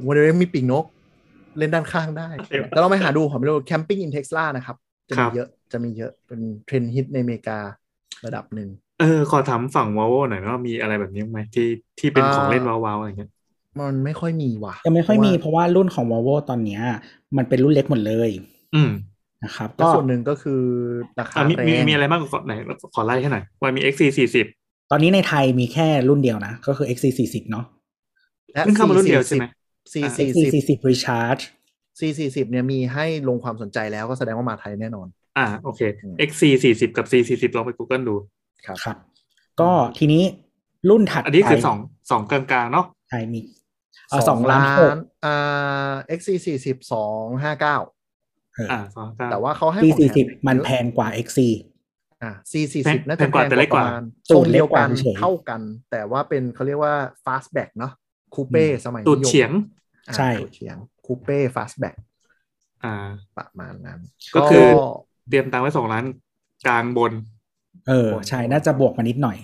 โมเดล X มีปีกนก เล่นด้านข้างได้เดี๋ยวแต่เราไปหาดูผมไม่รู้ camping in เทสลานะครับ จะมีครับเยอะจะมีเยอะเป็นเทรนด์ฮิตในอเมริการะดับหนึ่งเออ ขอถามฝั่งวอลโวหน่อยว่ามีอะไรแบบนี้ไหมที่ที่เป็นอ่าของเล่นว้าวๆอะไรเงี้ยมันไม่ค่อยมีว่ะยังไม่ค่อยมีเพราะว่าเพราะว่ารุ่นของ Volvo ตอนเนี้ย มันเป็นรุ่นเล็กหมดเลย อืมนะครับแล้วก็ส่วนหนึ่งก็คือราคาอะมีแพงมีมีอะไรบ้างขอไหนขอไล่ให้หน่อยว่ามี XC สี่สิบตอนนี้ในไทยมีแค่รุ่นเดียวนะ ก็คือ XC40 เนาะและเพิ่งเข้ามารุ่นเดียวใช่ไหม C อ่าสี่สิบ XC40 Recharge C สี่สิบเนี่ยมีให้ลงความสนใจแล้วก็แสดงว่ามาไทยแน่นอน อ่าโอเคอืม XC สี่สิบกับ C สี่สิบลองไป Google ดูครับครับ ก็ทีนี้รุ่นถัดอันนี้คือไปสองสองกลางๆเนาะใช่มีเอ่อสองล้านหกอ่า XC สี่สิบสองห้าเก้าเอออ่าสองกลางแต่ว่าเขาให้ C ของแถสี่สิบเยอะมันแพงกว่า XC อ่า C สี่แพสิงบน่าแพจะงกว่าแต่เล็กกว่าประมณตูทรดงเล็เดีกยวกว่ากันเฉยเท่ากัน แต่ว่าเป็นเขาเรียกว่า fastback เนาะ คูเป้อืมสมัยตูดนิมเฉียงอ่าใช่ตูดเฉียงคูเป้ fastback อ่า ประมาณนั้น ก็คือเตรียมตังค์ไว้สองล้านกลางบน เออ ใช่ น่าจะบวกมานิดหน่อย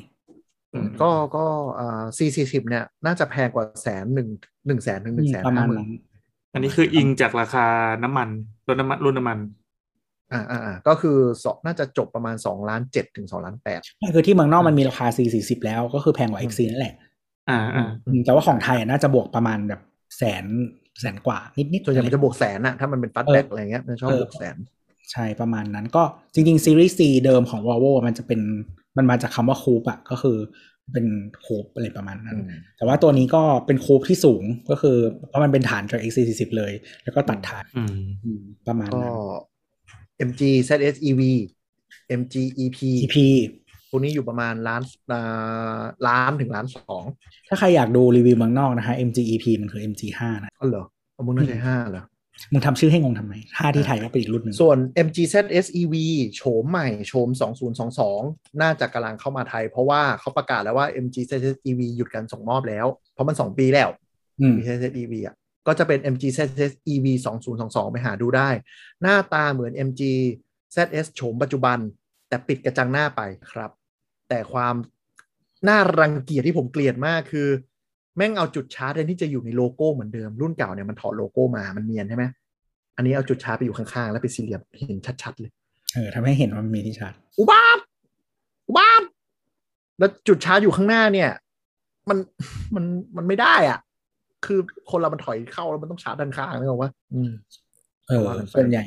อืมก็ก็อ่า C สี่สิบเนี่ย น่าจะแพงกว่าแสนหนึ่งหนึ่งแสนถึงหนึ่งแสนประมาห้าณหมื่นนั้นอันนี้คืออิงจากราคาน้ำมันรถน้ำมันรุ่นน้ำมัน อ่าอ่าอ่าก็คือสองน่าจะจบประมาณสองล้านเจ็ดถึงสองล้านแปดใช่คือที่เมืองนอกมันมีราคา C สี่สิบแล้วก็คือแพงกว่า XC นั่นแหละ อ่าอ่าอืมแต่ว่าของไทยอะน่าจะบวกประมาณแบบแสนแสนกว่า นิดๆส่วนใหญ่มันจะบวกแสนอะถ้ามันเป็นฟัตแบ็กอะไรเงี้ยมันชอบเออบวกแสน ใช่ประมาณนั้นก็จริงๆซีรีส์ C เดิมของ Volvo มันจะเป็นมันมาจากคำว่าคูปอะก็คือเป็นคูปอะไรประมาณนั้นอืมแต่ว่าตัวนี้ก็เป็นคูปที่สูงก็คือ เพราะมันเป็นฐานจาก XC40 เลย แล้วก็ตัดฐานอืมอืมประมาณก็นั้น MG ZS EV MG EP EP พวกนี้อยู่ประมาณล้านอ่าล้านถึงล้านสองถ้าใครอยากดูรีวิวเมืองนอกนะฮะ MG EP มันคือ MG5 นะก็เหรอเอามึงน่าใช้ห้าเหรอมึงทำชื่อให้งงทำไม5ที่ไทยก็เป็นอีกรุ่นหนึ่งส่วน MG ZS EV โฉมใหม่โฉม 2022 น่าจะกำลังเข้ามาไทย เพราะว่าเขาประกาศแล้วว่า MG ZS EV หยุดการส่งมอบแล้ว เพราะมัน 2 ปีแล้วอืม MG ZS EV อะก็จะเป็น MG ZS EV 2022 ไปหาดูได้ หน้าตาเหมือน MG ZS โฉมปัจจุบัน แต่ปิดกระจังหน้าไปครับ แต่ความน่ารังเกียจที่ผมเกลียดมากคือ แม่งเอาจุดชาร์จแทนที่จะอยู่ในโลโก้เหมือนเดิมรุ่นเก่าเนี่ยมันถอดโลโก้มามันเนียนใช่ไหมอันนี้เอาจุดชาร์จไปอยู่ข้างๆแล้วเป็นสี่เหลี่ยมเห็นชัดๆเลยเออทำให้เห็นว่ามันมีที่ชาร์จอุบาทอุบาทแล้วจุดชาร์จอยู่ข้างหน้าเนี่ย มันมันมันไม่ได้อะ คือคนเรามันถอยเข้าแล้วมันต้องชาร์จด้านข้างนึกออกปะอืมเออว่ากันไปส่วนใหญ่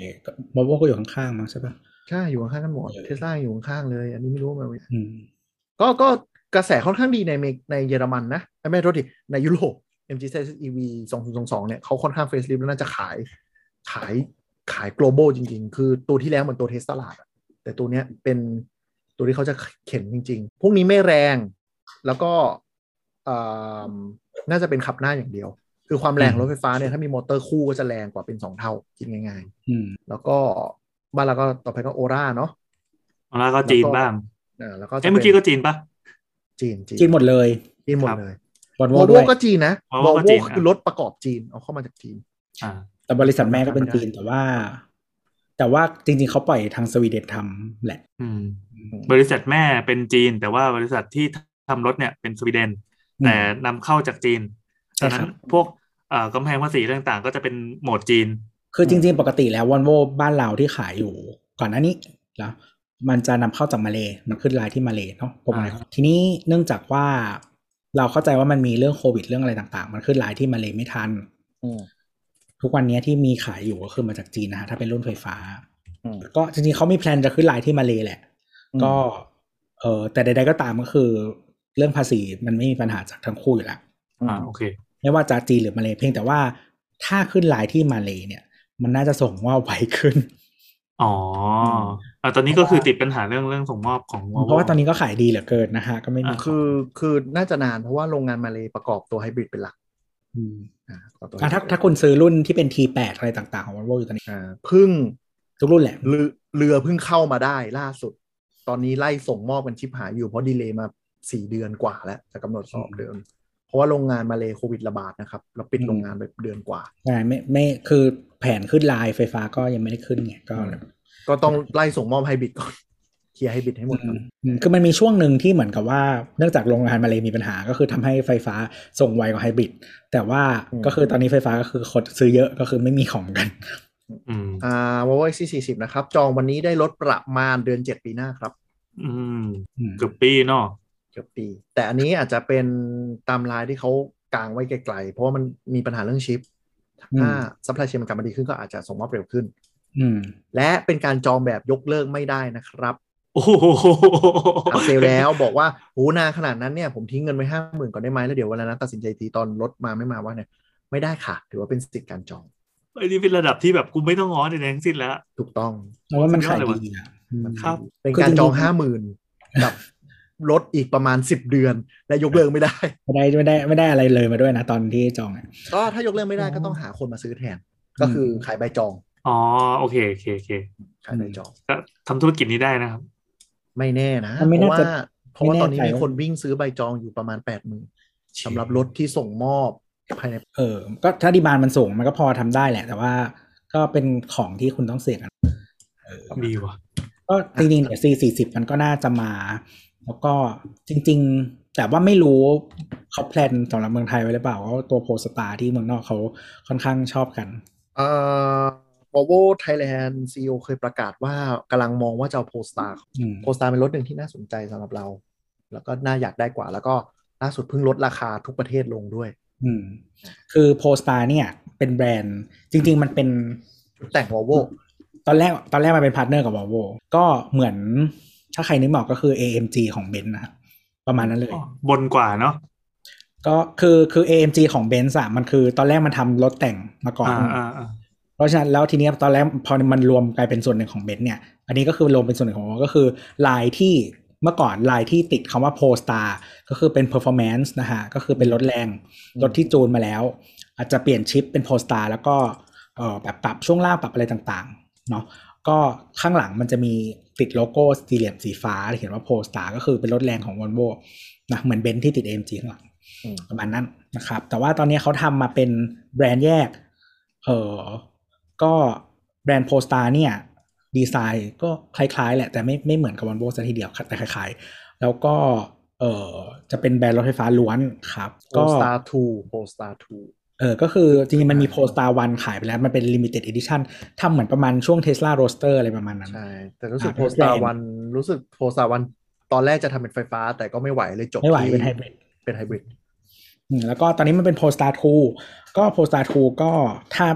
วอลโวก็อยู่ข้างๆมั้งใช่ปะใช่อยู่ข้างๆกันหมดเออเทสลาอยู่ข้างๆเลย อันนี้ไม่รู้มันอืม ก็ก็กระแสค่อนข้างดีในเมกในเยอรมันนะไม่ไม่โทษทีในยุโรป MG ZS EV 2022เนี่ยเขาค่อนข้าง facelift แล้วน่าจะขายขายขาย global จริง ๆ คือตัวที่แล้วเหมือนตัวเทสลาอะแต่ตัวเนี้ยเป็นตัวที่เขาจะเข็นจริง ๆ พวกนี้ไม่แรงแล้วก็อ่าน่าจะเป็นขับหน้าอย่างเดียว คือความแรงอืมรถไฟฟ้าเนี่ยถ้ามีมอเตอร์คู่ก็จะแรงกว่าเป็นสองเท่าคิดง่ายอืมๆแล้วก็บ้านเราก็ต่อไปก็โอราเนาะแล้วก็จีนบ้าง อ่าแล้วก็จะเอ้ยเมื่อกี้ก็จีนปะจีนจีนจีนหมดเลยจีนหมดครับเลยวอลโววอลโวด้วยก็จีนนะว Volvo อลก็โวจีนคือรถประกอบจีนเอาเข้ามาจากจีนอ่าแต่บริษัทแม่ก็เป็นธรรมดาจีนแต่ว่า แต่ว่าจริง ๆเขาปล่อยทางสวีเดนทำแหละอืมบริษัทแม่เป็นจีน แต่ว่าบริษัทที่ทำรถเนี่ยเป็นสวีเดนอืมแต่นำเข้าจากจีนใช่ดังครันั้บนพวกเอ่อกำแพงภาษีต่างๆ ก็จะเป็นโหมดจีน คือจริง ๆ ปกติแล้ววอลโวบ้านเราที่ขายอยู่ ก่อนหน้านี้แล้ว มันจะนำเข้าจากมาเลมันขึ้นลายที่มาเลเนาะผมหมายอ่าทีนี้เนื่องจากว่าเราเข้าใจว่ามันมีเรื่องโควิดเรื่องอะไรต่าง ๆ มันขึ้นลายที่มาเลไม่ทันอืมทุกวันนี้ที่มีขายอยู่ก็คือมาจากจีนนะฮะถ้าเป็นรุ่นไฟฟ้าอืมก็จริงๆเขามีแพลนจะขึ้นลายที่มาเลแหละอืมก็เออแต่ใด ๆก็ตามก็คือ เรื่องภาษีมันไม่มีปัญหาจากทั้งคู่อยู่แล้วอ่าโอเคไม่ว่าจะจีนหรือมาเลเพียงแต่ว่าถ้าขึ้นลายที่มาเลเนี่ย มันน่าจะส่งว่าไวขึ้น อ๋อ อ่าตอนนี้ก็คือติดปัญหาเรื่องเรื่องส่งมอบของ เพราะว่าตอนนี้ก็ขายดีเหลือเกินนะฮะก็ไม่มีอ่าคือคือน่าจะนานเพราะว่าโรงงานมาเลยประกอบตัวไฮบริดเป็นหลักมอ่าประกอบตัวอะถ้า hybrid ถ้าคุณซื้อรุ่นที่เป็น T8 อะไรต่างๆของ Volvo อยู่ตอนนี้อ่าเพึ่งทุกรุ่นแหละเรือเรือเพิ่งเข้ามาได้ล่าสุด ตอนนี้ไล่ส่งมอบกันชิบหายอยู่เพราะดีเลย์มาสี่เดือนกว่าแล้วจะกำหนดสอบเดิม เพราะว่าโรงงานมาเลยโควิดระบาดนะครับเราปิดอืมโรงงานไปเดือนกว่าใช่ไม่ไม่คือแผนขึ้นลายไฟฟ้าก็ยังไม่ได้ขึ้นไงก็อืม ก็ต้องไล่ส่งมอบไฮบริดก่อนเคลียร์ไฮบริดให้หมดก่อนอืมคือมันมีช่วงหนึ่งที่เหมือนกับว่าเนื่องจากโรงงานมาเลย์มีปัญหาก็คือทำให้ไฟฟ้าส่งไวกว่าไฮบริดแต่ว่าก็คือตอนนี้ไฟฟ้าก็คือคนซื้อเยอะก็คือไม่มีของกันอืมอ่า Volvo XC40 นะครับ จองวันนี้ได้รถประมาณเดือน7ปีหน้าครับอืมอืมเกือบปีเนาะเกือบปี แต่อันนี้อาจจะเป็นตามลายที่เขากางไว้ไกลๆ เพราะว่ามันมีปัญหาเรื่องชิป ถ้า supply chain มันกลับมาดีขึ้นก็อาจจะส่งมอบเร็วขึ้นอืม และเป็นการจองแบบยกเลิกไม่ได้นะครับโอ้โหทำเซลลแล้วบอกว่าโหนานขนาดนั้นเนี่ยผมทิ้งเงินไว้ห้าหมื่นก่อนได้ไหมแล้วเดี๋ยววันนั้นตัดสินใจทีตอนรถมาไม่มาว่าเนี่ยไม่ได้ค่ะ ถือว่าเป็นสิทธิการจองไอ้นี่เป็นระดับที่แบบกูไม่ต้องง้อในทั้งสิ้นแล้ว ถูกต้องเพราะว่ามันสุดยอขาดยเลยว่ะดีอะอืมครับ เป็นการจองคือจริงๆห้าหมื่นกับรถอีกประมาณสิบเดือน และยกเลิกไม่ได้ ไม่ได้ไม่ได้ไม่ได้อะไรเลยมาด้วยนะตอนที่จองอะก็ถ้ายกเลิกไม่ได้ก็ต้องหาคนมาซื้อแทน ก็คือขายใบจอง อ๋อโอเคโอเคโอเคขายใบจองก็ทำธุรกิจนี้ได้นะครับ ไม่แน่นะมันไม่เพน่าราะว่าจะเพราะว่าไม่แน่ตอนนี้ใจมีว่าคนวิ่งซื้อใบจองอยู่ประมาณแปดหมื่นสำหรับรถที่ส่งมอบภายในเออ ก็ถ้าดีมานมันสูงมันก็พอทำได้แหละ แต่ว่าก็เป็นของที่คุณต้องเสี่ยงกันเออดีว่ะก็จริงๆเดี๋ยว C สี่สิบมันก็น่าจะมา แล้วก็จริงแต่ว่าไม่รู้เขา plan สำหรับเมืองไทยไว้หรือเปล่าว่าตัว Polestar ที่เมืองนอกเขาค่อนข้างชอบกัน เอ่อ Volvo Thailand CEO เคยประกาศว่ากำลังมองว่าจะเอา Polestarอืม Pole star เป็นรถหนึ่งที่น่าสนใจสำหรับเรา แล้วก็น่าอยากได้กว่า แล้วก็ล่าสุดเพิ่งลดราคาทุกประเทศลงด้วย อืม คือ Polestar เนี่ย เป็นแบรนด์ จริง ๆ มันเป็นชุดแต่ง Volvo ตอนแรกตอนแรกมันเป็น partner กับ Volvo ก็เหมือนถ้าใครนึกไม่ออกก็คือ AMG ของเบนซ์นะครับประมาณนั้นเลย บนกว่าเนาะก็คือคือ AMG ของเบนซ์อะมันคือตอนแรกมันทำรถแต่งมาก่อนอ่าอ่าอ่า เพราะฉะนั้นแล้วทีเนี้ยตอนแรกพอมันรวมกลายเป็นส่วนหนึ่งของเบนซ์เนี่ย อันนี้ก็คือรวมเป็นส่วนหนึ่งของ Volvo ก็คือลายที่เมื่อก่อนลายที่ติดคำว่า Polestar ก็คือเป็น performance นะฮะ ก็คือเป็นรถแรงอืมรถที่จูนมาแล้ว อาจจะเปลี่ยนชิปเป็น Polestar แล้วก็เอ่อแบบปรับช่วงล่างปรับอะไรต่างๆเนาะก็ข้างหลังมันจะมีติดโลโก้สี่เหลี่ยมสีฟ้าที่เขียนว่า Polestar ก็คือเป็นรถแรงของ Volvo นะเหมือนเบนซ์ที่ติด AMG ข้างหลังอืมประมาณนั้นนะครับ แต่ว่าตอนนี้เขาทำมาเป็นแบรนด์แยก เออ ก็แบรนด์ Polestar เนี่ยดีไซน์ก็คล้ายๆ แหละ แต่ไม่ไม่เหมือนกับวันโบซะทีเดียวแต่คล้ายๆ แล้วก็เออจะเป็นแบรนด์รถไฟฟ้าล้วนครับ ก็ Polestar 2 Polestar 2เออ ก็คือจริงๆ มันมีโพสตาวันขายไปแล้ว มันเป็น limited edition ทำเหมือนประมาณช่วง Tesla Roadster อะไรประมาณนั้น ใช่ แต่รู้สึกอ่า Polestar รถแรง1รู้สึก Polestar 1ตอนแรกจะทำเป็นไฟฟ้า แต่ก็ไม่ไหวเลยจบไม่ไหวที่เป็นไฮบริดเป็นไฮบริดอืมแล้วก็ตอนนี้มันเป็น Polestar 2ก็ Polestar 2ก็ถ้า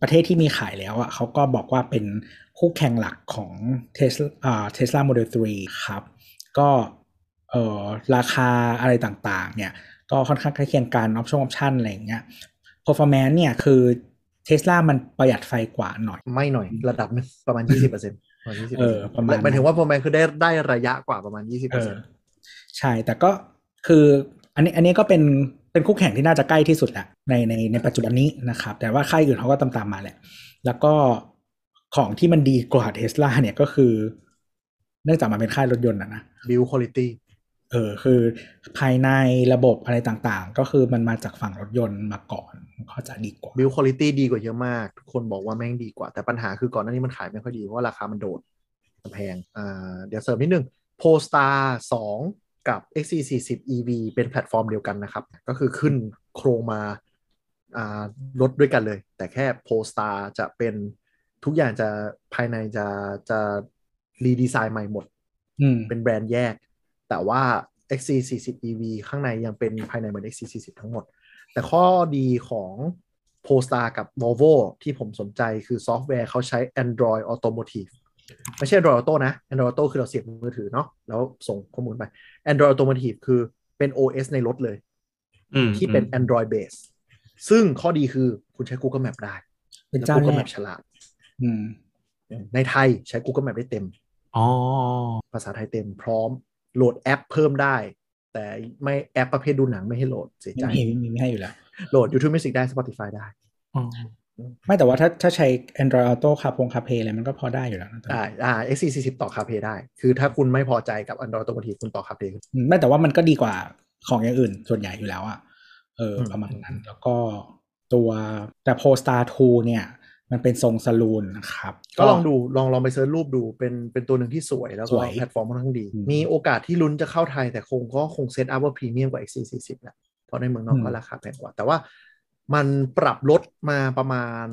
ประเทศที่มีขายแล้วอะเขาก็บอกว่าเป็นคู่แข่งหลักของ Tesla อ่า Tesla Model 3ครับ ก็เอ่อราคาอะไรต่างๆ เนี่ย ก็ค่อนข้างใกล้เคียงกัน option option อะไรอย่างเงี้ย performance เนี่ยคือ Tesla มันประหยัดไฟกว่าหน่อย ไม่หน่อยระดับหนึงประมาณ 20%ประมาณ20%เออประมาณนั้นหมายถึงว่า performance คือได้ได้ระยะกว่าประมาณเออ20%ใช่ แต่ก็คืออันนี้อันนี้ก็เป็น เป็นคู่แข่งที่น่าจะใกล้ที่สุดแหละในในในปัจจุบันนี้นะครับ แต่ว่าค่ายอื่นเขาก็ตามตามๆมาแหละ แล้วก็ของที่มันดีกว่าเทสลาเนี่ยก็คือ เนื่องจากมันเป็นค่ายรถยนต์นะนะ build quality เออคือภายในระบบอะไรต่างๆ ก็คือมันมาจากฝั่งรถยนต์มาก่อนมันก็จะดีกว่า build quality ดีกว่าเยอะมาก ทุกคนบอกว่าแม่งดีกว่า แต่ปัญหาคือก่อนหน้านี้มันขายไม่ค่อยดี เพราะว่าราคามันโดดมันแพงอ่าเดี๋ยวเสริมนิดนึง Polestar 2 กับ XC40 EV เป็นแพลตฟอร์มเดียวกันนะครับ ก็คือขึ้นโครงมาอ่ารถด้วยกันเลย แต่แค่ Polestar จะเป็นทุกอย่างจะภายในจะจะรีดีไซน์ใหม่หมดอืมเป็นแบรนด์แยก แต่ว่า XC40 EV ข้างในยังเป็นภายในเหมือน XC40 ทั้งหมด แต่ข้อดีของ Polestar กับ Volvo ที่ผมสนใจคือซอฟต์แวร์เขาใช้ Android Automotive ไม่ใช่ Android Auto นะ Android Auto คือเราเสียบมือถือเนาะแล้วส่งข้อมูลไป Android Automotive คือเป็น OS ในรถเลยอืมที่เป็น Android base ซึ่งข้อดีคือคุณใช้ Google Map ได้ เป็นแล้วเจ้า Google แร Map กฉลาดอืมในไทยใช้ Google Map ได้เต็มอ๋อภาษาไทยเต็มพร้อม โหลดแอปเพิ่มได้ แต่ไม่แอปประเภทดูหนังไม่ให้โหลดเสียใจไม่มีไม่มีไม่ให้อยู่แล้ว โหลด YouTube Music ได้ Spotify ได้อ๋อ ไม่แต่ว่าถ้าถ้าใช้ Android Auto คาพงคาเพอะไรมันก็พอได้อยู่แล้วนะได้อ่า XC40 ต่อ CarPlay ได้ คือถ้าคุณไม่พอใจกับ Android Automotive คุณต่อ CarPlay อืมไม่แต่ว่ามันก็ดีกว่าของอย่างอื่นส่วนใหญ่อยู่แล้วอะเอออมประมาณนั้นแล้วก็ตัวแต่ Polestar 2เนี่ยมันเป็นทรง saloon นะครับ ก็ลองดูลองลองไป search รูปดูเป็นเป็นตัวหนึ่งที่สวยแล้วก็สวยแพลตฟอร์มค่อนข้างดีอืมมีโอกาสที่ลุ้นจะเข้าไทยแต่คงก็คง set up ว่าพรีเมียมกว่า XC40 แหละเพราะในเมืองนอกอืมก็ราคาแพงกว่า แต่ว่า มันปรับลดมาประมาณ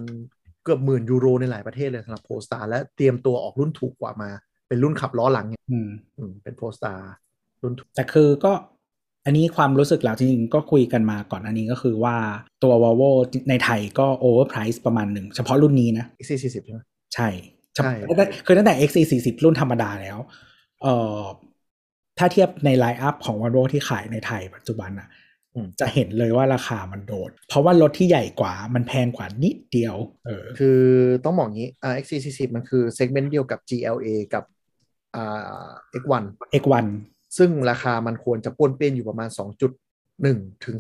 เกือบหมื่นยูโรในหลายประเทศเลยสำหรับโพสตาและเตรียมตัวออกรุ่นถูกกว่ามา เป็นรุ่นขับล้อหลังเนี่ยอืมอืมเป็นโพสตารุ่นถูกแต่คือก็อันนี้ความรู้สึกเราจริงๆ ก็คุยกันมาก่อนอันนี้ก็คือว่าตัว Volvo ในไทยก็ overprice ประมาณหนึ่ง เฉพาะรุ่นนี้นะ XC40 ใช่ไหมใช่ใช่ตั้งแต่คือตั้งแต่ XC40 รุ่นธรรมดาแล้วเอ่อถ้าเทียบในไลน์อัพของ Volvo ที่ขายในไทยปัจจุบันอะอืม จะเห็นเลยว่าราคามันโดด เพราะว่ารถที่ใหญ่กว่ามันแพงกว่านิดเดียวเออคือต้องบอกงี้อ่า XC40 มันคือเซกเมนต์เดียวกับ GLA กับอ่า X1 X1 ซึ่งราคามันควรจะป้วนเปี้ยนอยู่ประมาณ 2.1 ถึง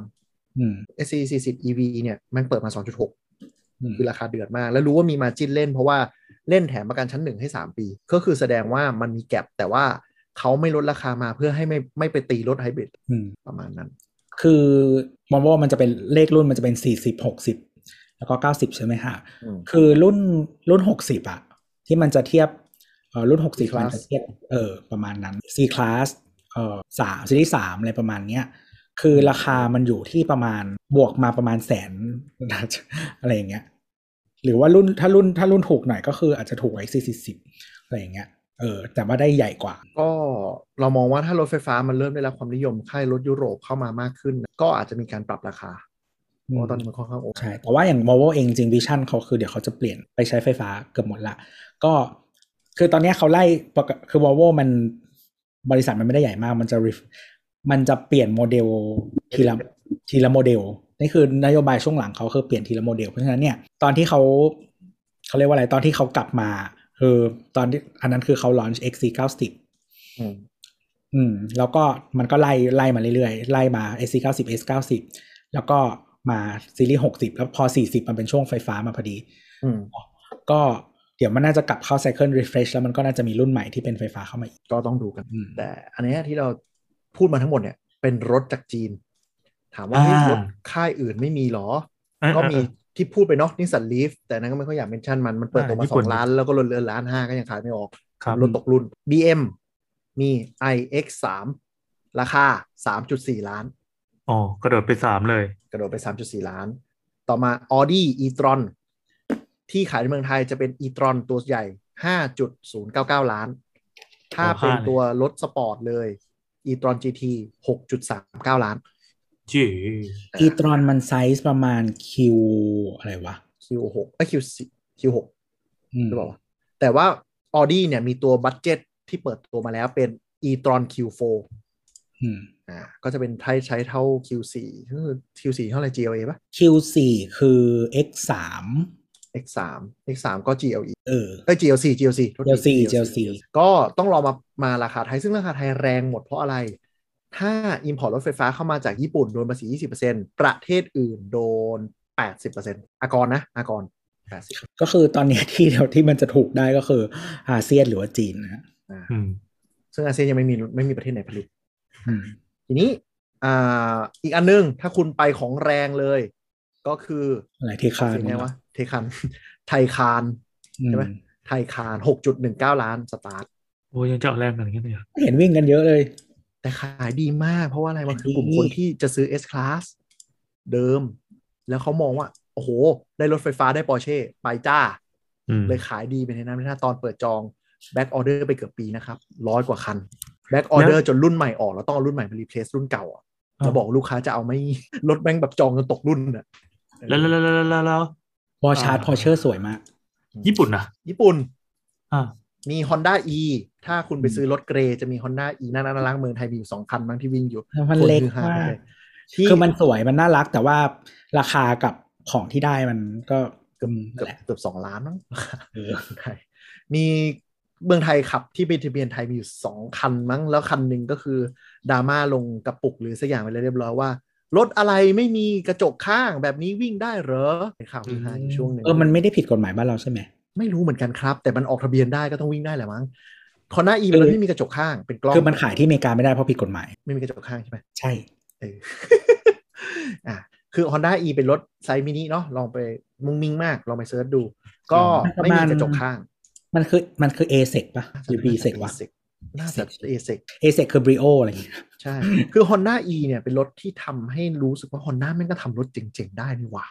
2.3อืม SC40 EV เนี่ยมันเปิดมา 2.6อืมคือราคาเดือดมาก แล้วรู้ว่ามีมาจินเล่นเพราะว่าเล่นแถมประกันชั้น1ให้ 3 ปี ก็คือแสดงว่ามันมีแก็บแต่ว่าเขาไม่ลดราคามาเพื่อให้ไม่ไม่ไปตีรถไฮบริดอืมประมาณนั้น คือ Volvo มันจะเป็นเลขรุ่นมันจะเป็น40 60แล้วก็90ใช่ไหมฮะอืมคือรุ่นรุ่น60อะที่มันจะเทียบเอ่อรุ่น60 C-Class มันจะเทียบเออประมาณนั้น C class เอ่อสามซีรีส์สามอะไรประมาณเนี้ยคือราคามันอยู่ที่ประมาณบวกมาประมาณแสนอะไรอย่างเงี้ย หรือว่ารุ่นถ้ารุ่นถ้ารุ่นถูกหน่อยก็คืออาจจะถูกกว่า X 4 0อะไรอย่างเงี้ย เออแต่ว่าได้ใหญ่กว่า ก็เรามองว่าถ้ารถไฟฟ้ามันเริ่มได้รับความนิยมค่ายรถยุโรปเข้ามามากขึ้น ก็อาจจะมีการปรับราคาเพราะว่าตอนนี้มันค่อนข้างโอเคใช่แต่ว่าอย่าง Volvo เองจริง vision เขาคือเดี๋ยวเขาจะเปลี่ยนไปใช้ไฟฟ้าเกือบหมดละ ก็คือตอนเนี้ยเขาไล่ปกคือ Volvo มันบริษัทมันไม่ได้ใหญ่มาก มันจะ ref- มันจะเปลี่ยนโมเดลทีละทีละโมเดลนี่คือนโยบายช่วงหลังเขาคือเปลี่ยนทีละโมเดลเพราะฉะนั้นเนี่ยตอนที่เขาเขาเรียกว่าอะไรตอนที่เขากลับมา คือตอนที่อันนั้นคือเขา launch XC90 อืมอืม แล้วก็มันก็ไล่ไล่มาเรื่อยๆ ไล่มา SC90 S90 แล้วก็มาซีรีส์ 60 แล้วพอ 40 มันเป็นช่วงไฟฟ้ามาพอดี อืม ก็เดี๋ยวมันน่าจะกลับเข้า cycle refresh แล้วมันก็น่าจะมีรุ่นใหม่ที่เป็นไฟฟ้าเข้ามาอีก ก็ต้องดูกันอืมแต่อันเนี้ยที่เราพูดมาทั้งหมดเนี่ย เป็นรถจากจีน ถามว่าอ่าเฮ้ยรถค่ายอื่นไม่มีหรอเออก็มีเออ ที่พูดไปเนาะ Nissan Leaf แต่นั้นก็ไม่ค่อยอยาก mention มัน มันเปิดตัวมาอ่าญี่ปุ่นสองล้าน แล้วก็ลดเหลือล้านห้าก็ยังขายไม่ออกครับรถตกรุ่น BM มี iX 3ราคา 3.4 ล้าน อ๋อ กระโดดไปสามเลย กระโดดไป 3.4 ล้าน ต่อมา Audi e-tron ที่ขายในเมืองไทยจะเป็น e-tron ตัวใหญ่ 5.099 ล้าน ถ้าโอ้เป็นห้าเลยตัวรถสปอร์ตเลย e-tron GT 6.39 ล้าน GT e-tron มันไซส์ประมาณ Q อะไรวะ Q6 เอ้ย Q4 Q6 อืมหรือเปล่าวะแต่ว่า Audi เนี่ยมีตัว budget ที่เปิดตัวมาแล้วเป็น e-tron Q4 อืมอ่าก็จะเป็นใช้ใช้เท่า Q4 ก็คือ Q4 เท่าไหร่ GLA ปะ Q4 คือ X3 X3 X3 ก็ GLE เออเอ้ย GLC GLC โทษที GLC GLC ก็ต้องรอมามาราคาไทย ซึ่งราคาไทยแรงหมดเพราะอะไร ถ้า Import รถไฟฟ้าเข้ามาจากญี่ปุ่นโดนภาษี 20%ประเทศอื่นโดน 80%อากรนะอากร80ก็คือตอนเนี้ยที่เดียวที่มันจะถูกได้ก็คืออาเซียนหรือว่าจีนนะฮะอ่าอืมซึ่งอาเซียนยังไม่มีไม่มีประเทศไหนผลิตอืมทีนี้อ่าอีกอันนึง ถ้าคุณไปของแรงเลย ก็คืออะไรเทคานเสียงไงวะเทคันTaycan อืมใช่ไหม Taycan 6.19ล้านสตาร์ทโอ้ยังจะเอาแรงกันอย่างเงี้ยเนี่ยเห็นวิ่งกันเยอะเลย แต่ขายดีมาก เพราะว่าอะไรมันคือกลุ่มดีคนที่จะซื้อ S Class เดิม แล้วเขามองว่า โอ้โห ได้รถไฟฟ้าได้ปอร์เช่ไปจ้าอืมเลยขายดีเป็นที่นั้นไม่น่าตอนเปิดจอง back order ไปเกือบปีนะครับร้อยกว่าคัน back order จนรุ่นใหม่ออก แล้วต้องเอารุ่นใหม่มา replace รุ่นเก่าอะจะบอกลูกค้าจะเอาไม่รถแบงค์แบบจองจนตกรุ่นอะแล้วแล้วแล้วแล้วแล้วแล้ววอลชาร์ดพอเชอร์สวยมาก ญี่ปุ่นนะญี่ปุ่น อ่ามี Honda E ถ้าคุณไปซื้อรถเกรย์จะมี Honda E น่ารักน่ารักเมืองไทยมีอยู่สองคันบ้างที่วิ่งอยู่มันคนเล็กฮือฮมากเลยที่คือมันสวยมันน่ารักแต่ว่าราคากับของที่ได้มันก็เกือบอืมเกือบแหละเกือบสองล้านมั้งเออไทยมีเมืองไทยขับที่เป็นทะเบียนไทยมีอยู่สองคันมั้ง แล้วคันหนึ่งก็คือดราม่าลงกระปุกหรือสักอย่างไปเลยเรียบร้อยว่ารถอะไรไม่มีกระจกข้างแบบนี้วิ่งได้เหรอเป็นข่าวคือฮาอยู่ช่วงหนึ่งเออมันไม่ได้ผิดกฎหมายบ้านเราใช่ไหมไม่รู้เหมือนกันครับ แต่มันออกทะเบียนได้ก็ต้องวิ่งได้แหละมั้ง คอนด้าอีเป็นรถคือที่มีกระจกข้างเป็นกล้องคือมันขายที่อเมริกาไม่ได้เพราะผิดกฎหมาย ไม่มีกระจกข้างใช่ไหมใช่เอออะคือ Honda E เป็นรถไซส์มินิเนาะลองไปมุงมิงมาก ลองไปเซิร์ชดู ก็ประไม่มามีณกระจกข้าง มันคือมันคือ a s e c ป่ะหรือ b s e c วะน่าจะ a s e c a s e c คือ brio อะไรอย่างเงี้ยใช่ คือ Honda E เนี่ยเป็นรถที่ทำให้รู้สึกว่า Honda แม่งก็ทำรถเจ๋งๆ ได้นี่หว่า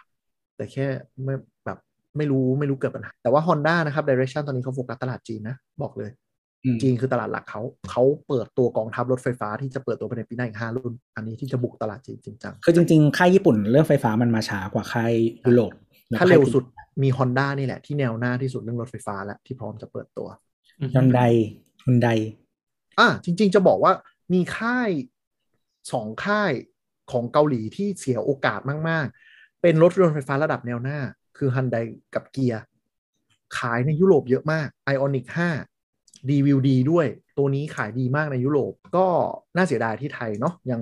แต่แค่ไม่แบบไม่รู้ไม่รู้เกิดปัญหา แต่ว่า Honda นะครับ Direction ตอนนี้เขาโฟกัสตลาดจีนนะ บอกเลยอืม จีนคือตลาดหลักเขาเขาเปิดตัวกองทัพรถไฟฟ้าที่จะเปิดตัวภายในปีหน้าอีกห้ารุ่น อันนี้ที่จะบุกตลาดจีนจริงจังคือจริงๆ ค่ายญี่ปุ่นเรื่องไฟฟ้ามันมาช้ากว่าค่ายยุโรปถ้าเร็วสุดมี Honda นี่แหละที่แนวหน้าที่สุดเรื่องรถไฟฟ้าแล้วที่พร้อมจะเปิดตัวยอนไดฮุนไดอะจริง ๆ จะบอกว่ามีค่ายสองค่ายของเกาหลีที่เสียโอกาสมากๆ เป็นรถยนต์ไฟฟ้าระดับแนวหน้า คือ Hyundai กับเกียร์ขายในยุโรปเยอะมาก Ioniq 5 DVD ด้วย ตัวนี้ขายดีมากในยุโรป ก็น่าเสียดายที่ไทยเนาะยัง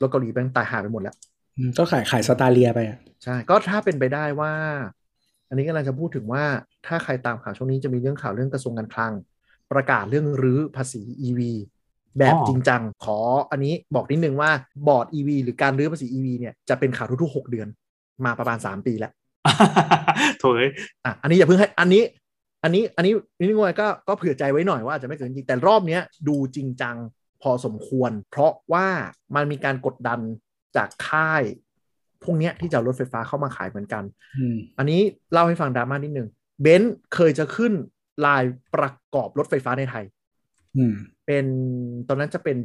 รถเกาหลีแบงตายหายไปหมดแล้วอืมก็ขายขายสตาเลียไปอะใช่ก็ถ้าเป็นไปได้ว่า อันนี้กำลังจะพูดถึงว่าถ้าใครตามข่าวช่วงนี้จะมีเรื่องข่าวเรื่องกระทรวงการคลัง ประกาศเรื่องรื้อภาษี EV แบบอ๋อจริงจัง ขออันนี้บอกนิดนึงว่าบอร์ด EV หรือการรื้อภาษี EV เนี่ยจะเป็นข่าวทุกๆ 6 เดือน มาประมาณ 3 ปีแล้วโถยอะอันนี้อย่าเพิ่งให้อันนี้ อันนี้อันนี้นิดนึงว่าก็ก็เผื่อใจไว้หน่อยว่าอาจจะไม่เกิดจริงแต่รอบเนี้ยดูจริงจังพอสมควร เพราะว่ามันมีการกดดันจากค่าย พวกเนี้ยที่จะเอารถไฟฟ้าเข้ามาขายเหมือนกันอืมอันนี้เล่าให้ฟังดราม่านิดนึงเบนซ์เคยจะขึ้นลายประกอบรถไฟฟ้าในไทยอืมเป็นตอนนั้นจะเป็น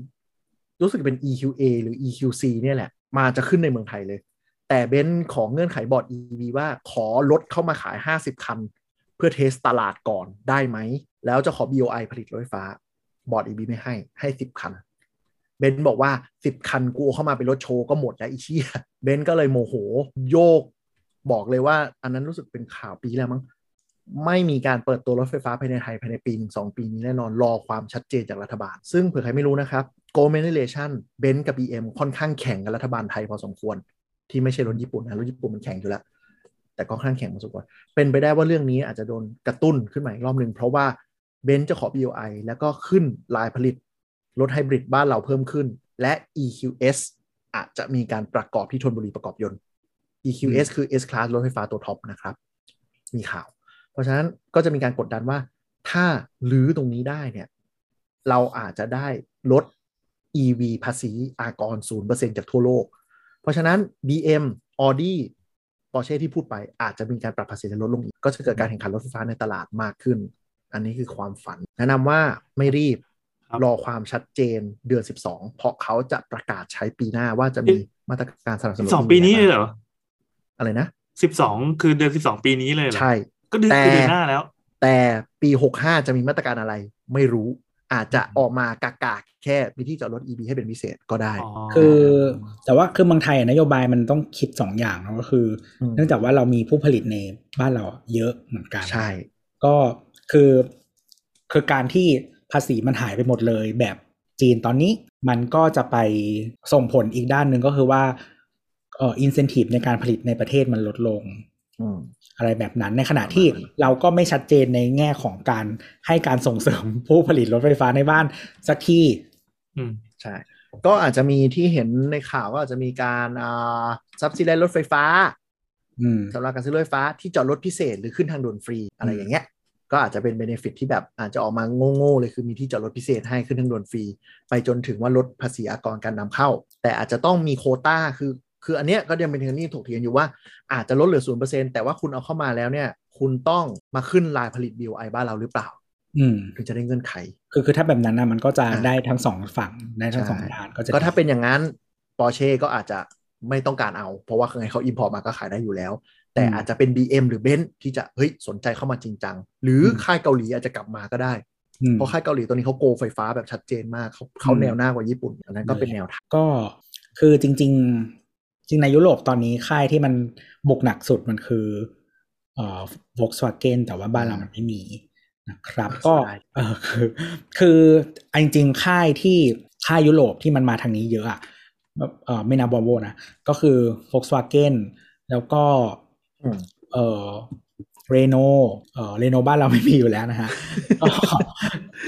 รู้สึกเป็น EQA หรือ EQC เนี่ยแหละ มาจะขึ้นในเมืองไทยเลย แต่เบนซ์ของเงื่อนไขบอร์ด EV ว่าขอรถเข้ามาขาย 50 คัน เพื่อ test ตลาดก่อนได้ไหม แล้วจะขอ BOI ผลิตรถไฟฟ้า บอร์ด EV ไม่ให้ให้ 10 คัน เบนบอกว่า 10 คันกูเอาเข้ามาเป็นรถโชว์ก็หมดแล้วอีเชี่ยเบนก็เลยโมโห โยก บอกเลยว่า อันนั้นรู้สึกเป็นข่าวปีแล้วมั้งไม่มีการเปิดตัวรถไฟฟ้าภายในไทยภายในปีหนึ่งสองปีนี้แน่นอนรอความชัดเจนจากรัฐบาล ซึ่งเผื่อใครไม่รู้นะครับ Go m a n i l a t i o n เบนซ์กับ BM ค่อนข้างแข่งกับรัฐบาลไทยพอสมควร ที่ไม่ใช่รถญี่ปุ่นนะรถญี่ปุ่นมันแข่งอยู่แล้ว แต่ก็ค่อนข้างแข่งพอสมควรเป็นไปได้ว่าเรื่องนี้อาจจะโดนกระตุ้นขึ้นมาอีกรอบหนึ่งเพราะว่าเบนซ์จะขอ BOI แล้วก็ขึ้นลายผลิตรถไฮบริดบ้านเราเพิ่มขึ้น และ EQS อาจจะมีการประกอบที่ธนบุรีประกอบยนต์ EQS คือ S Class รถไฟฟ้าตัวท็อปนะครับ มีข่าว เพราะฉะนั้นก็จะมีการกดดันว่า ถ้าลื้อตรงนี้ได้เนี่ย เราอาจจะได้ลด EV ภาษีอากร0%จากทั่วโลก เพราะฉะนั้น BM Audi Porsche ที่พูดไปอาจจะมีการปรับภาษีลดลงอีกก็จะเกิดการแข่งขันรถไฟฟ้าในตลาดมากขึ้น อันนี้คือความฝัน แนะนำว่าไม่รีบครับรอความชัดเจนเดือน 12 เพราะเขาจะประกาศใช้ปีหน้าว่าจะมีมาตรการสนับสนุนสองปีนี้เลยเหรอ อะไรนะสิบสองคือเดือนสิบสองปีนี้เลยเหรอ ใช่ ก็เดือนแต่คือเดือนหน้าแล้ว แต่ปี65จะมีมาตรการอะไร ไม่รู้ อาจจะออกมากากากๆแค่มีที่จอดรถ EV ให้เป็นพิเศษก็ได้ อ๋อ คือแต่ว่าคือเมืองไทยอะนโยบายมันต้องคิดสองอย่างเนอะก็คืออ ม เนื่องจากว่าเรามีผู้ผลิตในบ้านเราเยอะเหมือนกัน ใช่ ก็คือคือการที่ภาษีมันหายไปหมดเลยแบบจีนตอนนี้มันก็จะไปส่งผลอีกด้านหนึ่งก็คือว่าเอ่ออินเซนティブในการผลิตในประเทศมันลดลง อืมอะไรแบบนั้น ในขณะที่เราก็ไม่ชัดเจนในแง่ของการให้การส่งเสริมผู้ผลิตรถไฟฟ้าในบ้านสักที่อืมใช่ก็อาจจะมีที่เห็นในข่าวก็อาจจะมีการอ่า subsidy รถไฟฟ้าอืมสำหรับการซื้อรถไฟฟ้าที่จอดรถพิเศษหรือขึ้นทางด่วนฟรีอะไรอย่างเงี้ย ก็อาจจะเป็น benefit ที่แบบอาจจะออกมาโง่ๆเลยคือมีที่จอดรถพิเศษให้ขึ้นทางด่วนฟรี ไปจนถึงว่าลดภาษีอากรการนำเข้า แต่อาจจะต้องมีโควต้าคือ คืออันเนี้ยก็ยังเป็นเรื่องที่ถกเถียงอยู่ว่าอาจจะลดเหลือศูนย์เปอร์เซ็นแต่ว่าคุณเอาเข้ามาแล้วเนี่ยคุณต้องมาขึ้นลายผลิต BOI บ้านเราหรือเปล่าอืมถึงจะได้เงื่อนไข คือคือถ้าแบบนั้นนะมันก็จะอ่าได้ทั้งสองฝั่งได้ทั้งสองใช่ด้านก็จะก็ถ้าดีเป็นอย่างนั้นปอร์เช่ก็อาจจะไม่ต้องการเอา เพราะว่าไงเขา import มาก็ขายได้อยู่แล้ว แต่อืมอาจจะเป็น BM หรือเบนซ์ที่จะเฮ้ยสนใจเข้ามาจริงจัง หรืออมค่ายเกาหลีอาจจะกลับมาก็ได้อืมเพราะค่ายเกาหลีตัวนี้เขา go ไฟฟ้าแบบชัดเจนมากเขาเขาอืมแนวหน้ากว่าญี่ปุ่นอันนั้นก็เป็นแนวทางก็คือจริง ๆ จริงในยุโรปตอนนี้ค่ายที่มันบุกหนักสุดมันคือเอ่อ Volkswagen แต่ว่าบ้านเรามันไม่มีนะครับ ก็ใช่เออคือ คือจริงๆค่ายที่ค่ายยุโรปที่มันมาทางนี้เยอะอะเออไม่นับ Volvo นะ ก็คือ Volkswagen แล้วก็อืมเออ เรโนเออเรโนบ้านเราไม่มีอยู่แล้วนะฮะก็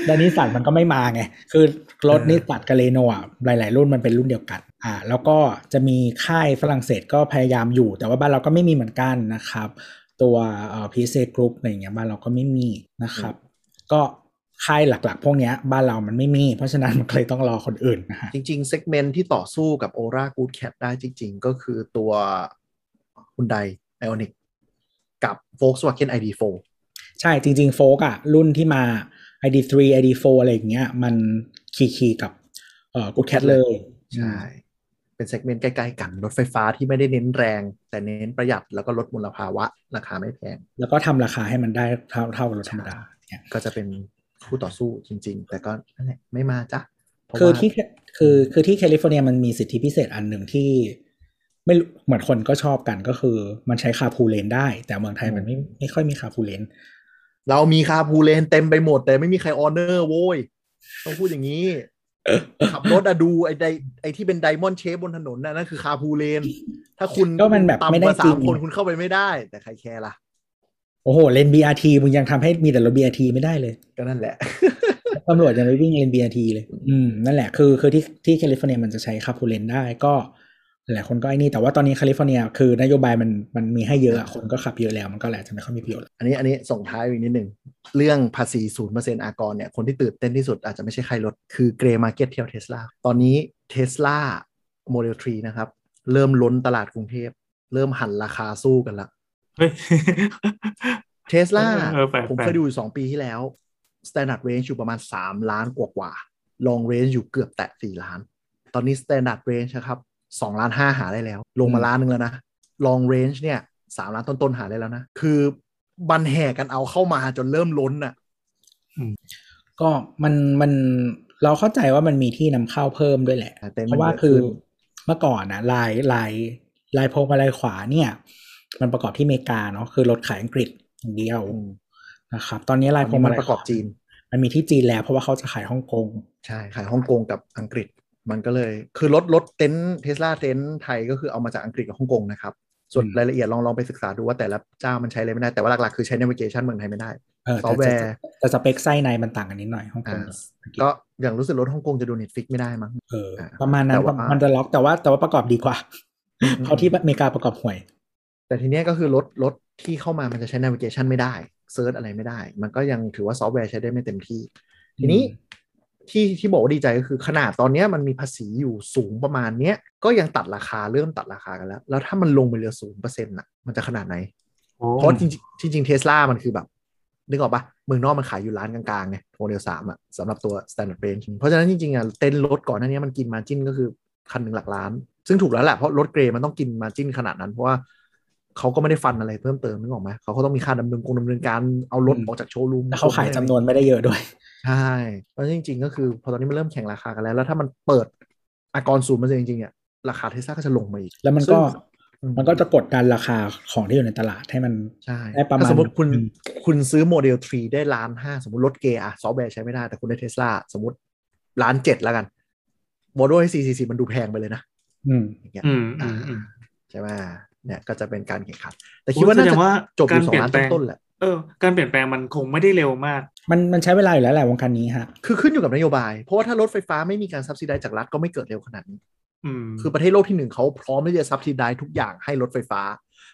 แล้วนิสสันมันก็ไม่มาไง คือรถเออนิสสันกับเรโนอะหลาย ๆ รุ่นมันเป็นรุ่นเดียวกัน อ่า แล้วก็จะมีค่ายฝรั่งเศสก็พยายามอยู่ แต่ว่าบ้านเราก็ไม่มีเหมือนกันนะครับ ตัวเอ่อ PSA Group อะไรอย่างเงี้ยบ้านเราก็ไม่มีนะครับ ก็ค่ายหลัก ๆ พวกเนี้ยบ้านเรามันไม่มี เพราะฉะนั้นมันก็เลยต้องรอคนอื่นนะฮะจริงๆ segment ที่ต่อสู้กับ Ora Good Cat ได้จริง ๆ ก็คือตัว Hyundai Ioniq กับ Volkswagen ID4 ใช่จริงๆโฟล์คอะรุ่นที่มา ID3 ID4 อะไรอย่างเงี้ย มันคี่คี่กับเอ่อกูแคทเลย ใช่ เป็น segment ใกล้ๆกันรถไฟฟ้าที่ไม่ได้เน้นแรง แต่เน้นประหยัดแล้วก็ลดมลภาวะ ราคาไม่แพง แล้วก็ทำราคาให้มันได้เท่าเท่ากับรถธรรมดาเนี่ยก็จะเป็นคู่ต่อสู้จริง ๆ แต่ก็นั่นแหละไม่มาจ้ะเพราะคือว่าที่คือคือที่แคลิฟอร์เนียมันมีสิทธิพิเศษอันหนึ่งที่ ไม่รู้เหมือนคนก็ชอบกันก็คือ มันใช้ carpool lane ได้ แต่เมืองไทยมันไม่ไม่ค่อยมี carpool laneเรามี carpool lane เต็มไปหมด แต่ไม่มีใคร honor โว้ยต้องพูดอย่างนี้ขับรถอะดูไอ้ไดไอ้ที่เป็น diamond shape บนถนนน่ะนั่นคือ carpool lane ถ้าคุณก็มันแบบไม่ต่ำได้กว่าจริสางมคนคุณเข้าไปไม่ได้ แต่ใคร care ล่ะ โอ้โห lane BRT มึงยังทำให้มีแต่รถ BRT ไม่ได้เลย ก็นั่นแหละตำรวจยังไม่วิ่งเลน BRT เลย อืมนั่นแหละคือคือที่ที่แคลิฟอร์เนียมันจะใช้ carpool lane ได้ก็ หลายคนก็ไอ้นี่แต่ว่าตอนนี้แคลิฟอร์เนียคือนโยบายมันมันมีให้เยอะอะคนก็ขับเยอะแล้วมันก็แหละจะไม่ค่อยมีประโยชน์อันนี้อันนี้ส่งท้ายอีกนิดหนึ่งเรื่องภาษีศูนย์เปอร์เซ็นต์อากรเนี่ยคนที่ตื่นเต้นที่สุดอาจจะไม่ใช่ใครรถคือ grey market เที่ยวเทสลาตอนนี้ Tesla Model 3นะครับเริ่มล้นตลาดกรุงเทพ เริ่มหั่นราคาสู้กันละเฮ้ยเทสลาเออแปลกๆผมเคยดูอยู่2ปีที่แล้ว Standard Range อยู่ประมาณ 3 ล้านกว่ากว่า Long Range อยู่เกือบแตะ4ล้าน ตอนนี้ Standard Range นะครับ 2ล้าน5หาได้แล้ว ลงมาอืมล้านหนึ่งแล้วนะ Long Range เนี่ย3ล้านต้นๆหาได้แล้วนะ คือบันแห่กันเอาเข้ามาจนเริ่มล้นน่ะก็มันมันเราเข้าใจว่ามันมีที่นำเข้าเพิ่มด้วยแหละแต่เพมันราะว่าเยอะคือขึ้นเมื่อก่อนนะลายลายลายพวงมาลัยขวาเนี่ย มันประกอบที่อเมริกาเนาะคือรถขายอังกฤษอย่างเดียวอืมนะครับ ตอนนี้ตลาอยนพวนี้งมัมานลัยประกอบจีน มันมีที่จีนแล้วเพราะว่าเขาจะขายฮ่องกง ใช่ ขายฮ่องกงกับอังกฤษ มันก็เลยคือรถรถเต็นท์เทสลาเต็นท์ไทยก็คือเอามาจากอังกฤษกับฮ่องกงนะครับ ส่วนอืมรายละเอียดลองลองไปศึกษาดูว่าแต่ละเจ้ามันใช้อะไรไม่ได้ แต่ว่าหลักๆ คือใช้ navigation เมืองไทยไม่ได้เออซอฟต์แวร์แต่แต่สเปคไส้ในมันต่างกันนิดหน่อยฮ่องกอ่างกับอังกฤษก็อย่างรู้สึกรถฮ่องกงจะดู Netflix ไม่ได้มั้งเอออ่าประมาณนั้นแต่ว่ามันจะล็อกแต่ว่าแต่ว่าประกอบดีกว่าอืมเขาที่อเมริกาประกอบห่วย แต่ทีเนี้ยก็คือรถรถที่เข้ามามันจะใช้ navigation ไม่ได้ search อะไรไม่ได้ มันก็ยังถือว่าซอฟต์แวร์ใช้ได้ไม่เต็มที่ ทีนี้อืม ที่ที่บอกว่าดีใจก็คือขนาดตอนเนี้ยมันมีภาษีอยู่สูงประมาณเนี้ยก็ยังตัดราคาเริ่มตัดราคากันแล้ว แล้วถ้ามันลงไปเหลือศูนย์เปอร์เซ็นต์อะมันจะขนาดไหนโอ้เพราะจริงๆจริงๆเทสลามันคือแบบ นึกออกปะเมืองนอกมันขายอยู่ล้านกลางๆไงโมเดลสามอะสำหรับตัว standard range เพราะฉะนั้นจริงๆอะเต็นท์รถก่อนหน้านี้มันกิน margin ก็คือคันหนึ่งหลักล้าน ซึ่งถูกแล้วแหละเพราะรถ grey มันต้องกิน margin ขนาดนั้นเพราะว่า เขาก็ไม่ได้ฟันอะไรเพิ่มเติมนึกออกไหมเขาก็ต้องมีค่าดำเนินกงดำเนินการเอารถอืมออกจาก showroom แล้วเขาขายจำนวนไม่ได้เยอะด้วย ใช่เพราะจริง ๆ ก็คือพอตอนนี้มันเริ่มแข่งราคากันแล้ว แล้วถ้ามันเปิดอากรศูนย์เปอร์เซ็นต์จริงๆอะราคาเทสลาก็จะลงมาอีก แล้วมันซึ่ก็งอืมมันก็จะกดดันราคาของที่อยู่ในตลาดให้มันใช่ได้ประมาณถ้สมมติคุณอืมคุณซื้อโมเดล3ได้ล้านห้าสมมติรถ grey อะซอฟต์แวร์ใช้ไม่ได้แต่คุณได้เทสลาสมมติล้านเจ็ดแล้วกันโมเดลให้4 4 4มันดูแพงไปเลยนะ อืมอย่างเงี้ยอืมอืมอืมใช่ไหม เนี่ยก็จะเป็นการแข่งขัน แต่คิดว่าน่าแสจะงว่าจบอยู่สอการเปลี่งยนล้านแปลงต้นๆแหละเออการเปลี่ยนแปลงมันคงไม่ได้เร็วมาก มันมันใช้เวลาอยู่แล้วแหละวงการนี้ฮะ คือขึ้นอยู่กับนโยบาย เพราะว่าถ้ารถไฟฟ้าไม่มีการซับซิไดจากรัฐก็ไม่เกิดเร็วขนาดนี้อืมคือประเทศโลกที่หนึ่งเขาพร้อมที่จะซับซิไดทุกอย่างให้รถไฟฟ้า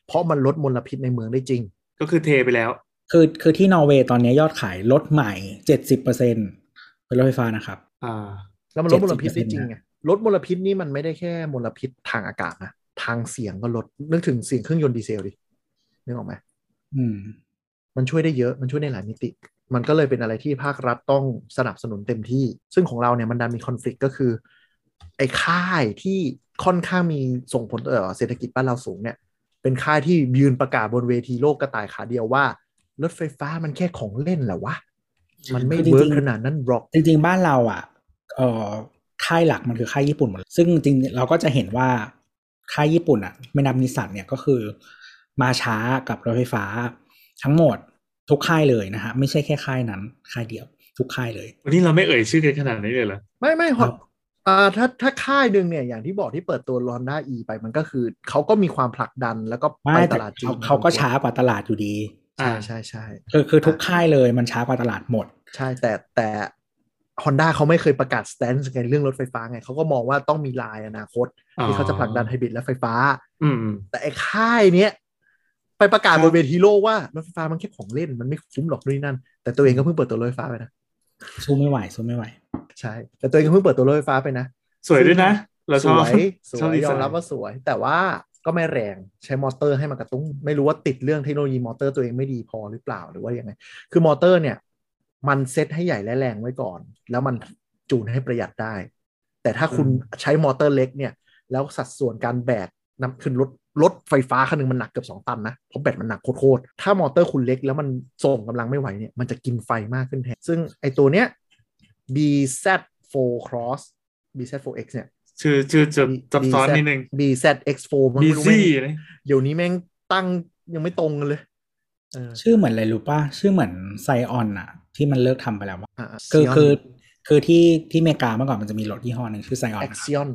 เพราะมันลดมลพิษในเมืองได้จริง ก็คือเทไปแล้ว คือคือที่นอร์เวย์ตอนนี้ยอดขายรถใหม่เจ็ดสิบเปอร์เซ็นเป็นรถไฟฟ้านะครับ อ่า แล้วมันลดมลพิษได้70%จริงไง ลดมลพิษนี่มันไม่ได้แค่มลพิษทางอากาศนะ ทางเสียงก็ลดนึกถึงเสียงเครื่องยนต์ดีเซลดินึกออกไหมอืม มันช่วยได้เยอะมันช่วยในหลายมิติ มันก็เลยเป็นอะไรที่ภาครัฐต้องสนับสนุนเต็มที่ ซึ่งของเราเนี่ยมันดันมีคอน FLICT ก็คือ ไอ้ค่ายที่ค่อนข้างมีส่งผลต่อเศรษฐกิจบ้านเราสูงเนี่ย เป็นค่ายที่ยืนประกาศบนเวทีโลกกระต่ายขาเดียวว่ารถไฟฟ้ามันแค่ของเล่นแหละวะมันไม่คือจริงๆเวิร์กขนาดนั้นหรอก จริง ๆ บ้านเราอะเอ่อค่ายหลักมันคือค่ายญี่ปุ่นหมดเลยซึ่งจริงๆเราก็จะเห็นว่า ค่ายญี่ปุ่นอะไม่นับนิสสันเนี่ยก็คือ มาช้ากับรถไฟฟ้าทั้งหมดทุกค่ายเลยนะฮะไม่ใช่แค่ค่ายนั้น ค่ายเดียว ทุกค่ายเลยวันนี้เราไม่เอ่ยชื่อกันขนาดนี้เลยเหรอไม่ไม่ครับอ่าถ้าถ้าค่ายหนึ่งเนี่ยอย่างที่บอกที่เปิดตัว Honda E ไปมันก็คือ เขาก็มีความผลักดันแล้วก็ไปไม่ตแต่ลาดจีเขานเขาก็ช้ากว่าตลาดอยู่ดีใช่ใช่ใช่คือคือทุกค่ายเลยมันช้ากว่าตลาดหมด ใช่แต่แต่ Honda เขาไม่เคยประกาศสแตนซ์ในเรื่องรถไฟฟ้าไงเขาก็มองว่าต้องมีลายอนาคตอ๋อที่เขาจะผลักดันไฮบริดและไฟฟ้าอืมอืมแต่ไอ้ค่ายเนี้ยไปประกาศครับบนเวทีโลกว่ารถไฟฟ้ามันแค่ของเล่นมันไม่คุ้มหรอกนู่นนนั่น แต่ตัวเองก็เพิ่งเปิดตัวรถไฟฟ้าไปนะสู้ไม่ไหวสู้ไม่ไหว ใช่ แต่ตัวเองก็เพิ่งเปิดตัวรถไฟฟ้าไปนะ สวยด้วยนะ เราชสอบวยสชอวบยดียไซอมน์รับว่าสวย แต่ว่าก็ไม่แรงใช้มอเตอร์ให้มันกระตุ้ง ไม่รู้ว่าติดเรื่องเทคโนโลยีมอเตอร์ตัวเองไม่ดีพอหรือเปล่าหรือว่ายังไง คือมอเตอร์เนี่ย มันเซตให้ใหญ่และแรงไว้ก่อน แล้วมันจูนให้ประหยัดได้ แต่ถ้าคุณใช้มอเตอร์เล็กเนี่ย แล้วสัดส่วนการแบกนำขึ้นรถรถไฟฟ้าคันหนึ่งมันหนักเกือบสองตันนะเพราะแบตมันหนักโคตรๆถ้ามอเตอร์คุณเล็กแล้วมันส่งกำลังไม่ไหวเนี่ยมันจะกินไฟมากขึ้นแทนซึ่งไอตัวเนี้ย BZ4 Cross BZ4X เนี่ยชื่อชื่อจะซับซ้อนนิดนึง BZX4 มันบีไม่รู้ซี่แม่งเลยเดี๋ยวนี้แม่งตั้งยังไม่ตรงกันเลยเออชื่อเหมือนอะไรรู้ป่ะ ชื่อเหมือนไซออนอะ ที่มันเลิกทำไปแล้วอะอะคือ Xion คือคือที่ที่อเมริกาเมื่อก่อนมันจะมีรถยี่ห้อหนึ่งชื่อไซออน Axion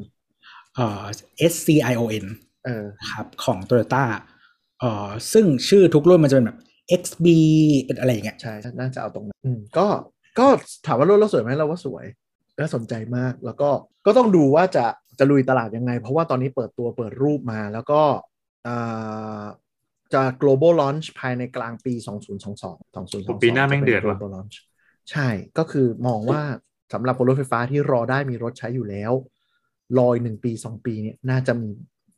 เอ่อ S C I O N เออครับของ Toyota เอ่อซึ่งชื่อทุกรุ่นมันจะเป็นแบบ XB เป็นอะไรอย่างเงี้ยใช่ น่าจะเอาตรงนั้นอืมก็ก็ถามว่ารถเราสวยไหมเราว่าสวยและสนใจมาก แล้วก็ก็ต้องดูว่าจะจะลุยตลาดยังไง เพราะว่าตอนนี้เปิดตัวเปิดรูปมาแล้วก็อ่า จะ global launch ภายในกลางปี 2022 2022ปีหน้าแม่งเดือดจะป็นว่ะ global launch ใช่ก็คือมองว่าสำหรับบนรถไฟฟ้าที่รอได้มีรถใช้อยู่แล้ว รออีกหนึ่งปีสองปีเนี่ยน่าจะมี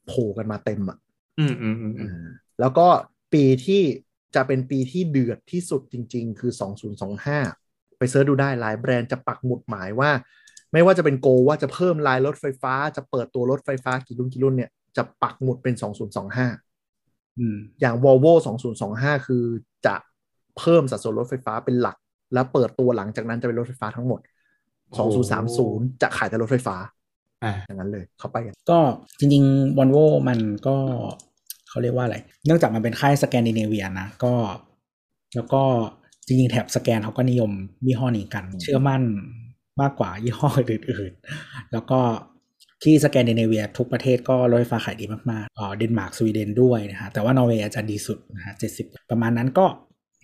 โผล่กันมาเต็มอะอืมอืมอืมอืมอ่าแล้วก็ปีที่จะเป็นปีที่เดือดที่สุดจริง ๆ คือ 2025 ไปเสิร์ชดูได้หลายแบรนด์จะปักหมุดหมายว่า ไม่ว่าจะเป็นโกว่าจะเพิ่มลายรถไฟฟ้า จะเปิดตัวรถไฟฟ้ากี่รุ่นกี่รุ่นเนี่ยจะปักหมุดเป็น 2025 อืมอย่าง Volvo 2025 คือจะเพิ่มสัดส่วนรถไฟฟ้าเป็นหลัก แล้วเปิดตัวหลังจากนั้นจะเป็นรถไฟฟ้าทั้งหมด 2030 จะขายแต่รถไฟฟ้า อ่าอย่างนั้นเลยเข้าไปกันก็จริงๆวอลโวมันก็เขาเรียกว่าอะไร เนื่องจากมันเป็นค่ายสแกนดิเนเวียนะก็ แล้วก็จริงๆ แถบสแกนเขาก็นิยมยี่ห้อนี้กัน เชื่อมั่นมากกว่ายี่ห้ออื่นๆ แล้วก็ ที่สแกนดิเนเวียทุกประเทศก็รถไฟฟ้าขายดีมากๆอ๋อเดนมาร์กสวีเดนด้วยนะฮะแต่ว่านอร์เวย์อาจจะดีสุดนะฮะเจ็ดสิบประมาณนั้นก็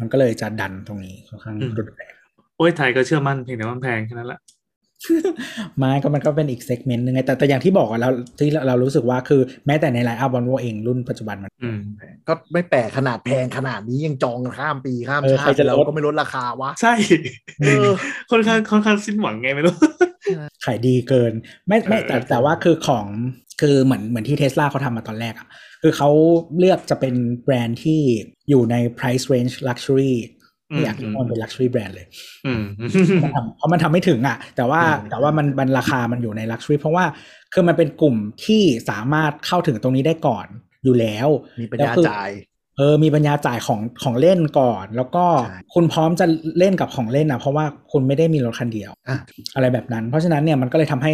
มันก็เลยจะดันตรงนี้ค่อนข้างอืมรุนแรงโอ้ยไทยก็เชื่อมั่นเพียงแต่ว่ามันแพงแค่นั้นแหละ ไม่ก็มันก็เป็นอีก segment หนึงไงแต่แต่อย่างที่บอกอะเราที่เราเรารู้สึกว่าคือแม้แต่ใน line-up วอลโวเองรุ่นปัจจุบันมันอืมแพงก็ไม่แปลกขนาดแพงขนาดนี้ยังจองกันข้ามปีข้ามเออชาใครติจะลดเราก็ไม่ลดราคาวะ ใช่เออค่อนข้างค่อนข้างสิ้นหวังไงไม่รู้ขายดีเกิน ไม่ไม่แต่เออแต่ว่าคือของคือเหมือนเหมือนที่เทสลาเขาทำมาตอนแรกอะคือเขาเลือกจะเป็นแบรนด์ที่อยู่ใน price range luxury ไม่อยากอืให้มมันเป็น luxury brand เลยอืมมันทำเพราะมันทำไม่ถึงอะ แต่ว่าอืมแต่ว่ามันมันราคามันอยู่ใน luxury เพราะว่าคือมันเป็นกลุ่มที่สามารถเข้าถึงตรงนี้ได้ก่อนอยู่แล้ว มีปัญแล้วญาคือจ่ายเออมีปัญญาจ่ายของของเล่นก่อน แล้วก็ใช่คุณพร้อมจะเล่นกับของเล่นอะเพราะว่าคุณไม่ได้มีรถคันเดียวอะอะไรแบบนั้น เพราะฉะนั้นเนี่ยมันก็เลยทำให้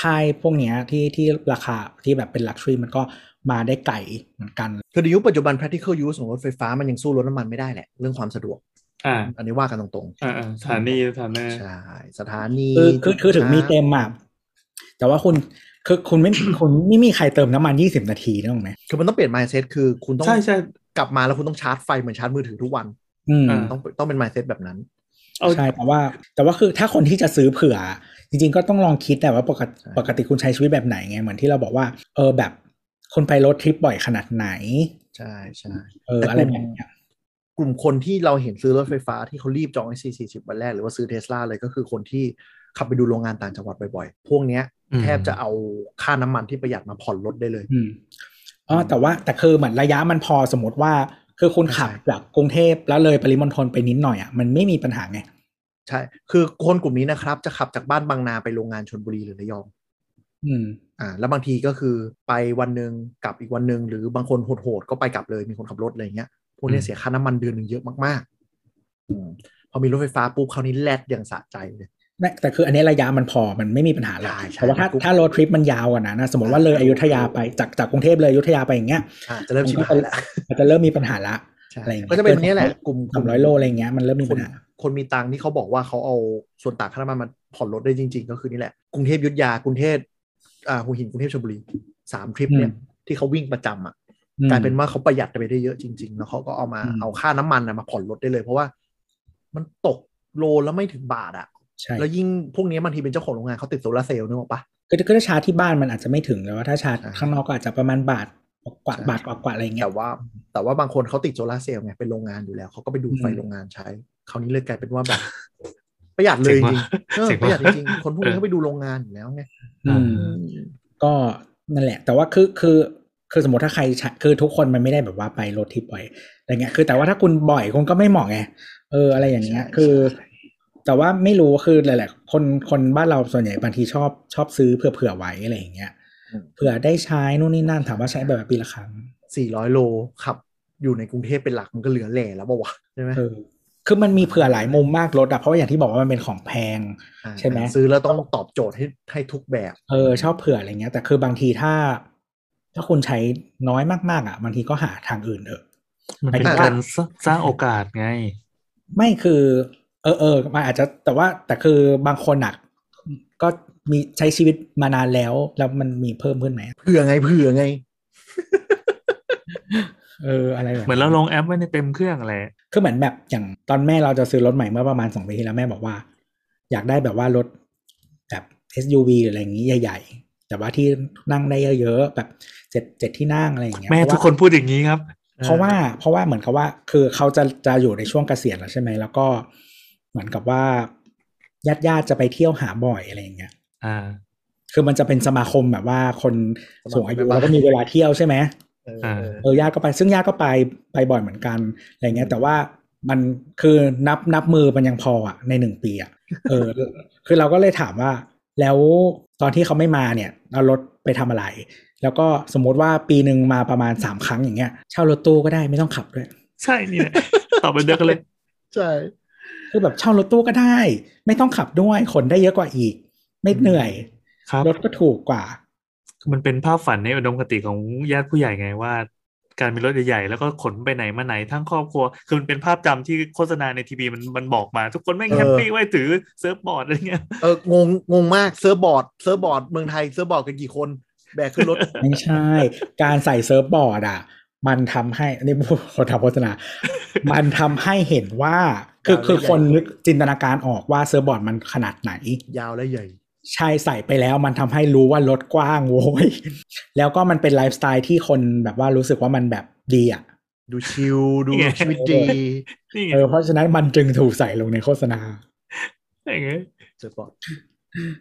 ค่ายพวกเนี้ยที่ที่ราคาที่แบบเป็น luxury มันก็มาได้ไกลเหมือนกัน คือในยุคปัจจุบัน practical use ของรถไฟฟ้ามันยังสู้รถน้ำมันไม่ได้แหละ เรื่องความสะดวก อ่า อันนี้ว่ากันตรงอ่าอ่าสถานีสถานีๆใช่สถานีคือคือคือถึงมีจุดชาร์จเต็มอะแต่ว่าคุณคือคุณไม่คุณไม่มีใครเติมน้ำมันยี่สิบนาทีนึกออกไหมคือมันต้องเปลี่ยน mindset คือคุณต้องใช่ใช่กลับมาแล้วคุณต้องชาร์จไฟเหมือนชาร์จมือถือทุกวันอืมอ่าต้องต้องเป็น mindset แบบนั้นเอาใช่แต่ว่า แต่ว่าคือถ้าคนที่จะซื้อเผื่อ จริง ๆ ก็ต้องลองคิดแต่ว่าปกติใช่ปกติคุณใช้ชีวิตแบบไหนไงเหมือนที่เราบอกว่า เออแบบคนไปรถทริปบ่อยขนาดไหน ใช่ใช่เออแต่อะไรกลุ่มแบบเนี้ย กลุ่มคนที่เราเห็นซื้อรถไฟฟ้าที่เขารีบจอง IC40 วันแรก หรือว่าซื้อเทสลาเลยก็คือคนที่ขับไปดูโรงงานต่างจังหวัดบ่อยๆ พวกเนี้ยอืมแทบจะเอาค่าน้ำมันที่ประหยัดมาผ่อนรถได้เลยอืมอ๋อแต่ว่าแต่คือเหมือนระยะมันพอสมมติว่า คือคุณขับใช่จากกรุงเทพแล้วเลยปริมณฑลไปนิดหน่อยอะมันไม่มีปัญหาไงใช่ คือคนกลุ่มนี้นะครับ จะขับจากบ้านบางนาไปโรงงานชนบุรีหรือระยอง อืม อ่า แล้วบางทีก็คือไปวันหนึ่งกลับอีกวันหนึ่งหรือบางคนโหดๆก็ไปกลับเลยมีคนขับรถอะไรอย่างเงี้ย พวกเนี้ยอืมเสียค่าน้ำมันเดือนหนึ่งเยอะมากๆอืมพอมีรถไฟฟ้าปุ๊บคราวนี้แลดอย่างสะใจเลยไม่แต่คืออันนี้ระยะมันพอมันไม่มีปัญหาหรอกใช่ใช่แต่ว่าถ้าปุ๊บถ้าโรดทริปมันยาวกว่านั้นนะ สมมติว่าเลยอยุธยาไปจากจากกรุงเทพเลยอยุธยาไปอย่างเงี้ยอ่าจะเริ่มชิบมันหายก็แล้วอาจจะเริ่มมีปัญหาละใช่อะไรอย่างเงี้ยก็จะเป็นเนี้ยแหละกลุ่มสามร้อยโลอะไรเงี้ยมันเริ่มมีคปันญหาคนมีตังค์ที่เขาบอกว่าเขาเอาส่วนต่างค่าน้ำมันมาผ่อนรถได้จริง ๆ ก็คือนี่แหละกรุงเทพยุทธยากรุงเทพอ่าหัวหินกรุงเทพชลบุรีสามทริปเนี่ยที่เขาวิ่งประจำอะ กลายเป็นว่าเขาประหยัดไปได้เยอะจริง ๆ แล้วเขาก็เอามาอืมเอาค่าน้ำมันน่ะมาผ่อนรถได้เลย เพราะว่ามันตกโลแล้วไม่ถึงบาทอะใช่แล้วยิ่งพวกนี้บางทีเป็นเจ้าของโรงงานเขาติดโซลาร์เซลล์นึกออกปะคือคือถ้าชาร์จที่บ้านมันอาจจะไม่ถึงแต่ว่าถ้าชาร์จใช่ข้างนอกก็อาจจะประมาณบาทกว่าใช่บาทกว่ากว่าอะไรเงี้แต่ยว่า แต่ว่าบางคนเขาติดโซลาร์เซลล์ไงเป็นโรงงานอยู่แล้วเขาก็ไปดูไฟอืมโรงงานใช้ คราวนี้เลยกลายเป็นว่าแบบประหยัดเลยจริงๆเออเจ๋งประหว่ะยัดจริงๆคนพวกนี้เขาไปดูโรงงานอยู่แล้วไงอืมก็นั่นแหละ แต่ว่าคือคือ คือสมมติถ้าใครใช้คือทุกคนมันไม่ได้แบบว่าไปรถทริปบ่อยอะไรเงี้ยคือแต่ว่าถ้าคุณบ่อยคุณก็ไม่เหมาะไงเอออะไรอย่างเงี้ยใช่คือใช่แต่ว่าไม่รู้คือหลายๆคนคนบ้านเราส่วนใหญ่บางทีชอบชอบซื้อเผื่อเผื่อๆไว้อะไรอย่างเงี้ยอืมเผื่อได้ใช้นู่นนี่นั่นถามว่าใช้แบบปีละครั้งสี่ร้อยโลขับ อยู่ในกรุงเทพเป็นหลักมันก็เหลือแหล่แล้วปะวะใช่ไหมเออคือมันมีเผื่อหลายมุมมากรถอะเพราะว่าอย่างที่บอกว่ามันเป็นของแพงอ่าใช่ไหมซื้อแล้วต้องตอบโจทย์ให้ให้ทุกแบบ เออชอบเผื่ออะไรเงี้ยแต่คือบางทีถ้า ถ้าคุณใช้น้อยมากๆอะบางทีก็หาทางอื่นเออมันเป็นหมายถึงว่าการสสร้างโอกาสไง ไม่คือ เออเออมันอาจจะแต่ว่าแต่คือบางคนอะก็มีใช้ชีวิตมานานแล้ว แล้วมันมีเพิ่มขึ้นไหมเผื่อไงเผื่อไง เอออะไรแบบเหมือนเราลงแอปไว้ในเต็มเครื่องอะไรคือเหมือนแบบอย่างตอนแม่เราจะซื้อรถใหม่เมื่อประมาณสองปีที่แล้วแม่บอกว่า อยากได้แบบว่ารถแบบ SUV หรืออะไรอย่างนี้ใหญ่ แต่ว่าที่นั่งได้เยอะๆแบบเจ็ดเจ็ดที่นั่งอะไรอย่างเงี้ยแม่เพราะทุกว่าคนพูดอย่างนี้ครับ เพราะว่าเพราะว่าเหมือนกับว่าคือเขาจะจะอยู่ในช่วงเกษียณแล้วใช่ไหมแล้วก็เหมือนกับว่าญาติญาติๆจะไปเที่ยวหาบ่อยอะไรอย่างเงี้ยอ่า คือมันจะเป็นสมาคมแบบว่าคนสูงอายุสมาคมแล้วก็มีเวลาเที่ยวใช่ไหมเอออ่าเออเออญาติก็ไปซึ่งญาติก็ไปไปบ่อยเหมือนกันอะไรเงี้ย แต่ว่ามันคือนับนับมือมันยังพออะในหนึ่งปีอะเออ คือเราก็เลยถามว่า แล้วตอนที่เขาไม่มาเนี่ยเอารถไปทำอะไร แล้วก็สมมุติว่าปีหนึ่งมาประมาณสามครั้งอย่างเงี้ยเช่ารถตู้ก็ได้ไม่ต้องขับด้วยใช่นี่แหละตอบไปเดียวกันเลยใช่คือแบบเช่ารถตู้ก็ได้ ไม่ต้องขับด้วยขนได้เยอะกว่าอีก ไม่เหนื่อยครับรถก็ถูกกว่า มันเป็นภาพฝันในอุดมคติของญาติผู้ใหญ่ไงว่า การมีรถใหญ่ๆแล้วก็ขนไปไหนมาไหนทั้งครอบครัว คือมันเป็นภาพจำที่โฆษณาในทีวีมันมันบอกมา ทุกคนแม่งแฮปปี้ไว้ถือsurfboard อะไรเงี้ยเอองงงงมาก surfboard surfboard เมืองไทย surfboard กันกี่คน แบกขึ้นรถไม่ใช่ การใส่ surfboard อะ มันทำให้อันนี่พูดคนทำโฆษณา มันทำให้เห็นว่าคือการเล่นคือคนใหญ่นึกจินตนาการออกว่า surfboard มันขนาดไหน ยาวและใหญ่ ใช่ใส่ไปแล้วมันทำให้รู้ว่ารถกว้างโว้ยแล้วก็มันเป็นไลฟ์สไตล์ที่คนแบบว่ารู้สึกว่ามันแบบดีอะ ดู chillดูนี่ไงชีวิตดีนี่ไงเออเพราะฉะนั้นมันจึงถูกใส่ลงในโฆษณาอย่างเงี้ยเซิร์ฟบอร์ด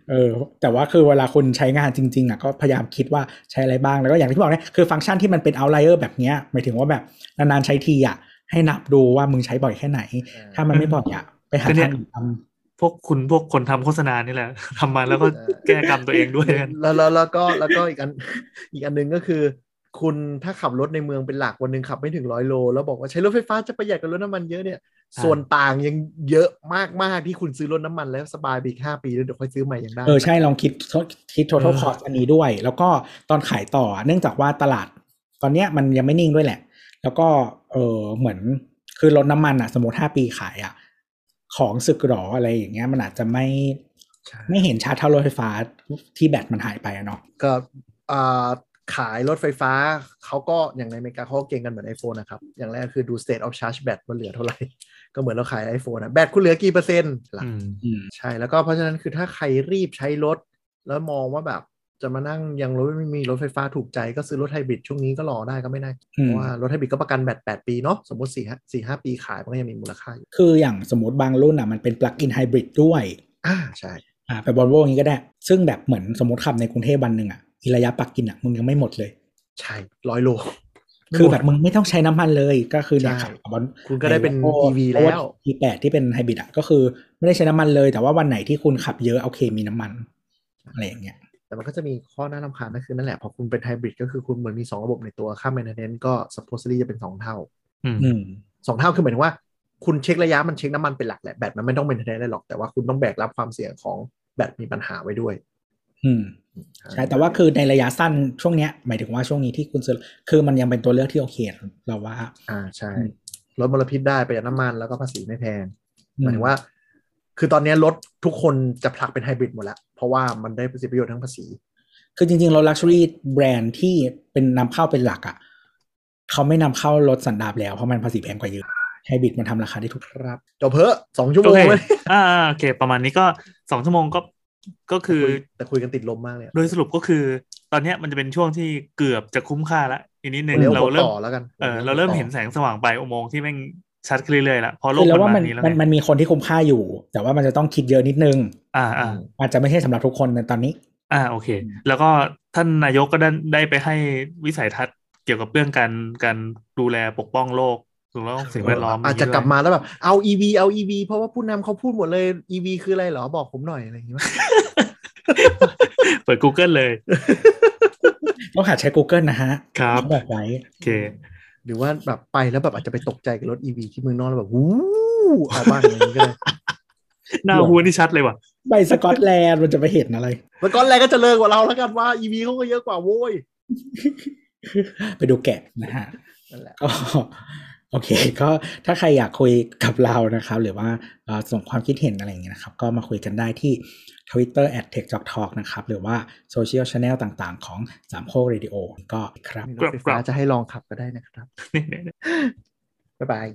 เออแต่ว่าคือเวลาคุณใช้งานจริง ๆอะก็พยายามคิดว่าใช้อะไรบ้างแล้วก็อย่างที่บอกเนี่ยคือฟังก์ชันที่มันเป็น outlier แบบเนี้ยหมายถึงว่าแบบนานๆใช้ทีอะให้นับดูว่ามึงใช้บ่อยแค่ไหน ถ้ามันไม่บ่อยอะไปหาทางอื่นทำ พวกคุณพวกคนทำโฆษณานี่แหละทำมาแล้วก็แก้กรรมตัวเองด้วยกันแล้วแล้วแล้วก็แล้วก็อีกอันอีกอันหนึ่งก็คือ คุณถ้าขับรถในเมืองเป็นหลักวันหนึ่งขับไม่ถึงร้อยโล แล้วบอกว่าใช้รถไฟฟ้าจะประหยัดกับรถน้ำมันเยอะเนี่ยอ่าส่วนต่างยังเยอะมากๆที่คุณซื้อรถน้ำมันแล้วสบายไปอีกห้าปีแล้วเดี๋ยวค่อยซื้อใหม่ยังได้เออใช่ลองคิดคิด total เออ cost อันนี้ด้วย แล้วก็ตอนขายต่อเนื่องจากว่าตลาด ตอนเนี้ยมันยังไม่นิ่งด้วยแหละ แล้วก็เออเหมือนคือรถน้ำมันอะ สมมติห้าปีขายอะ ของสึกหรออะไรอย่างเงี้ย มันอาจจะไม่ใช่ไม่เห็นชัดเท่ารถไฟฟ้าที่แบตมันหายไปอะเนาะก็อ่าขายรถไฟฟ้าเขาก็อย่างในอเมริกาเขาก็เก่งกันเหมือน iPhone นะครับ อย่างแรกคือดู state of charge แบตว่าเหลือเท่าไหร่ ก็เหมือนเราขาย iPhone นะแบตคุณเหลือกี่เปอร์เซ็นต์หลักอืมอืมใช่แล้วก็เพราะฉะนั้นคือถ้าใครรีบใช้รถ แล้วมองว่าแบบ จะมานั่งยังรถไม่มีรถไฟฟ้าถูกใจก็ซื้อรถไฮบริดช่วงนี้ก็รอได้ก็ไม่ได้อืมเพราะว่ารถไฮบริดก็ประกันแบต8ปีเนาะสมมติ4 5 4 5ปีขายมันก็ยังมีมูลค่าอยู่คืออย่างสมมติบางรุ่นอะมันเป็น plug-in hybrid ด้วยอ่าใช่อ่าไปบอลโวอย่างนี้ก็ได้ ซึ่งแบบเหมือนสมมติขับในกรุงเทพวันหนึ่งอะอีระยะปลักกินอะมึงยังไม่หมดเลย ใช่ร้อยโลคือแบบมึงไม่ต้องใช้น้ำมันเลยก็คือเนี่ยใช่ขับบอลคุณก็ได้เป็นไอ้ EV แล้วทีแปดที่เป็นไฮบริดอะก็คือไม่ได้ใช้น้ำมันเลย แต่ว่าวันไหนที่คุณขับเยอะโอเคมีน้ำมันอะไรอย่างเงี้ย แต่มันก็จะมีข้อน่ารำคาญก็คือนั่นแหละ พอคุณเป็นไฮบริดก็คือคุณเหมือนมี2ระบบในตัวค่า maintenance ก็ supposedly จะเป็น2เท่าอืมอืม2เท่าคือหมายถึงว่า คุณเช็คระยะมันเช็คน้ำมันเป็นหลักแหละแบตมันไม่ต้อง maintenance ได้หรอกแต่ว่าคุณต้องแบกรับความเสี่ยงของแบตมีปัญหาไว้ด้วย อืมใช่แต่ว่าคือในระยะสั้นช่วงเนี้ยหมายถึงว่าช่วงนี้ที่คุณซื้อคือมันยังเป็นตัวเลือกที่โอเคเราว่า อ่าใช่อืมลดมลพิษได้ประหยัดน้ำมันแล้วก็ภาษีไม่แพงอืหมายถึงว่า คือตอนนี้รถทุกคนจะผลักเป็นไฮบริดหมดแล้ว เพราะว่ามันได้ประโยชน์ทั้งภาษี คือจริงๆรถ luxuryแบรนด์ที่เป็นนำเข้าเป็นหลักอะเขาไม่นำเข้ารถสันดาปแล้ว เพราะมันภาษีแพงกว่าเยอะไฮบริดมันทำราคาได้ถูกครับจบเพอะสองชั่วโมโองเคเลยอ่าอ่าโอเค ประมาณนี้ก็สองชั่วโมงก็ก็คือแต่คุยกันติดลมมากเลยอะโดยสรุปก็คือ ตอนเนี้ยมันจะเป็นช่วงที่เกือบจะคุ้มค่าละอีกนิดนึงเลี้ยวเราหัวเริ่มต่อแล้วกันเออเราเริ่มเห็นแสงสว่างไปลายอุโมงค์ที่แม่ง ชัดขึ้นเรื่อยๆละเพราะโลคืกอแล้วมันว่ามามันนี้แล้วมันไงมันมีคนที่คุ้มค่าอยู่ แต่ว่ามันจะต้องคิดเยอะนิดนึง อ่าอ่าอาจจะไม่ใช่สำหรับทุกคนในตอนนี้ อ่าโอเค แล้วก็ท่านนายกก็ได้ได้ไปให้วิสัยทัศน์เกี่ยวกับเรื่องการการดูแลปกป้องโลกสิ่งแวดล้อมสิ่งแวดล้อมอาจจะย่งนี้กลับด้วยมาแล้วแบบเอา EV เอา EV เพราะว่าผู้นำเขาพูดหมดเลย EV คืออะไรเหรอบอกผมหน่อยอะไรอย่างเงี้ยเปิด Google เลยต้องหัดใช้ Google นะฮะ ครับเขาบอกไว้โอเค หรือว่าแบบไปแล้วแบบอาจจะไปตกใจกับรถ EV ที่เมืองนอกแล้วแบบวู้เอาบ้างอย่างนี้ก็ได้หน้าหัวนี่ชัดเลยว่ะไปสกอตแลนด์มันจะไปเห็นอะไรแล้วก้อนแรกก็จะเลิกกว่าเราแล้วกันว่า EV เขาก็เยอะกว่าโว้ยไปดูแกะนะฮะนั่นแหละก็โอเคก็ถ้าใครอยากคุยกับเรานะครับ หรือว่าเอ่อส่งความคิดเห็นอะไรอย่างเงี้ยนะครับ ก็มาคุยกันได้ที่ Twitter at t e c h j o k t a l k นะครับ หรือว่าโซเชียลชาแนลต่างๆ ของสามโคกเรดิโอก็ครับรถไฟฟ้าจะให้ลองขับก็ได้นะครับ บ๊ายบาย